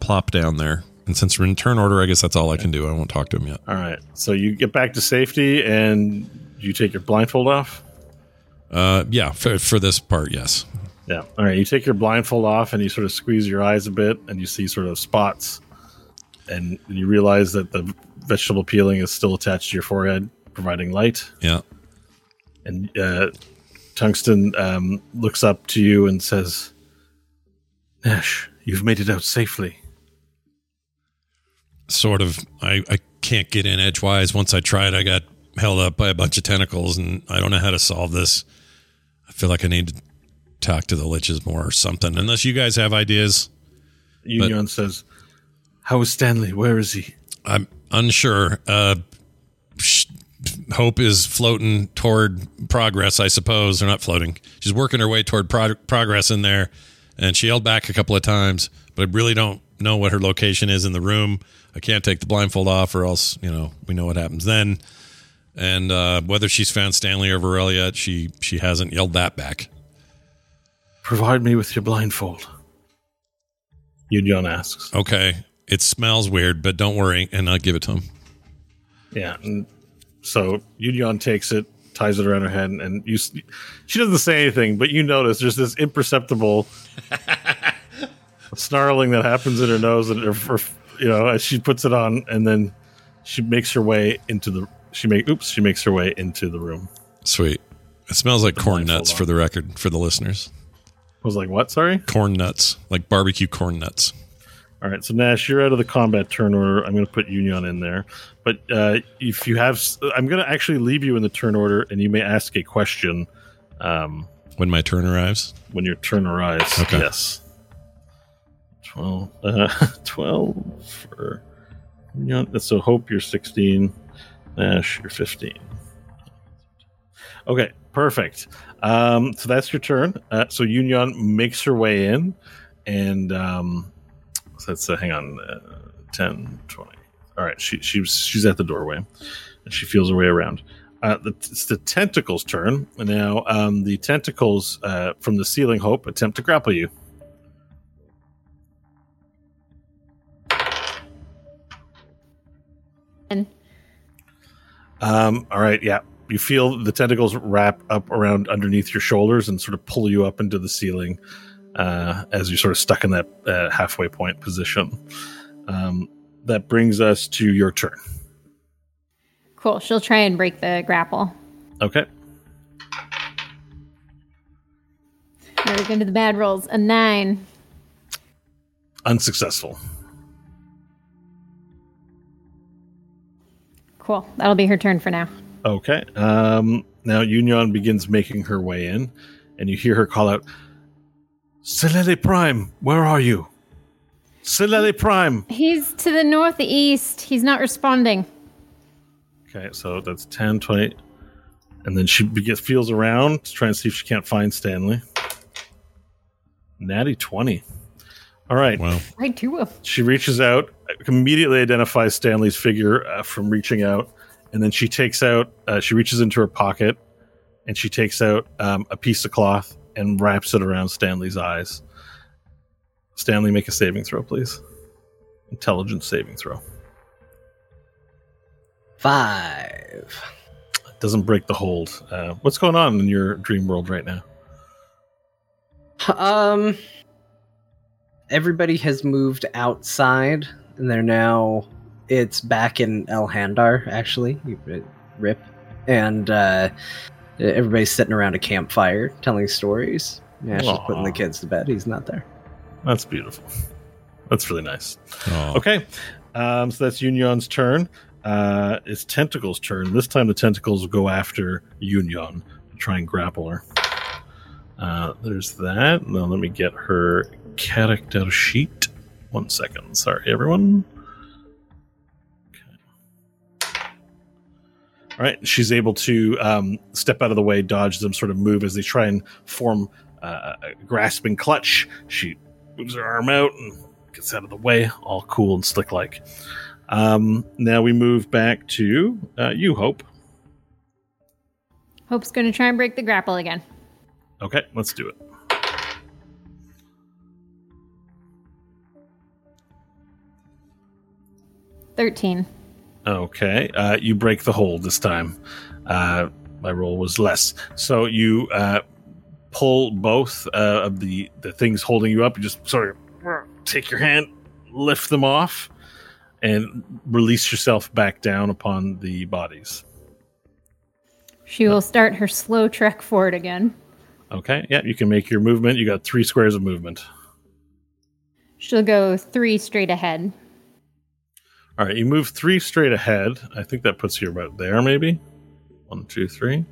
plop down there. And since we're in turn order, I guess that's all I can do. I won't talk to him yet. All right. So you get back to safety, and you take your blindfold off. Uh yeah, for, for this part, yes. Yeah. All right. You take your blindfold off, and you sort of squeeze your eyes a bit, and you see sort of spots, and you realize that the vegetable peeling is still attached to your forehead, providing light. Yeah. And uh, Tungsten um, looks up to you and says, "Nash, you've made it out safely." sort of I, I can't get in edgewise. Once I tried, I got held up by a bunch of tentacles, and I don't know how to solve this. I feel like I need to talk to the liches more or something. Unless you guys have ideas, Union says, "How is Stanley? Where is he?" I'm unsure. Uh, Hope is floating toward progress, I suppose. They're not floating. She's working her way toward pro- progress in there, and she yelled back a couple of times. But I really don't know what her location is in the room. I can't take the blindfold off, or else you know we know what happens then. And uh, whether she's found Stanley or Varel yet, she she hasn't yelled that back. Provide me with your blindfold. Union asks. Okay, it smells weird, but don't worry, and I'll give it to him. Yeah. And so Union takes it, ties it around her head, and you. She doesn't say anything, but you notice there's this imperceptible snarling that happens in her nose, and her, her- you know, as she puts it on, and then she makes her way into the. She make oops. She makes her way into the room. Sweet. It smells like corn nuts for the record, for the listeners. I was like, "What? Sorry." Corn nuts, like barbecue corn nuts. All right, so Nash, you're out of the combat turn order. I'm going to put Union in there. But uh, if you have, I'm going to actually leave you in the turn order, and you may ask a question um, When my turn arrives. when your turn arrives. Okay. Yes. 12, uh, 12 for Union. So Hope, you're 16. Nash, you're 15. Okay, perfect. Um, so that's your turn. Uh, so Union makes her way in, and um, that's uh, hang on, uh, 10, 20. All right, she, she's she's at the doorway, and she feels her way around. Uh, the, it's the tentacles' turn now. Um, the tentacles uh, from the ceiling, Hope, attempt to grapple you. And Um, all right, yeah. You feel the tentacles wrap up around underneath your shoulders and sort of pull you up into the ceiling uh, as you're sort of stuck in that uh, halfway point position. Um, that brings us to your turn. cool. She'll try and break the grapple. Okay. We're going to the bad rolls. A nine. Unsuccessful. Cool. That'll be her turn for now. Okay. Um, now Union begins making her way in, and you hear her call out, Silele Prime, where are you? Silele Prime. He's to the northeast. He's not responding. Okay, so that's 10, 20. And then she begins, feels around to try and see if she can't find Stanley. Natty 20. All right. Wow. Right to him. She reaches out, immediately identifies Stanley's figure uh, from reaching out. And then she takes out, uh, she reaches into her pocket and she takes out um, a piece of cloth and wraps it around Stanley's eyes. Stanley, make a saving throw, please. Intelligence saving throw. Five. Doesn't break the hold. Uh, what's going on in your dream world right now? Um, everybody has moved outside, and they're now. It's back in El Handar, actually. Rip, and uh, everybody's sitting around a campfire telling stories. Nash is putting the kids to bed. He's not there. That's beautiful. That's really nice. Oh. Okay, um, so that's Union's turn. Uh, it's Tentacle's turn. This time the tentacles go after Union to try and grapple her. Uh, there's that. Now let me get her character sheet. One second. Sorry, everyone. All right, she's able to um, step out of the way, dodge them, sort of move as they try and form uh, a grasping clutch. She moves her arm out and gets out of the way, all cool and slick like. Um, now we move back to uh, you, Hope. Hope's going to try and break the grapple again. Okay, let's do it. Thirteen. Okay, uh, you break the hold this time. Uh, my roll was less, so you uh, pull both uh, of the the things holding you up. You just sort of take your hand, lift them off, and release yourself back down upon the bodies. She will start her slow trek forward again. Okay, yeah, you can make your movement. You got three squares of movement. She'll go three straight ahead. All right, you move three straight ahead. I think that puts you about there, maybe. One, two, three.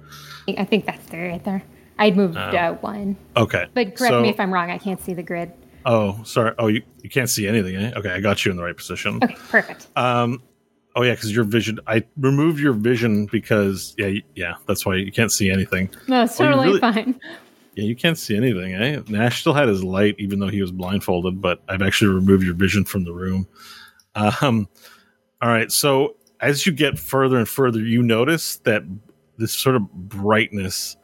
I think that's there right there. I'd moved uh, one. Okay. But correct so- me if I'm wrong. I can't see the grid. Oh, sorry. Oh, you, you can't see anything. Eh? Okay, I got you in the right position. Okay, perfect. Um, oh yeah, because your vision. I removed your vision because yeah, yeah. That's why you can't see anything. No, it's Oh, totally really- fine. Yeah, you can't see anything. Eh? Nash still had his light, even though he was blindfolded. But I've actually removed your vision from the room. Um, all right. So as you get further and further, you notice that this sort of brightness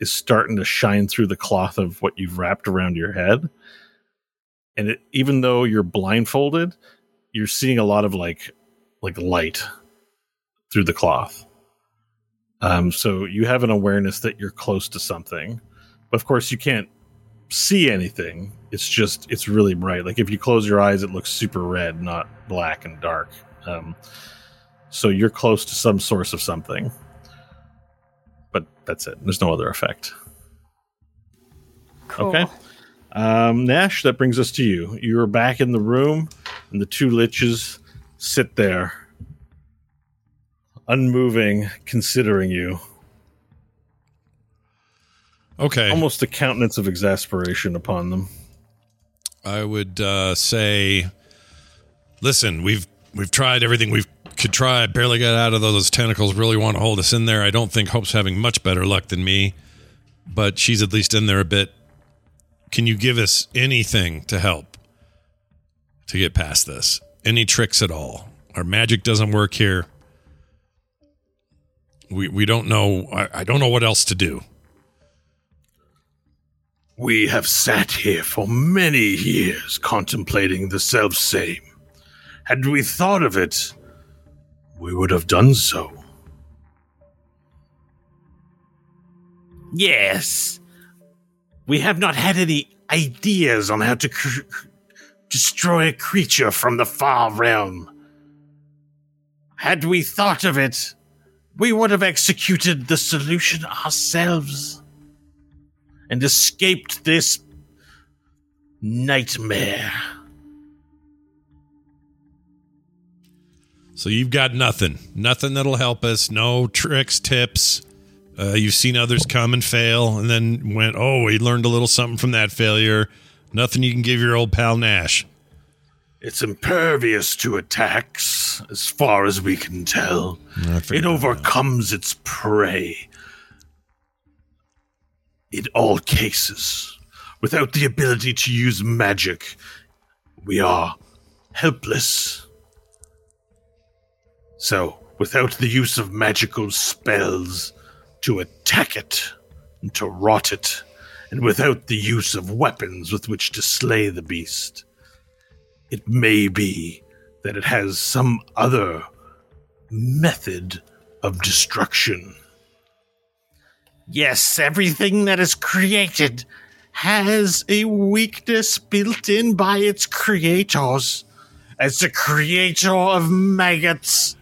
is starting to shine through the cloth of what you've wrapped around your head. And it, even though you're blindfolded, you're seeing a lot of like like light through the cloth. Um, so you have an awareness that you're close to something, but of course you can't see anything. It's just it's really bright. Like if you close your eyes, it looks super red, not black and dark. Um, so you're close to some source of something, but that's it. There's no other effect. Cool. Okay. Um, Nash, that brings us to you. You're back in the room. and the two liches sit there, unmoving, considering you. Okay. Almost a countenance of exasperation upon them. I would uh, say, listen, we've we've tried everything we could try. Barely got out of those tentacles. Really want to hold us in there. I don't think Hope's having much better luck than me, but she's at least in there a bit. Can you give us anything to help to get past this? Any tricks at all? Our magic doesn't work here. We we don't know. I, I don't know what else to do. We have sat here for many years contemplating the self same. Had we thought of it, we would have done so. Yes. We have not had any ideas on how to cr- destroy a creature from the far realm. Had we thought of it, we would have executed the solution ourselves and escaped this nightmare. So you've got nothing, nothing that'll help us. No tricks, tips. Uh, you've seen others come and fail, and then went, "Oh, we learned a little something from that failure." Nothing you can give your old pal Nash. It's impervious to attacks, as far as we can tell. It overcomes its prey. In all cases, without the ability to use magic, we are helpless. So, without the use of magical spells to attack it and to rot it, and without the use of weapons with which to slay the beast, it may be that it has some other method of destruction. Yes, everything that is created has a weakness built in by its creators. As the creator of maggots,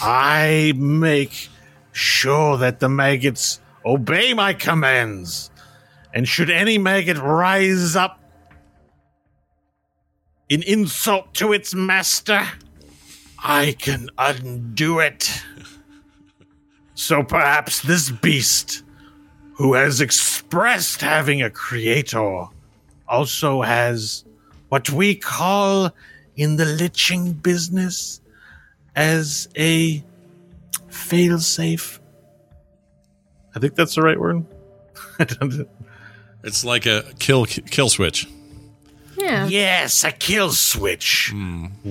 I make sure that the maggots obey my commands. And should any maggot rise up in insult to its master, I can undo it. So perhaps this beast, who has expressed having a creator, also has what we call in the liching business as a failsafe. I think that's the right word. It's like a kill kill switch. Yeah. Yes, a kill switch. Whoa.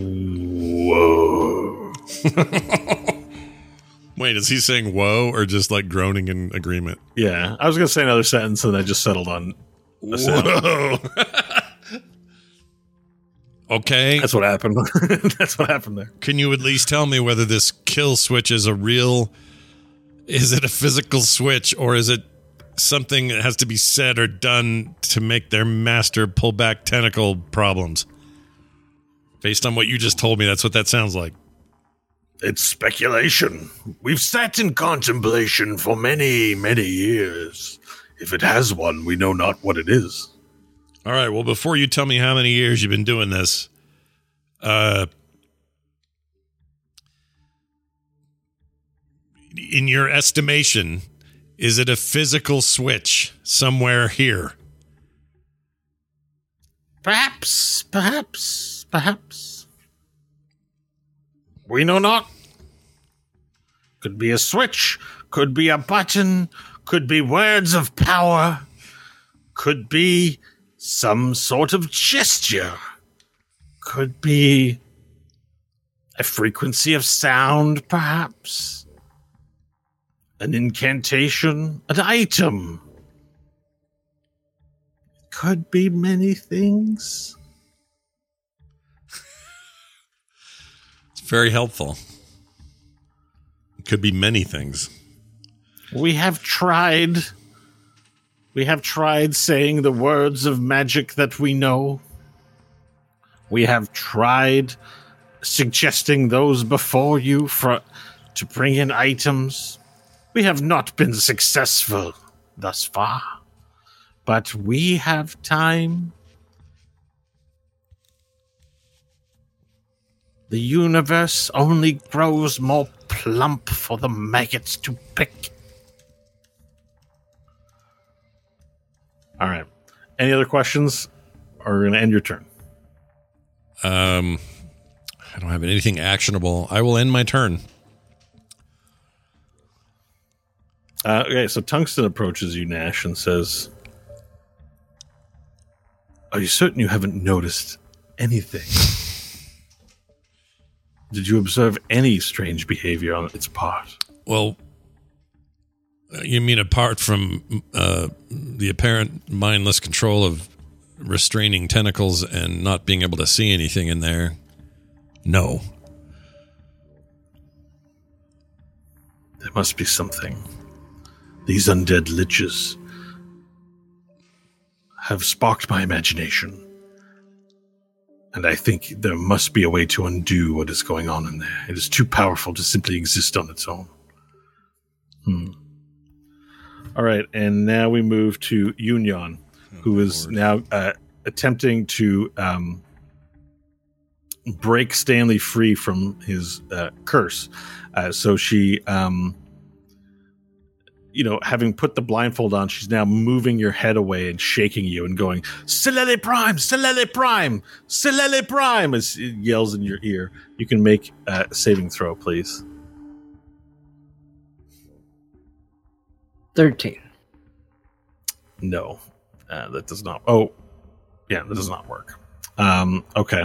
Hmm. Wait, is he saying "whoa" or just like groaning in agreement? yeah, I was gonna say another sentence, and I just settled on. a. Whoa. okay. That's what happened. That's what happened there. Can you at least tell me whether this kill switch is a real is it a physical switch or is it something that has to be said or done to make their master pull back tentacle problems? Based on what you just told me, that's what that sounds like. It's speculation. We've sat in contemplation for many, many years. If it has one, we know not what it is. All right, well before you tell me how many years you've been doing this, uh in your estimation, is it a physical switch somewhere here? Perhaps, perhaps, perhaps. We know not. Could be a switch, could be a button, could be words of power, could be some sort of gesture, could be a frequency of sound, perhaps, an incantation, an item. Could be many things. It's very helpful. It could be many things. We have tried. We have tried saying the words of magic that we know. We have tried suggesting those before you for to bring in items. We have not been successful thus far. But we have time. The universe only grows more plump for the maggots to pick. All right. Any other questions? Or we're going to end your turn. Um, I don't have anything actionable. I will end my turn. Uh, okay, so Tungsten approaches you, Nash, and says, Are you certain you haven't noticed anything? Did you observe any strange behavior on its part? Well, you mean apart from uh, the apparent mindless control of restraining tentacles and not being able to see anything in there? No. There must be something. These undead liches have sparked my imagination. And I think there must be a way to undo what is going on in there. It is too powerful to simply exist on its own. Hmm. All right, and now we move to Union, who is now uh, attempting to um, break Stanley free from his uh, curse. Uh, so she, um, you know, having put the blindfold on, she's now moving your head away and shaking you and going, Silele Prime, Silele Prime, Silele Prime, as it yells in your ear. You can make a saving throw, please. 13. No, uh, that does not. Oh, yeah, that does not work. Um, okay.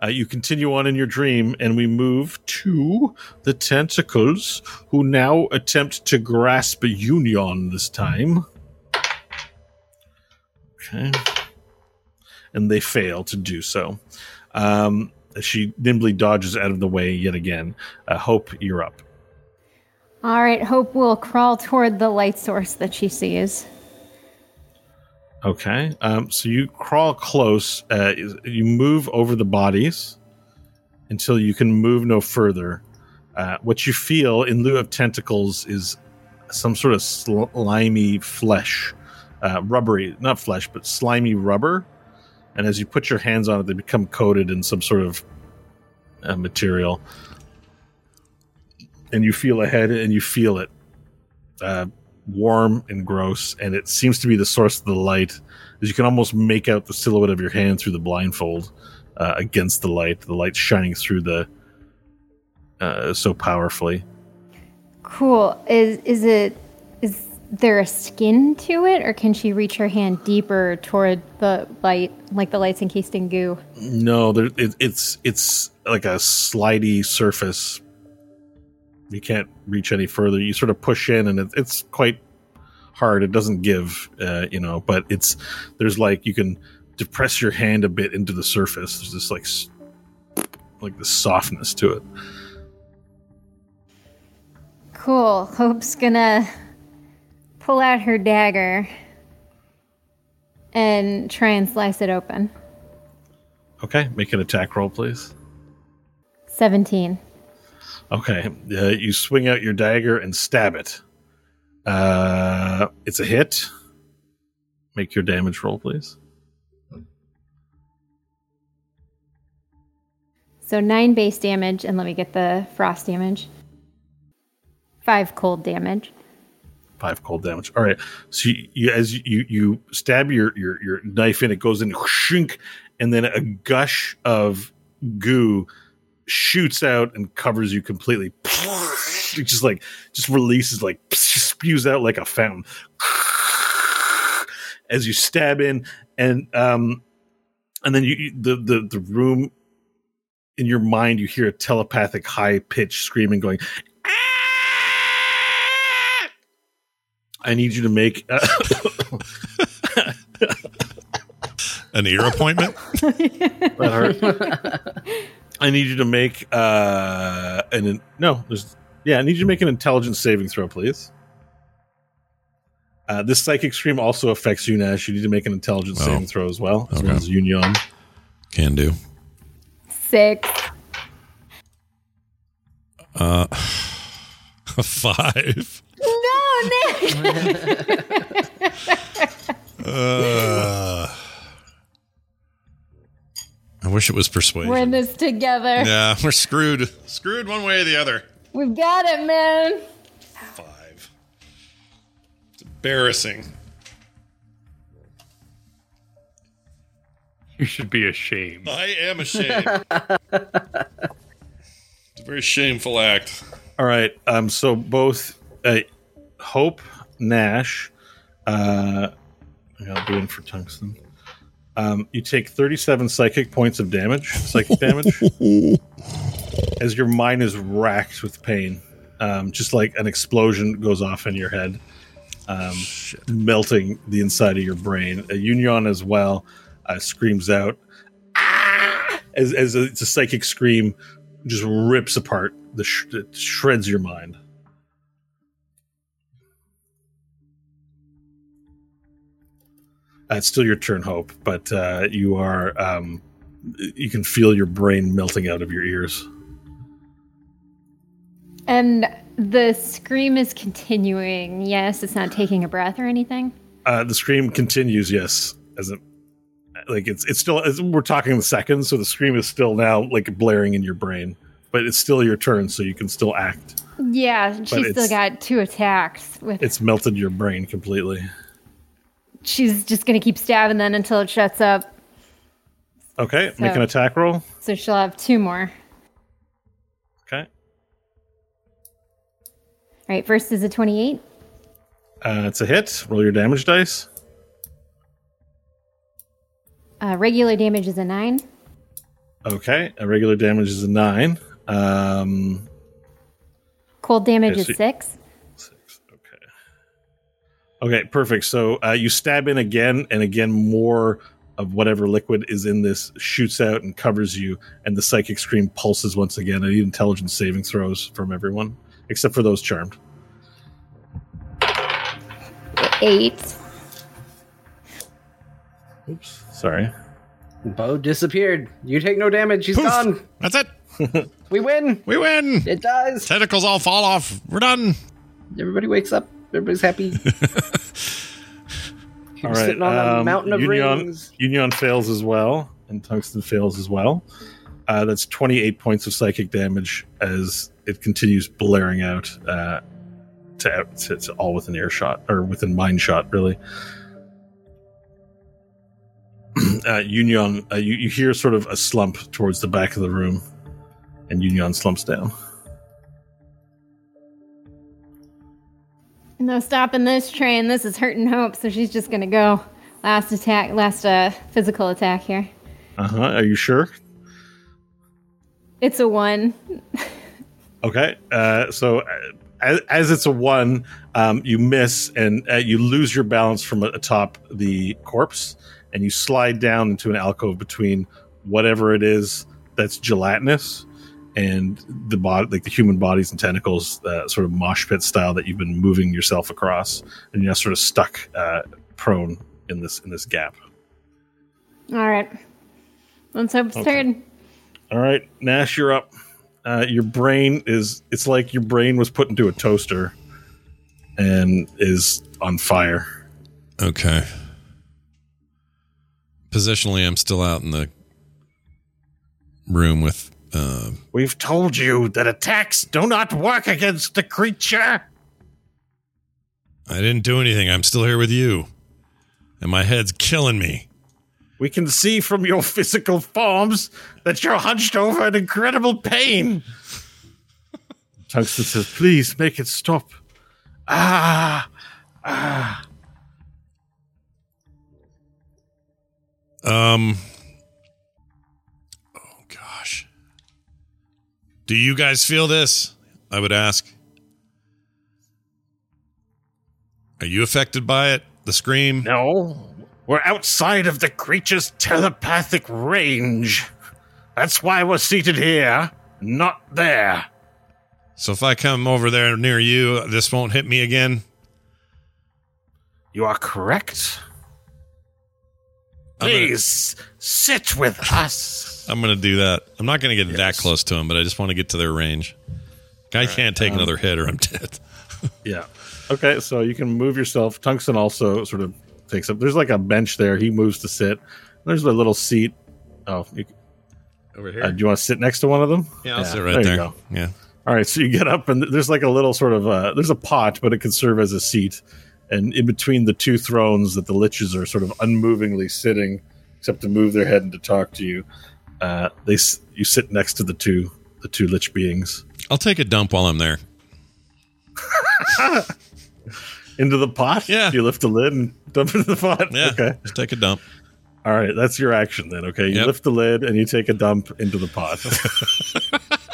Uh, you continue on in your dream, and we move to the tentacles, who now attempt to grasp Union this time. Okay. And they fail to do so. Um, she nimbly dodges out of the way yet again. Uh, Hope, you're up. All right, Hope will crawl toward the light source that she sees. Okay. Um, so you crawl close. Uh, you move over the bodies until you can move no further. Uh, what you feel in lieu of tentacles is some sort of slimy flesh, uh, rubbery, not flesh, but slimy rubber. And as you put your hands on it, they become coated in some sort of uh, material. And you feel ahead and you feel it. Uh, warm and gross, and it seems to be the source of the light. As you can almost make out the silhouette of your hand through the blindfold uh, against the light. The light shining through the uh, so powerfully. Cool. Is is it is there a skin to it, or can she reach her hand deeper toward the light, like the light's encased in goo? No, there, it, it's it's like a slidey surface you can't reach any further. You sort of push in, and it, it's quite hard. It doesn't give, uh, you know, but it's there's like you can depress your hand a bit into the surface. There's this like like the softness to it. Cool. Hope's gonna pull out her dagger and try and slice it open. Okay, make an attack roll, please. 17. Okay, uh, you swing out your dagger and stab it. Uh, it's a hit. Make your damage roll, please. So nine base damage, and let me get the frost damage. Five cold damage. Five cold damage. All right. So you, you as you you stab your your your knife in, it goes in, and then a gush of goo shoots out and covers you completely. It just like just releases like spews out like a fountain as you stab in, and um, and then you the the the room in your mind you hear a telepathic high pitch screaming going. I need you to make uh, an ear appointment. that hurt. I need you to make uh an no, there's yeah, I need you to make an intelligence saving throw, please. Uh, this psychic stream also affects you, Nash. You need to make an intelligence Oh. saving throw as well, as Okay. well as Union. Can do. Six. Uh, five. No, Nick! Uh, what wish it was persuasion. We're in this together. yeah, we're screwed. Screwed one way or the other. We've got it, man. Five. It's embarrassing. You should be ashamed. I am ashamed. it's a very shameful act. All right. Um. So both uh, Hope Nash, uh, I'll do it for tungsten. Um, you take 37 psychic points of damage, psychic damage, as your mind is racked with pain. Um, just like an explosion goes off in your head, um, melting the inside of your brain. A Union as well uh, screams out "Ah!" as, as a, it's a psychic scream, just rips apart the sh- it shreds your mind. Uh, it's still your turn, Hope, but uh, you are um, you can feel your brain melting out of your ears. And the scream is continuing. Yes, it's not taking a breath or anything. Uh, the scream continues. Yes, as it like it's it's still it's, we're talking the seconds, so the scream is still now like blaring in your brain, but it's still your turn, so you can still act. Yeah, she's still got two attacks. With It's melted your brain completely she's just going to keep stabbing then until it shuts up. Okay, so, make an attack roll. So she'll have two more. Okay. All right, first is a 28. Uh, it's a hit. Roll your damage dice. Uh, regular damage is a 9. Okay, a regular damage is a 9. Um, Cold damage okay, so is 6. Okay, perfect. So uh, you stab in again, and again, more of whatever liquid is in this shoots out and covers you, and the psychic scream pulses once again. I need intelligence saving throws from everyone, except for those charmed. Eight. Oops, sorry. Bo disappeared. You take no damage. He's Poof. gone. That's it. We win. We win. It does. Tentacles all fall off. We're done. Everybody wakes up. Everybody's happy. All You're right. sitting on a um, mountain of Union, rings. Union fails as well, and Tungsten fails as well. Uh, that's 28 points of psychic damage as it continues blaring out uh, to, to, to all within earshot, or within mind shot, really. uh, Union, uh, you, you hear sort of a slump towards the back of the room, and Union slumps down. No stopping this train. This is hurting Hope, so she's just gonna go. Last attack, last uh, physical attack here. Uh huh. Are you sure? It's a one. Okay. Uh, so uh, as, as it's a one, um, you miss and uh, you lose your balance from atop the corpse, and you slide down into an alcove between whatever it is that's gelatinous and the body, like the human bodies and tentacles, uh, sort of mosh pit style that you've been moving yourself across, and you're now sort of stuck uh, prone in this in this gap. All right. Let's Hope's Okay. turn. All right, Nash, you're up. Uh, your brain is, it's like your brain was put into a toaster and is on fire. Okay. Positionally, I'm still out in the room with. Uh, We've told you that attacks do not work against the creature. I didn't do anything. I'm still here with you, and my head's killing me. We can see from your physical forms that you're hunched over in incredible pain. Tungsten says, please make it stop. Ah, Um. Do you guys feel this? I would ask. Are you affected by it? The scream? no. We're outside of the creature's telepathic range. That's why we're seated here, not there. So if I come over there near you, this won't hit me again? You are correct. Please sit with us. I'm going to do that. I'm not going to get that close to him, but I just want to get to their range. I can't take another hit or I'm dead. Yeah. Okay, so you can move yourself. Tungsten also sort of takes up. There's like a bench there. He moves to sit. There's a little seat. Oh, you, Over Uh, do you want to sit next to one of them? yeah, I'll Yeah, sit right there you go. Yeah. All right, so you get up and there's like a little sort of uh there's a pot, but it can serve as a seat. And in between the two thrones that the liches are sort of unmovingly sitting, except to move their head and to talk to you, uh, they you sit next to the two the two lich beings I'll take a dump while I'm there. into the pot. Yeah. you lift the lid and dump it in the pot. Yeah. Okay, Just take a dump. all right, that's your action then. Okay, you Yep. lift the lid and you take a dump into the pot.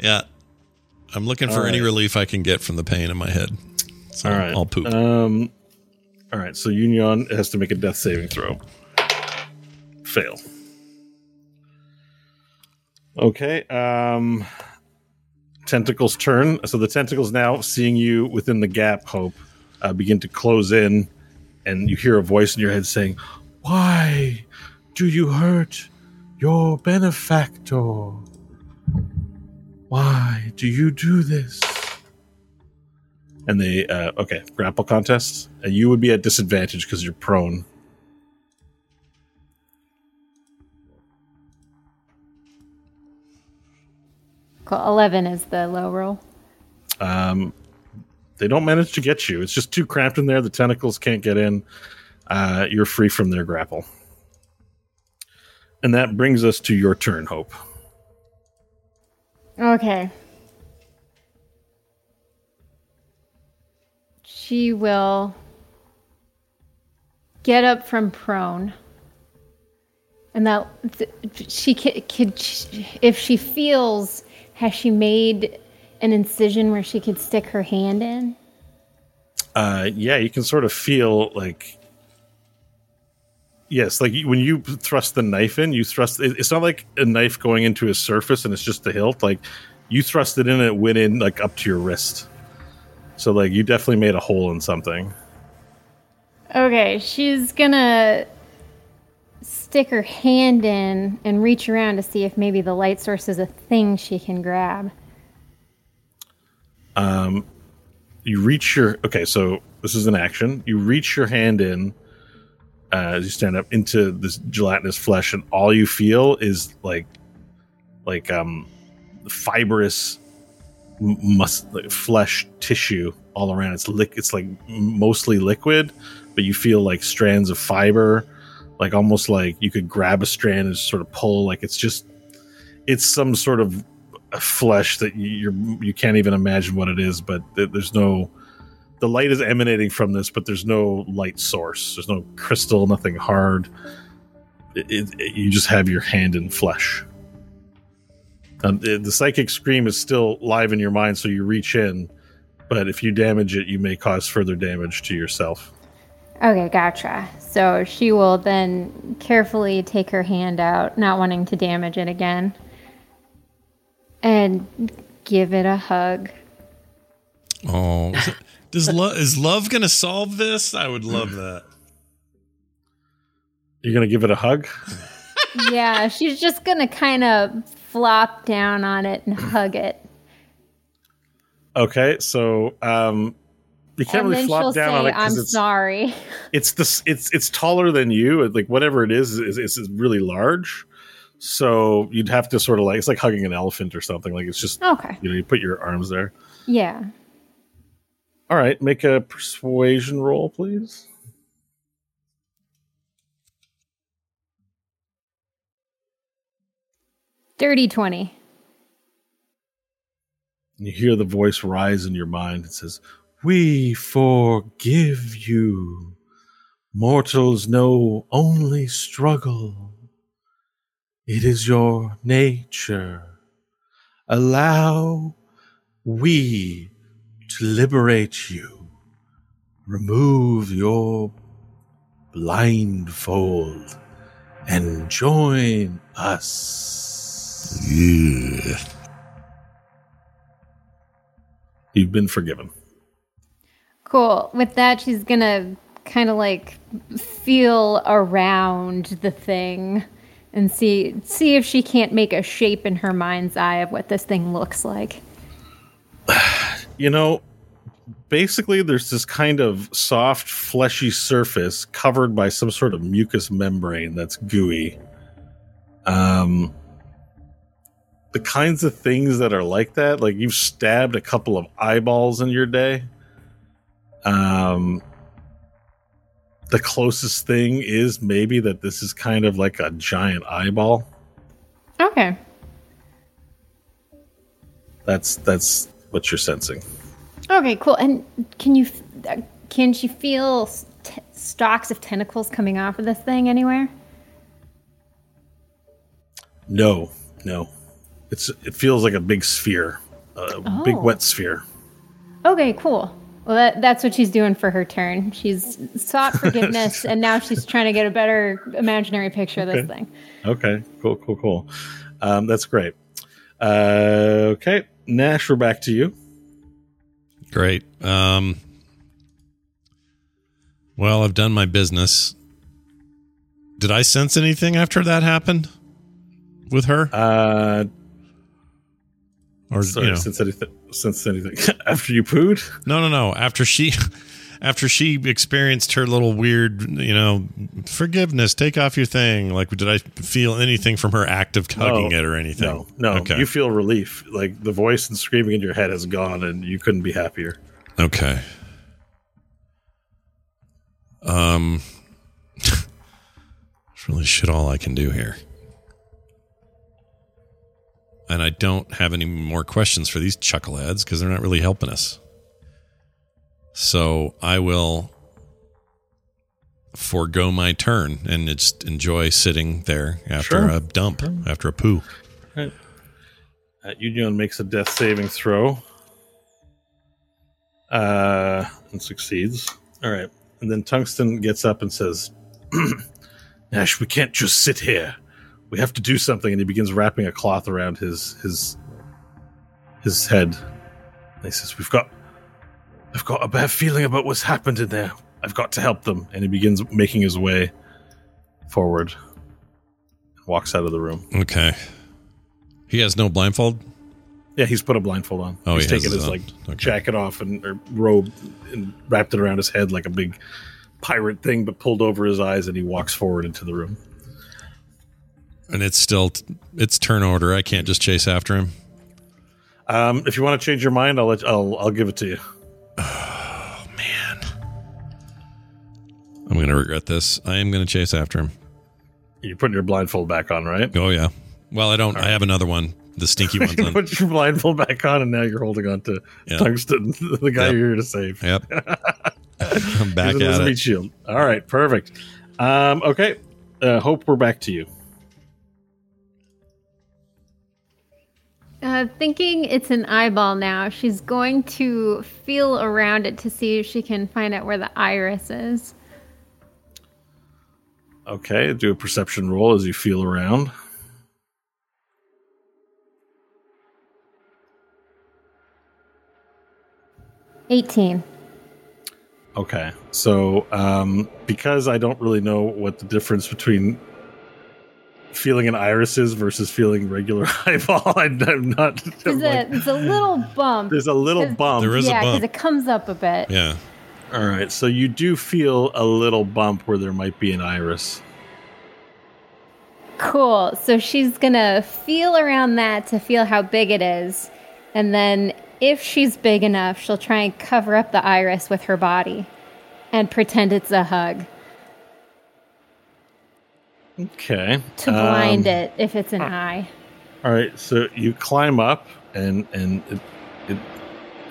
Yeah. I'm looking for All any relief I can get from the pain in my head. So all right, I'll poop. Um, all right, so Union has to make a death saving throw. Fail. Okay. Um, tentacles turn. So the tentacles now, seeing you within the gap, Hope, uh, begin to close in, and you hear a voice in your head saying, "Why do you hurt your benefactor? Why do you do this?" And they, uh, okay, grapple contest. And you would be at disadvantage because you're prone. Cool. 11 is the low roll. Um, they don't manage to get you. It's just too cramped in there. The tentacles can't get in. Uh, you're free from their grapple. And that brings us to your turn, Hope. Okay. She will get up from prone. And that th- she could, could if she feels, has she made an incision where she could stick her hand in? Uh, yeah, you can sort of feel like. Yes, like when you thrust the knife in, you thrust. It's not like a knife going into a surface and it's just the hilt. Like you thrust it in and it went in like up to your wrist. So like you definitely made a hole in something. Okay, she's gonna stick her hand in and reach around to see if maybe the light source is a thing she can grab. you reach your okay so this is an action you reach your hand in uh, as you stand up into this gelatinous flesh and all you feel is like like um fibrous like flesh tissue all around it's lick it's like mostly liquid but you feel like strands of fiber like almost like you could grab a strand and sort of pull like it's just it's some sort of flesh that you- you're you can't even imagine what it is but there's no the light is emanating from this but there's no light source. There's no crystal nothing hard. It, it- you just have your hand in flesh. Um, the psychic scream is still live in your mind so you reach in but if you damage it you may cause further damage to yourself Okay, gotcha. So she will then carefully take her hand out, not wanting to damage it again, and give it a hug. Oh, is does love is love going to solve this? I would love that. you're gonna give it a hug yeah, she's just gonna kind of flop down on it and hug it. okay so um you can't and really flop down say, on it I'm it's sorry. it's this it's it's taller than you like whatever it is is, is is really large so you'd have to sort of like it's like hugging an elephant or something like it's just Okay. you know you put your arms there Yeah. all right make a persuasion roll please Dirty 20. you hear the voice rise in your mind it says we forgive you. Mortals know only struggle. It is your nature. Allow we to liberate you. Remove your blindfold and join us. You've been forgiven Cool. With that, she's gonna kind of like feel around the thing and see see if she can't make a shape in her mind's eye of what this thing looks like. you know, basically there's this kind of soft, fleshy surface covered by some sort of mucous membrane that's gooey. Um, the kinds of things that are like that. Like you've stabbed a couple of eyeballs in your day. Um, the closest thing is maybe that this is kind of like a giant eyeball. Okay. That's that's what you're sensing. Okay, cool. And can you can she feel t- stalks of tentacles coming off of this thing anywhere? No, no. It's it feels like a big sphere, a big Oh. wet sphere. Okay, cool. Well, that, that's what she's doing for her turn. She's sought forgiveness, and now she's trying to get a better imaginary picture of this thing. Okay, cool, cool, cool. Um, that's great. Uh, okay, Nash, we're back to you. Great. Um, well, I've done my business. Did I sense anything after that happened with her? Uh, or sorry, you know, since anything, since anything after you pooed. no, no, no. After she, after she experienced her little weird, you know, forgiveness, take off your thing. Like, did I feel anything from her act of hugging No, it or anything? No, no. Okay. You feel relief. Like the voice and screaming in your head has gone, and you couldn't be happier. Okay. Um, it's really shit all I can do here. And I don't have any more questions for these chuckleheads because they're not really helping us. So I will forego my turn and just enjoy sitting there after Sure. a dump, after a poo. Uh, Union makes a death saving throw. Uh, and succeeds. All right. And then Tungsten gets up and says, Nash, we can't just sit here. We have to do something. And he begins wrapping a cloth around his his his head. And he says, We've got I've got a bad feeling about what's happened in there. I've got to help them. And he begins making his way forward. And walks out of the room. Okay. He has no blindfold? Yeah, he's put a blindfold on. Oh, he's he taken his his like Okay. jacket off and or robe and wrapped it around his head like a big pirate thing, but pulled over his eyes, and he walks forward into the room. And it's still it's turn order. I can't just chase after him. Um, if you want to change your mind, I'll let I'll I'll give it to you. Oh man. I'm going to regret this. I am going to chase after him. You're putting your blindfold back on, right? Oh yeah. Well, I don't I have another one. The stinky one. you put your blindfold back on, and now you're holding on to Yeah. tungsten, the guy Yep. you're here to save. Yep. I'm back at it. shield. All right, perfect. Um, okay, uh, Hope, we're back to you. Uh, thinking it's an eyeball now, she's going to feel around it to see if she can find out where the iris is. Okay, do a perception roll as you feel around. Eighteen. Okay, so um, because I don't really know what the difference between feeling an irises versus feeling regular eyeball, I, I'm not. I'm There's like- a, there's a little bump. there's a little bump. There is yeah, a because it comes up a bit. Yeah. All right, so you do feel a little bump where there might be an iris. Cool. So she's gonna feel around that to feel how big it is, and then if she's big enough, she'll try and cover up the iris with her body and pretend it's a hug Okay. to blind Um, it if it's an eye. All right, so you climb up, and and it, it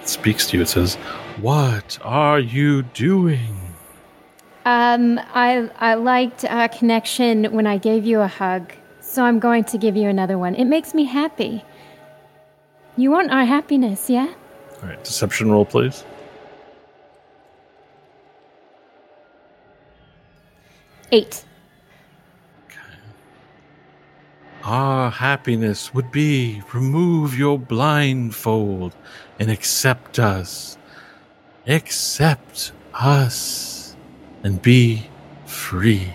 speaks to you. It says, "What are you doing?" Um, I I liked a connection when I gave you a hug, so I'm going to give you another one. It makes me happy. You want our happiness, yeah? All right, deception roll, please. Eight. Our happiness would be remove your blindfold and accept us. Accept us and be free.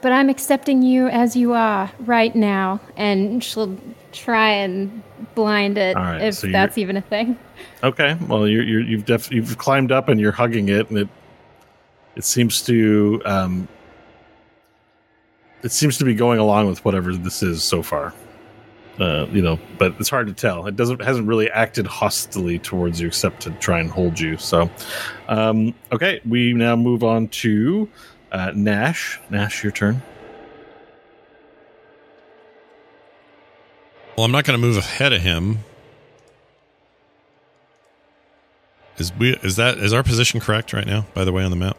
But I'm accepting you as you are right now, and she'll try and blind it right, if so that's even a thing. Okay, well you're, you're you've def- you've climbed up and you're hugging it, and it it seems to um, it seems to be going along with whatever this is so far. Uh, you know, but it's hard to tell. It doesn't hasn't really acted hostilely towards you except to try and hold you. So, um, okay, we now move on to uh, Nash. Nash, your turn. Well, I'm not going to move ahead of him. Is we is that is our position correct right now? By the way, on the map,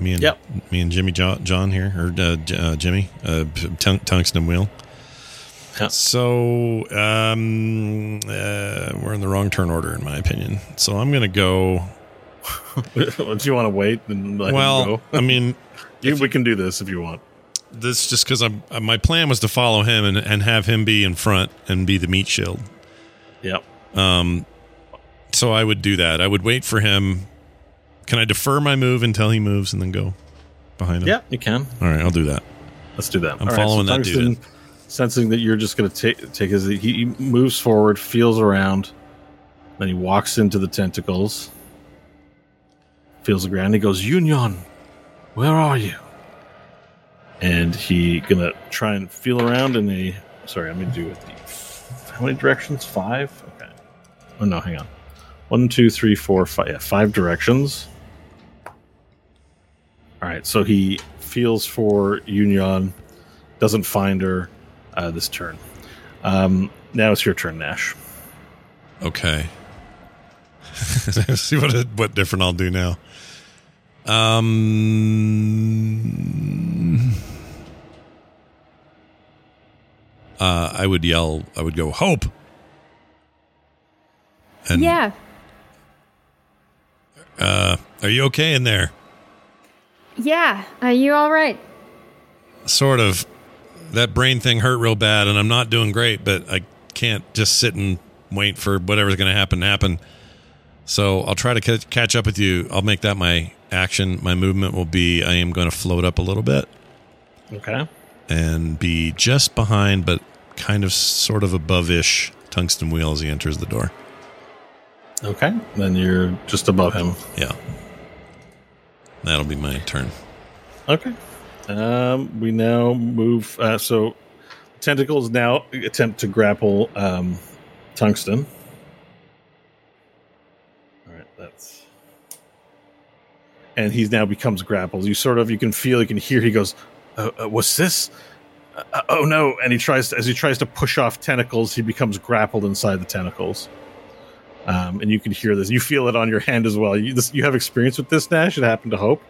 me and Yep. me and Jimmy John, John here or uh, uh, Jimmy uh, tung- tungsten wheel. So um, uh, we're in the wrong turn order, in my opinion. So I'm going to go. Do you want to wait and let him well, go? I mean, You- we can do this if you want. this just because I'm uh, my plan was to follow him and, and have him be in front and be the meat shield. Yep. Um, so I would do that. I would wait for him. Can I defer my move until he moves and then go behind him? Yeah, you can. All right, I'll do that. Let's do that. I'm following that dude Sensing that you're just going to take take his, he moves forward, feels around, then he walks into the tentacles, feels the ground. He goes, "Union, where are you?" And he gonna try and feel around in a. Sorry, I'm gonna do it. The, how many directions? Five. Okay. Oh no, hang on. One, two, three, four, five. Yeah, five directions. All right, so he feels for Union, doesn't find her uh, this turn. Um, now it's your turn, Nash. Okay. See what what different I'll do now. Um. Uh, I would yell. I would go hope. And yeah. Uh, are you okay in there? Yeah. Are you all right? Sort of. That brain thing hurt real bad, and I'm not doing great. But I can't just sit and wait for whatever's going to happen to happen. So I'll try to ca- catch up with you. I'll make that my action. My movement will be I am going to float up a little bit Okay. and be just behind, but kind of sort of above ish tungsten wheel as he enters the door. Okay. Then you're just above him. Yeah. That'll be my turn. Okay. Um, we now move. Uh, so tentacles now attempt to grapple um, tungsten. All right, that's. And he now becomes grappled. You sort of you can feel, you can hear. He goes, uh, uh, "What's this? Uh, oh no!" And he tries to, as he tries to push off tentacles, he becomes grappled inside the tentacles. Um, and you can hear this. You feel it on your hand as well. You, this, you have experience with this, Nash. It happened to Hope.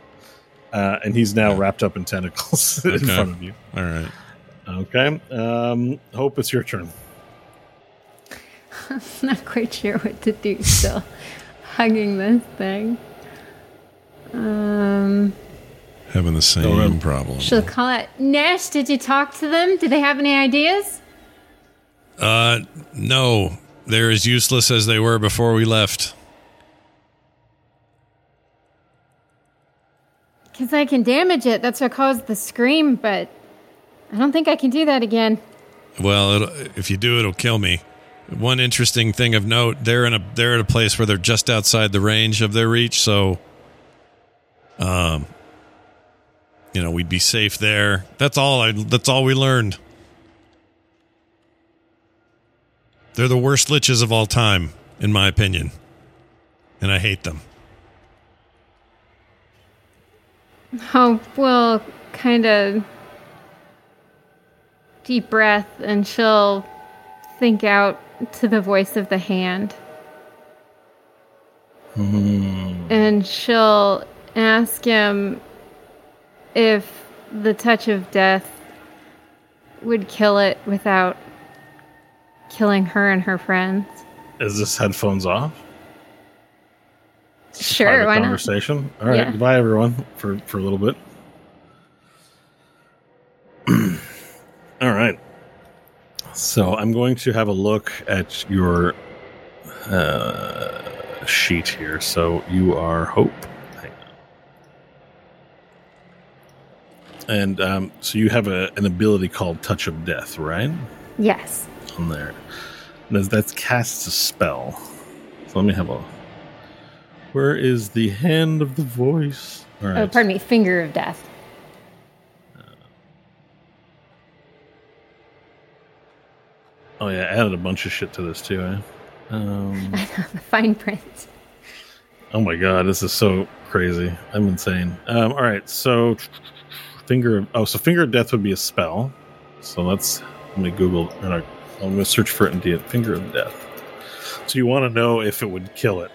Uh, and he's now wrapped up in tentacles in Okay. front of you. All right. Okay. Um, Hope, it's your turn. I'm Not quite sure what to do still. Hugging this thing. Um, Having the same ahead. problem. she'll call it. Nash, did you talk to them? Did they have any ideas? Uh, no. They're as useless as they were before we left. Because I can damage it. That's what caused the scream, but I don't think I can do that again. Well, it'll, if you do, it'll kill me. One interesting thing of note: they're in a they're at a place where they're just outside the range of their reach, so, um, you know, we'd be safe there. That's all. I that's all we learned. They're the worst liches of all time, in my opinion, and I hate them. Oh, Hope will kind of deep breath and she'll think out to the voice of the hand. Hmm. And she'll ask him if the touch of death would kill it without killing her and her friends. Is this headphones off? Sure, why not? conversation. All right. Yeah. Goodbye, everyone, for, for a little bit. All right. So I'm going to have a look at your uh, sheet here. So you are Hope. And um, so you have a, an ability called Touch of Death, right? Yes on there. That's, that's casts a spell. So let me have a. Where is the hand of the voice? Oh, pardon me, finger of death. Oh yeah, I added a bunch of shit to this too. Eh? Um, I know the fine print. Oh my god, this is so crazy. I'm insane. Um, all right, so finger. Of, oh, so finger of death would be a spell. So let's let me Google. Or not, I'm gonna search for it in D- finger of death. So you want to know if it would kill it?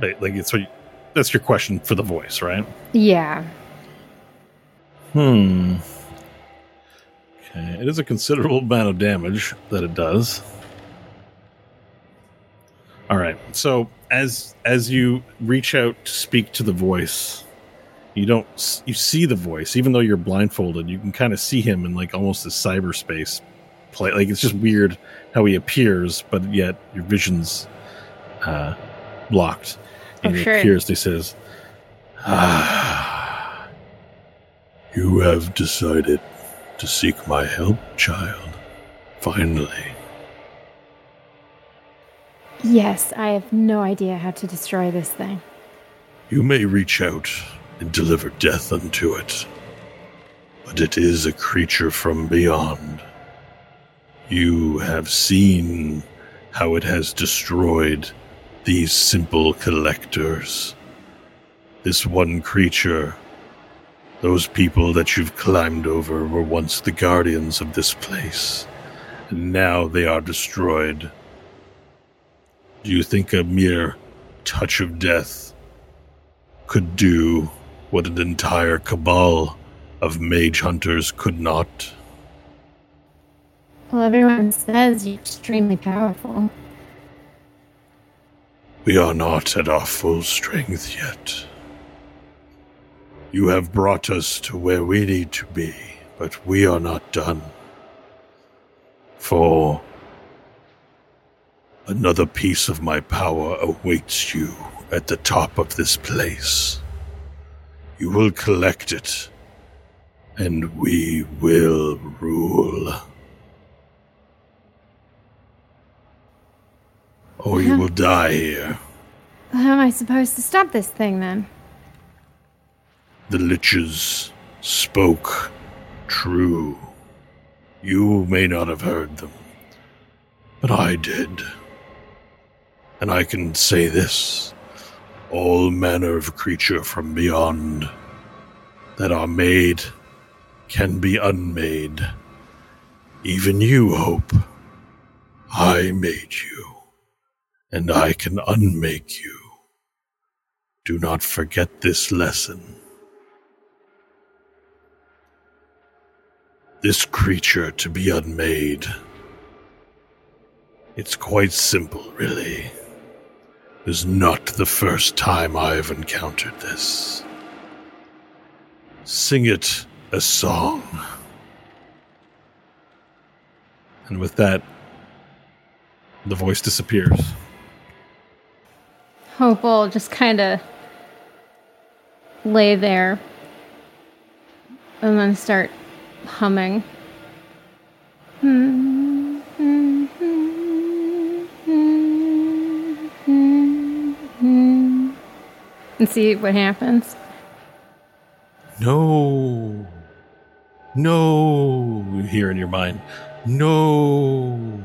Like like it's you, that's your question for the voice, right? Yeah. Hmm. Okay, it is a considerable amount of damage that it does. All right. So as as you reach out to speak to the voice, you don't you see the voice even though you're blindfolded. You can kind of see him in like almost a cyberspace play. Like it's just weird how he appears, but yet your vision's uh, blocked. And Oh, he sure. appears. He says, "Ah, you have decided to seek my help, child. Finally." Yes, I have no idea how to destroy this thing. You may reach out and deliver death unto it, but it is a creature from beyond. You have seen how it has destroyed these simple collectors. This one creature, those people that you've climbed over, were once the guardians of this place, and now they are destroyed. Do you think a mere touch of death could do what an entire cabal of mage hunters could not? Well, everyone says you're extremely powerful. We are not at our full strength yet. You have brought us to where we need to be, but we are not done. For another piece of my power awaits you at the top of this place. You will collect it, and we will rule. Or you will die here. How am I supposed to stop this thing then? The liches spoke true. You may not have heard them, but I did. And I can say this all manner of creature from beyond that are made can be unmade. Even you, Hope. I made you, and I can unmake you. Do not forget this lesson. This creature to be unmade. It's quite simple, really. It is not the first time I have encountered this. Sing it a song. And with that, the voice disappears. Hope will just kind of lay there and then start humming. And see what happens. No. No. Hear in your mind. No.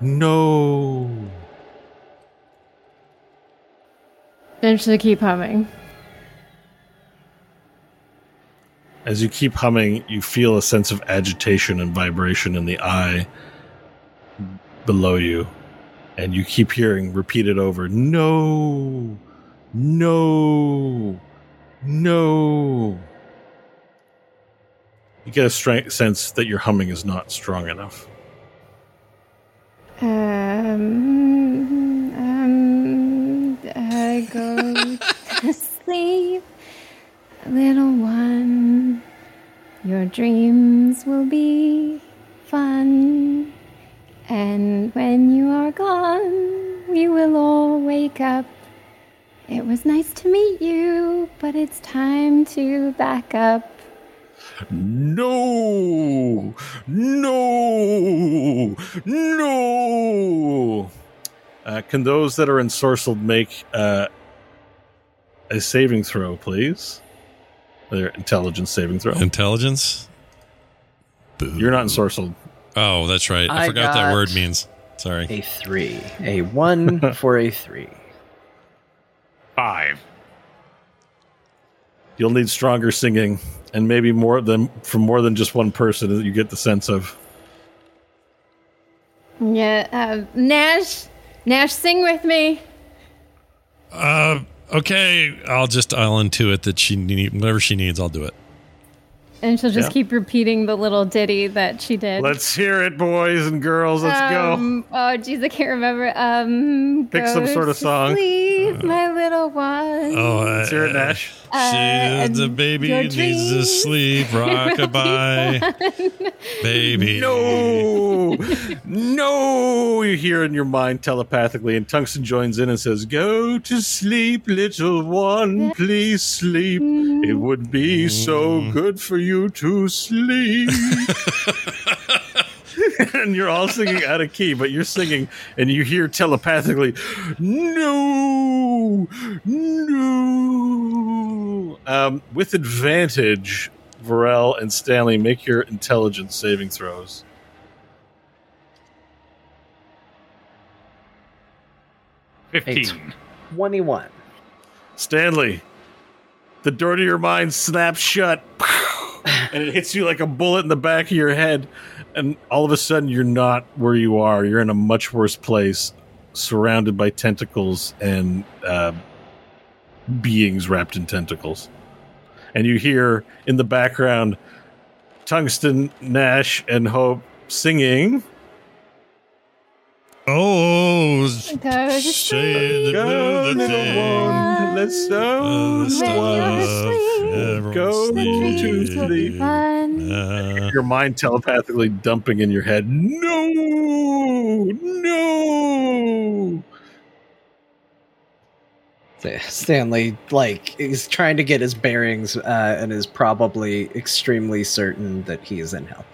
No. Eventually keep humming. As you keep humming, you feel a sense of agitation and vibration in the eye below you. And you keep hearing repeated over no, no, no. You get a strength sense that your humming is not strong enough. Um, go to sleep, little one. Your dreams will be fun. And when you are gone, we will all wake up. It was nice to meet you, but it's time to back up. No, no, no. Uh, can those that are ensorcelled make uh, a saving throw, please? Their intelligence saving throw. Intelligence? Boo. You're not ensorcelled. Oh, that's right. I, I forgot that word means. Sorry. A three. A one for a three. Five. You'll need stronger singing, and maybe more than from more than just one person. That you get the sense of. Yeah, uh, Nash, Nash, sing with me. Uh, okay. I'll just I'll intuit that she need whatever she needs. I'll do it. And she'll just Yeah. keep repeating the little ditty that she did. Let's hear it, boys and girls. Let's go. um, Oh, jeez, I can't remember. Um, Pick some sort of to song. Sleep, my little one. Oh, Let's hear it, Nash. She, the and baby your needs to dreams sleep. Rockabye, baby. No, no! You hear in your mind telepathically, and Tungsten joins in and says, "Go to sleep, little one. Please sleep. It would be so good for you to sleep." and you're all singing out of key, but you're singing, and you hear telepathically, "No, no." Um, with advantage, Varel and Stanley make your intelligence saving throws. Fifteen. Twenty-one. Stanley, the door to your mind snaps shut, and it hits you like a bullet in the back of your head. And all of a sudden, you're not where you are. You're in a much worse place, surrounded by tentacles and uh, beings wrapped in tentacles. And you hear in the background Tungsten, Nash, and Hope singing. Oh, Go to shade sleep. Go, the little one, let's go. the stuff, Go to sleeping. sleep. Fun. Uh, your mind telepathically dumping in your head. No, no. Stanley, like, he's trying to get his bearings uh, and is probably extremely certain that he is in hell.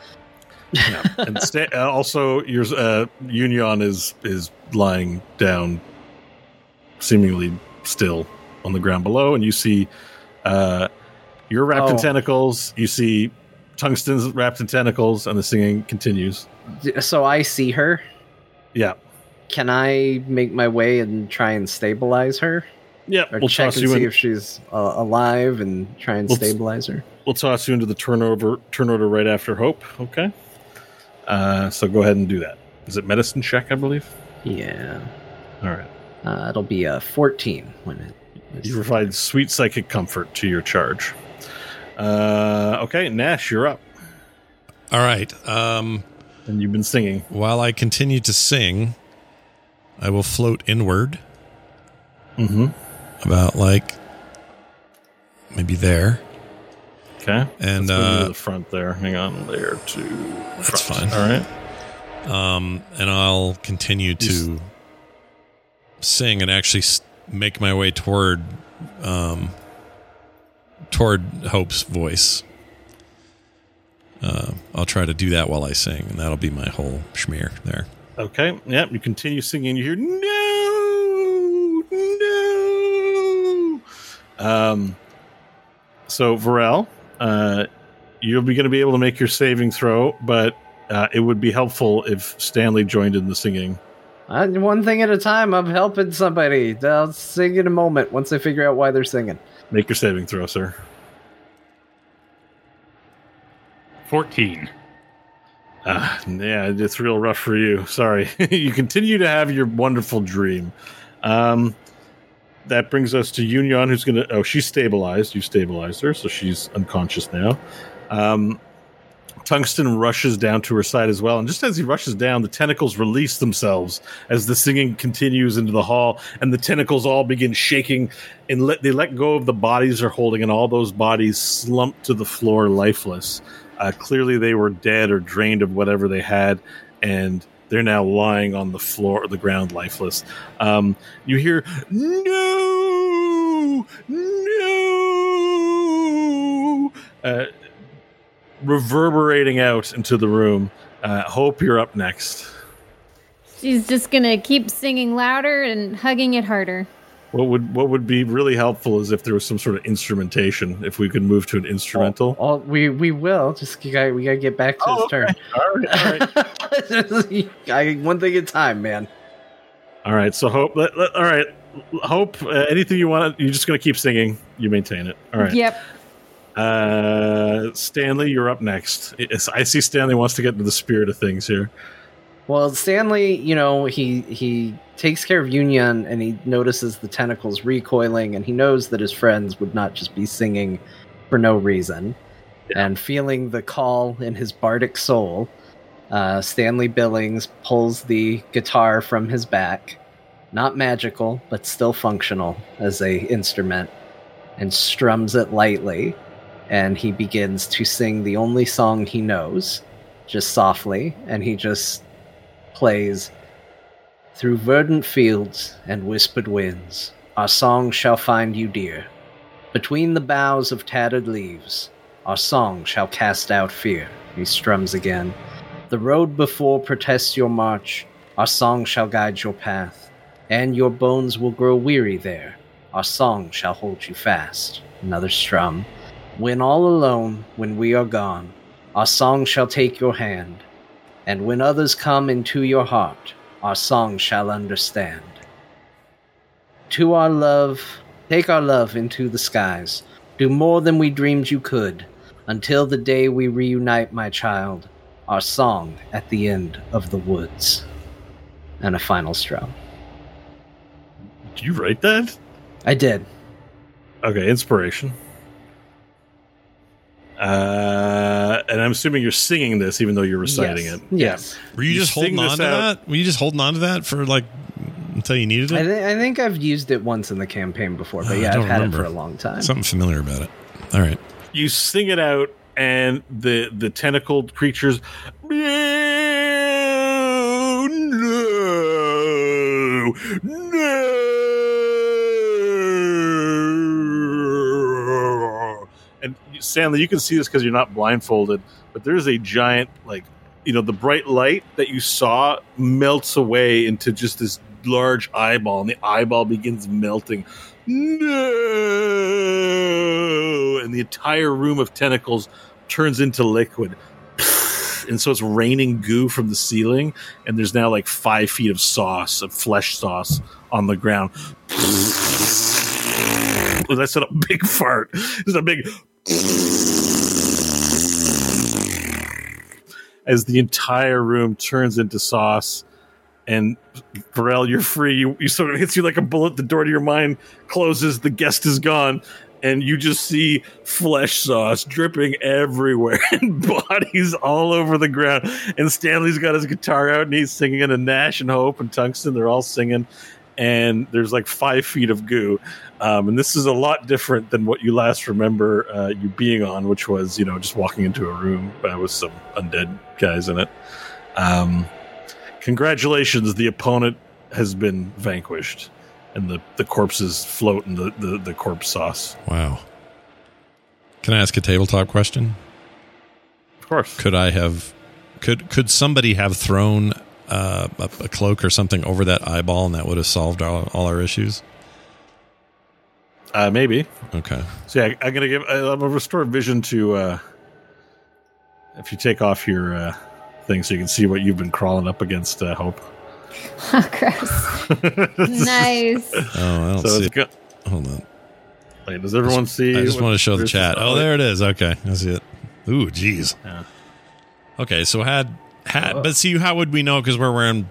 And sta- uh, also, your uh, Union is is lying down, seemingly still on the ground below, and you see uh, you're wrapped in Oh. tentacles. You see Tungsten's wrapped in tentacles, and the singing continues. So I see her. Yeah, Can I make my way and try and stabilize her? yeah. We'll check toss and you see in. if she's uh, alive and try and Let's- stabilize her? We'll toss you into the turnover turnover right after Hope. Okay. Uh, so go ahead and do that. Is it medicine check? I believe. Yeah. All right. Uh, it'll be a 14 when it. You provide sweet psychic comfort to your charge. Uh, okay, Nash, you're up, all right. Um, and you've been singing. while I continue to sing, I will float inward Mm-hmm. about like maybe there. Okay, And, Let's uh, to the front there. Hang on, there to That's front. fine. All right. um, and I'll continue to sing and actually make my way toward um, toward Hope's voice. Uh, I'll try to do that while I sing, and that'll be my whole schmear there. Okay. Yep. You continue singing. You hear no, no. Um. So Varel, uh, you'll be going to be able to make your saving throw, but uh, it would be helpful if Stanley joined in the singing. Uh, one thing at a time. I'm helping somebody. I'll sing in a moment once I figure out why they're singing. Make your saving throw, sir. Fourteen. Ah, yeah, it's real rough for you. Sorry. you continue to have your wonderful dream. Um, that brings us to Union, who's going to. Oh, she's stabilized. You stabilized her, so she's unconscious now. Um, Tungsten rushes down to her side as well. And just as he rushes down, the tentacles release themselves as the singing continues into the hall, and the tentacles all begin shaking and let, they let go of the bodies they're holding, and all those bodies slump to the floor lifeless. Uh, clearly, they were dead or drained of whatever they had, and they're now lying on the floor, the ground, lifeless. Um, you hear no, no, uh, reverberating out into the room. Uh, Hope, you're up next. She's just gonna keep singing louder and hugging it harder. What would what would be really helpful is if there was some sort of instrumentation. If we could move to an instrumental. Oh, we we will. Just you gotta, we gotta get back to Oh, his turn. All right, all right. I, one thing at a time, man. All right. So hope. Let, let- all right. Hope. Uh, anything you want. You're just going to keep singing. You maintain it. All right. Yep. Uh, Stanley, you're up next. It's, I see Stanley wants to get into the spirit of things here. Well, Stanley, you know, he he takes care of Union and he notices the tentacles recoiling and he knows that his friends would not just be singing for no reason. And feeling the call in his bardic soul, uh, Stanley Billings pulls the guitar from his back, not magical, but still functional as a instrument, and strums it lightly. And he begins to sing the only song he knows, just softly, and he just plays through verdant fields and whispered winds our song shall find you dear. Between the boughs of tattered leaves our song shall cast out fear. He strums again. The road before protests your march our song shall guide your path and your bones will grow weary there. Our song shall hold you fast. Another strum. When all alone when we are gone our song shall take your hand and when others come into your heart, our song shall understand. To our love, take our love into the skies. Do more than we dreamed you could, until the day we reunite, my child. Our song at the end of the woods. And a final strum. Did you write that? I did. Okay, inspiration. Uh, and I'm assuming you're singing this, even though you're reciting Yes. it. Yes. Were you, You just holding on to out- that? Were you just holding on to that for like until you needed I, it? th- I think I've used it once in the campaign before, but I yeah, I've had remember. it for a long time. Something familiar about it. All right. You sing it out, and the the tentacled creatures. No, no, no. Stanley, you can see this because you're not blindfolded, but there's a giant, like, you know, the bright light that you saw melts away into just this large eyeball, and the eyeball begins melting. No! And the entire room of tentacles turns into liquid. And so it's raining goo from the ceiling, and there's now like five feet of sauce, of flesh sauce on the ground. That's a big fart. It's a big. As the entire room turns into sauce, and Varel, you're free. You, you sort of hits you like a bullet. The door to your mind closes. The guest is gone, and you just see flesh sauce dripping everywhere and bodies all over the ground. And Stanley's got his guitar out and he's singing. And Nash and Hope and Tungsten, they're all singing. And there's like five feet of goo. Um, and this is a lot different than what you last remember uh, you being on, which was, you know, just walking into a room uh, with some undead guys in it. Um, congratulations, the opponent has been vanquished. And the, the corpses float in the, the, the corpse sauce. Wow. Can I ask a tabletop question? Of course. Could I have could could somebody have thrown uh, a, a cloak or something over that eyeball and that would have solved all, all our issues? Uh, maybe. Okay. So yeah, I'm gonna give. I'm gonna restore vision to. Uh, if you take off your uh, thing, so you can see what you've been crawling up against. Uh, Hope. Oh, gross. nice. Oh, I don't So see it's it. good. Hold on. Wait, does everyone see? I just want to show the chat. Oh, there it is. Okay, I see it. Ooh, jeez. Yeah. Okay, so had had, but see, how would we know? Because we're wearing,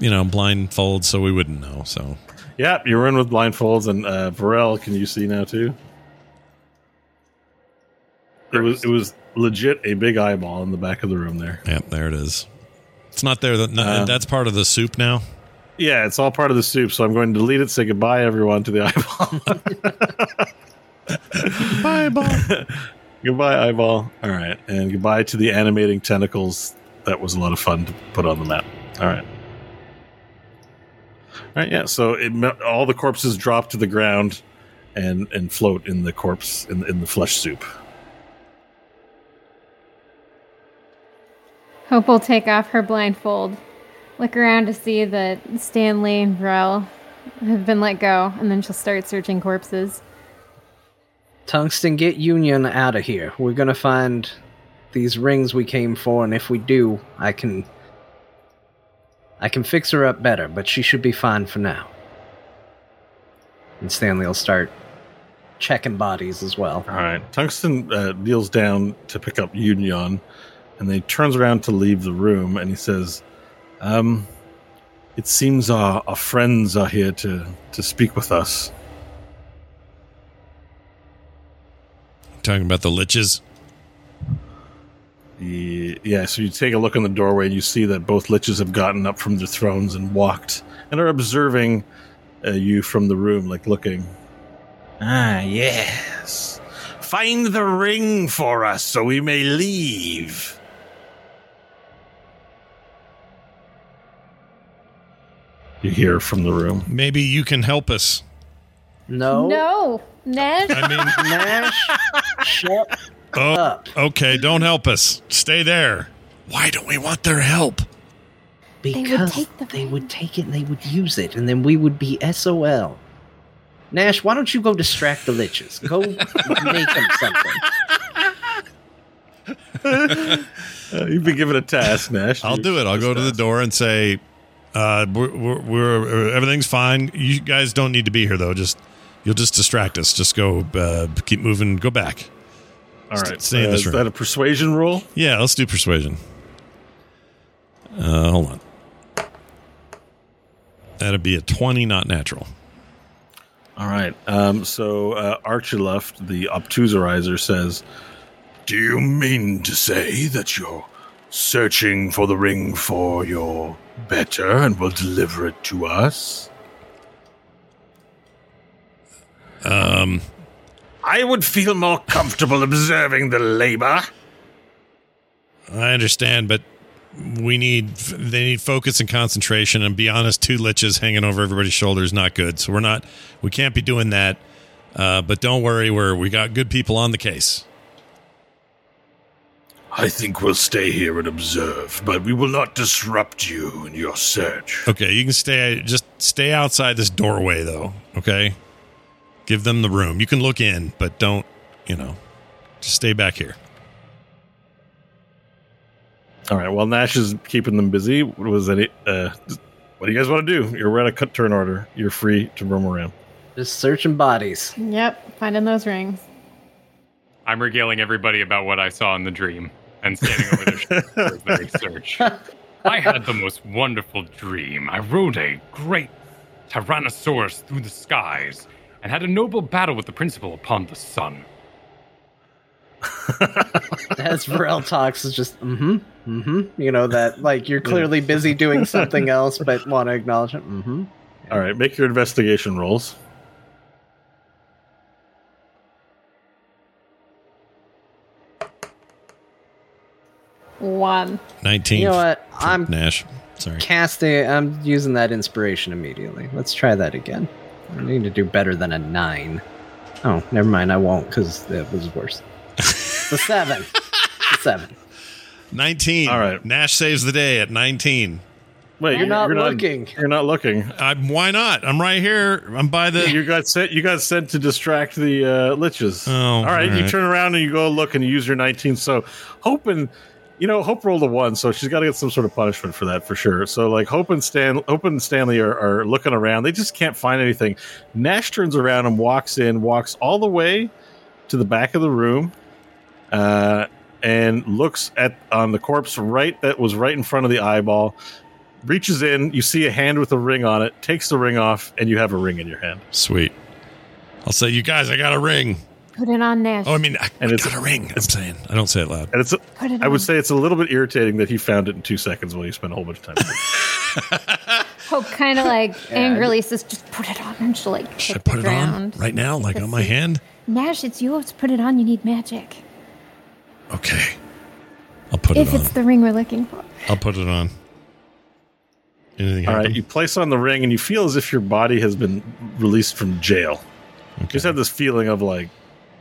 you know, blindfolds, so we wouldn't know. So Yeah, you're in with blindfolds, and uh, Varel, can you see now too? It was it was legit a big eyeball in the back of the room there. yeah, there it is. It's not there. That Uh, that's part of the soup now. Yeah, it's all part of the soup. So I'm going to delete it. Say goodbye, everyone, to the eyeball. Bye, bye. goodbye, eyeball. All right, and goodbye to the animating tentacles. That was a lot of fun to put on the map. All right. All right, yeah. So it, me- all the corpses drop to the ground and and float in the corpse in, in the flesh soup. Hope will take off her blindfold, look around to see that Stanley and Rel have been let go, and then she'll start searching corpses. Tungsten, get Union out of here. We're gonna find these rings we came for, and if we do, I can. I can fix her up better, but she should be fine for now. And Stanley will start checking bodies as well. All right. Tungsten uh, kneels down to pick up Union, and then he turns around to leave the room, and he says, "Um, it seems our, our friends are here to to speak with us." Talking about the liches. Ye- Yeah, so you take a look in the doorway and you see that both liches have gotten up from their thrones and walked and are observing uh, you from the room, like looking. Ah, yes. Find the ring for us so we may leave. You hear from the room. Maybe you can help us. No, No, Nash. I mean, Nash, shut oh, up. okay, don't help us. Stay there. Why don't we want their help? Because take the they would take it and they would use it, and then we would be SOL. Nash, why don't you go distract the liches? Go make them something. Uh, you've been given a task, Nash. I'll do it. I'll go to the door and say, uh, we're, we're, we're everything's fine. You guys don't need to be here though. Just you'll just distract us. Just go, uh, keep moving. Go back. All right. stay in uh, this is that a persuasion roll? Yeah, let's do persuasion. Uh, hold on. That'd be a twenty, not natural. All right. Um, so uh, Archileft, the obtuserizer, says, Do you mean to say that you're searching for the ring for your better and will deliver it to us? Um, I would feel more comfortable observing the labor. I understand, but we need they need focus and concentration. And be honest, two liches hanging over everybody's shoulders is not good. So we're not we can't be doing that. Uh, but don't worry, we're we got good people on the case. I think we'll stay here and observe, but we will not disrupt you in your search. Okay, you can stay just stay outside this doorway though. Okay, give them the room. You can look in, but don't you know? Just stay back here. All right. Well, Nash is keeping them busy. What was any? Uh, what do you guys want to do? You're at a cut turn order. You're free to roam around. Just searching bodies. Yep, finding those rings. I'm regaling everybody about what I saw in the dream and standing over their shoulders as they search. I had the most wonderful dream. I rode a great Tyrannosaurus through the skies and had a noble battle with the principal upon the sun. As Varel talks, is just mm-hmm, mm-hmm. You know that like you're clearly busy doing something else, but want to acknowledge it. Mm-hmm. All right. Make your investigation rolls. One. Nineteen. You know what? I'm Nash. Sorry. casting. I'm using that inspiration immediately. Let's try that again. I need to do better than a nine. Oh, never mind. I won't because that was worse. It's a seven. It's a seven. Nineteen. All right. Nash saves the day at nineteen. Wait, You're not looking. You're not looking. I, why not? I'm right here. I'm by the. You got sent. You got sent to distract the uh, liches. Oh, all right. all You turn around and you go look and you use your 19. So, hoping, you know, Hope rolled a one, so she's got to get some sort of punishment for that for sure. So, like, Hope and Stan, Hope and Stanley are, are looking around. They just can't find anything. Nash turns around and walks in, walks all the way to the back of the room, uh, and looks at on the corpse right that was right in front of the eyeball. Reaches in, you see a hand with a ring on it, takes the ring off, and you have a ring in your hand. Sweet. I'll say, you guys, I got a ring. Put it on Nash. Oh, I mean, I, And I it's- got a ring. I'm saying. I don't say it loud. And it's, a, Put it I would say it's a little bit irritating that he found it in two seconds while you spent a whole bunch of time. Hope kind of like angrily says, "Just put it on," and she'll like Should I hit put the it ground. on right now, like on my hand? Nash, it's yours. Put it on. You need magic. Okay. I'll put if it on. If it's the ring we're looking for. I'll put it on. Anything All right, happen? you place on the ring, and you feel as if your body has been released from jail. You just have this feeling of like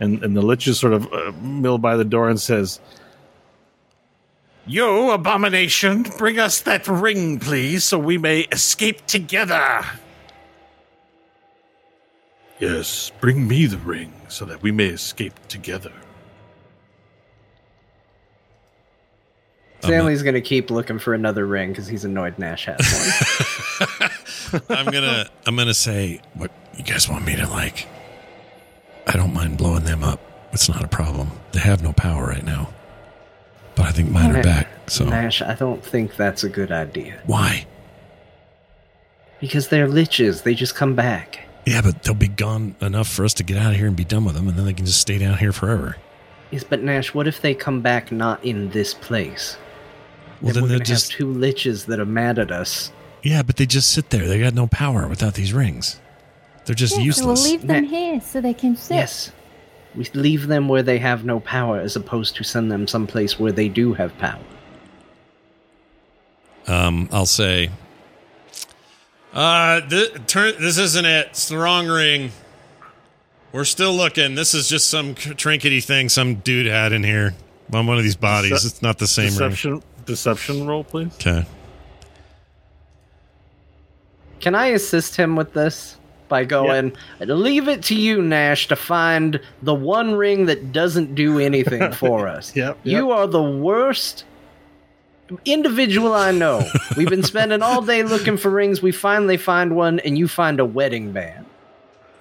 And and the lich is sort of uh, mill by the door and says, You abomination, bring us that ring, please, so we may escape together. "Yes, bring me the ring so that we may escape together." Stanley's gonna keep looking for another ring because he's annoyed Nash has one. I'm gonna I'm gonna say what you guys want me to like. I don't mind blowing them up. It's not a problem. They have no power right now, but I think mine are back. So Nash, I don't think that's a good idea why? because they're liches. They just come back. Yeah, but they'll be gone enough for us to get out of here and be done with them, and then they can just stay down here forever. Yes, but Nash, what if they come back not in this place? Well, then then we're gonna just have two liches that are mad at us. yeah, but they just sit there. They got no power without these rings. They're just Yeah, so we'll leave them Nah. here so they can sit. Yes. We leave them where they have no power as opposed to send them someplace where they do have power. Um, I'll say, uh, th- turn. This isn't it. It's the wrong ring. We're still looking. This is just some trinkety thing some dude had in here on one of these bodies. Dece- it's not the same ring. Deception, deception roll, please. Okay. Can I assist him with this? By going, leave it to you, Nash, to find the one ring that doesn't do anything for us. Yep, You are the worst individual I know. We've been spending all day looking for rings. We finally find one, and you find a wedding band.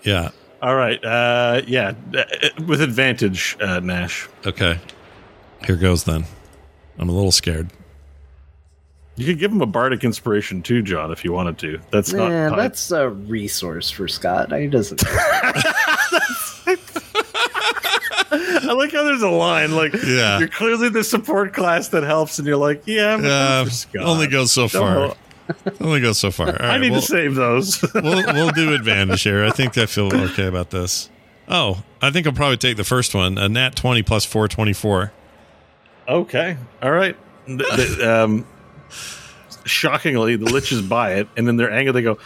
Yeah. All right. Uh, yeah, uh, with advantage, uh, Nash. Okay. Here goes then. I'm a little scared. You could give him a bardic inspiration too, John, if you wanted to. That's not. Yeah, tied. that's a resource for Scott. He doesn't. I like how there's a line like, Yeah. you're clearly the support class that helps, and you're like, yeah, I'm Uh, for Scott. only goes so far. Don't- only goes so far. All I right, need we'll, to save those. we'll we'll do advantage here. I think I feel okay about this. Oh, I think I'll probably take the first one. A nat twenty plus four twenty four. okay. All right. The- the, um, shockingly, the liches buy it, and in their anger, they go.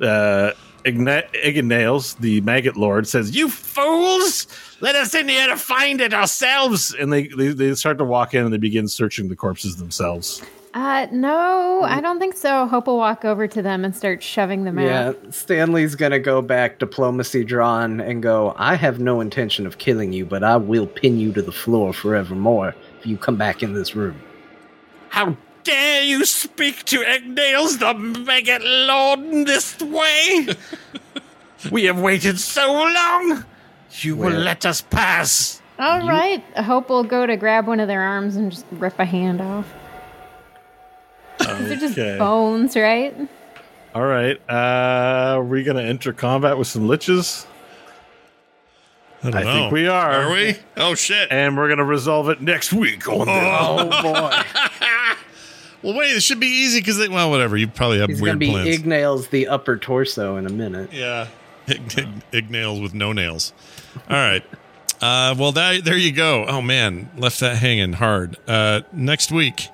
Uh, Igna- Nails, the maggot lord, says, "You fools! Let us in here to find it ourselves." And they, they they start to walk in and they begin searching the corpses themselves. Uh, no, I don't think so. Hope will walk over to them and start shoving them Yeah, out. Stanley's gonna go back diplomacy drawn and go, I have no intention of killing you, but I will pin you to the floor forevermore if you come back in this room. How dare you speak to Ignales, the maggot lord, in this way? we have waited so long. You will let us pass. All right. I hope we'll go to grab one of their arms and just rip a hand off. 'Cause They're just bones, right? All right, uh, are we gonna enter combat with some liches? I, don't I know. think we are. Are we? Oh shit! And we're gonna resolve it next week on the Oh boy. Well, wait. It should be easy because they. well, whatever. You probably have He's gonna weird be plans. Ignails the upper torso in a minute. Yeah. Ig, ig, ig nails with no nails. All right. Uh, well, that, there you go. Oh, man. Left that hanging hard. Uh, next week.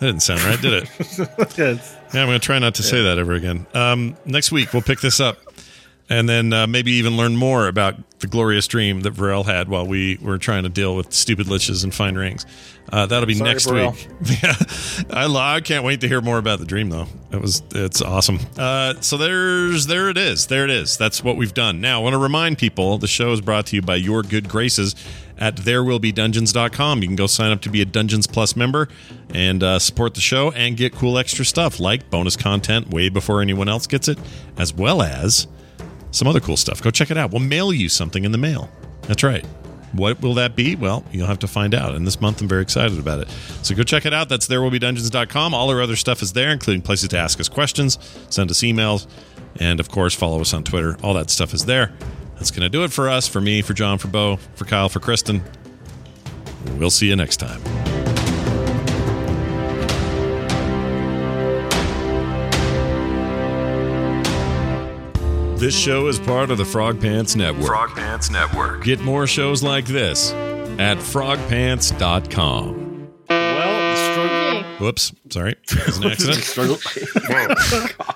That didn't sound right, did it? Yes. Yeah, I'm going to try not to say that ever again. Um, next week, we'll pick this up and then uh, maybe even learn more about the glorious dream that Varel had while we were trying to deal with stupid liches and fine rings. Uh, that'll be Sorry, next Varel. week. Yeah, I, I can't wait to hear more about the dream, though. It was it's awesome. Uh, so there's there it is. There it is. That's what we've done. Now, I want to remind people the show is brought to you by Your Good Graces at therewillbedungeons.com. You can go sign up to be a Dungeons Plus member and uh, support the show and get cool extra stuff like bonus content way before anyone else gets it, as well as some other cool stuff. Go check it out. We'll mail you something in the mail. That's right. What will that be? Well, you'll have to find out. And this month, I'm very excited about it. So go check it out. That's therewillbedungeons.com. All our other stuff is there, including places to ask us questions, send us emails, and of course, follow us on Twitter. All that stuff is there. That's going to do it for us, for me, for John, for Bo, for Kyle, for Kristen. We'll see you next time. This show is part of the Frog Pants Network. Frog Pants Network. Get more shows like this at frogpants.com. Well, the struggle. Whoops, sorry. It was an accident. struggle.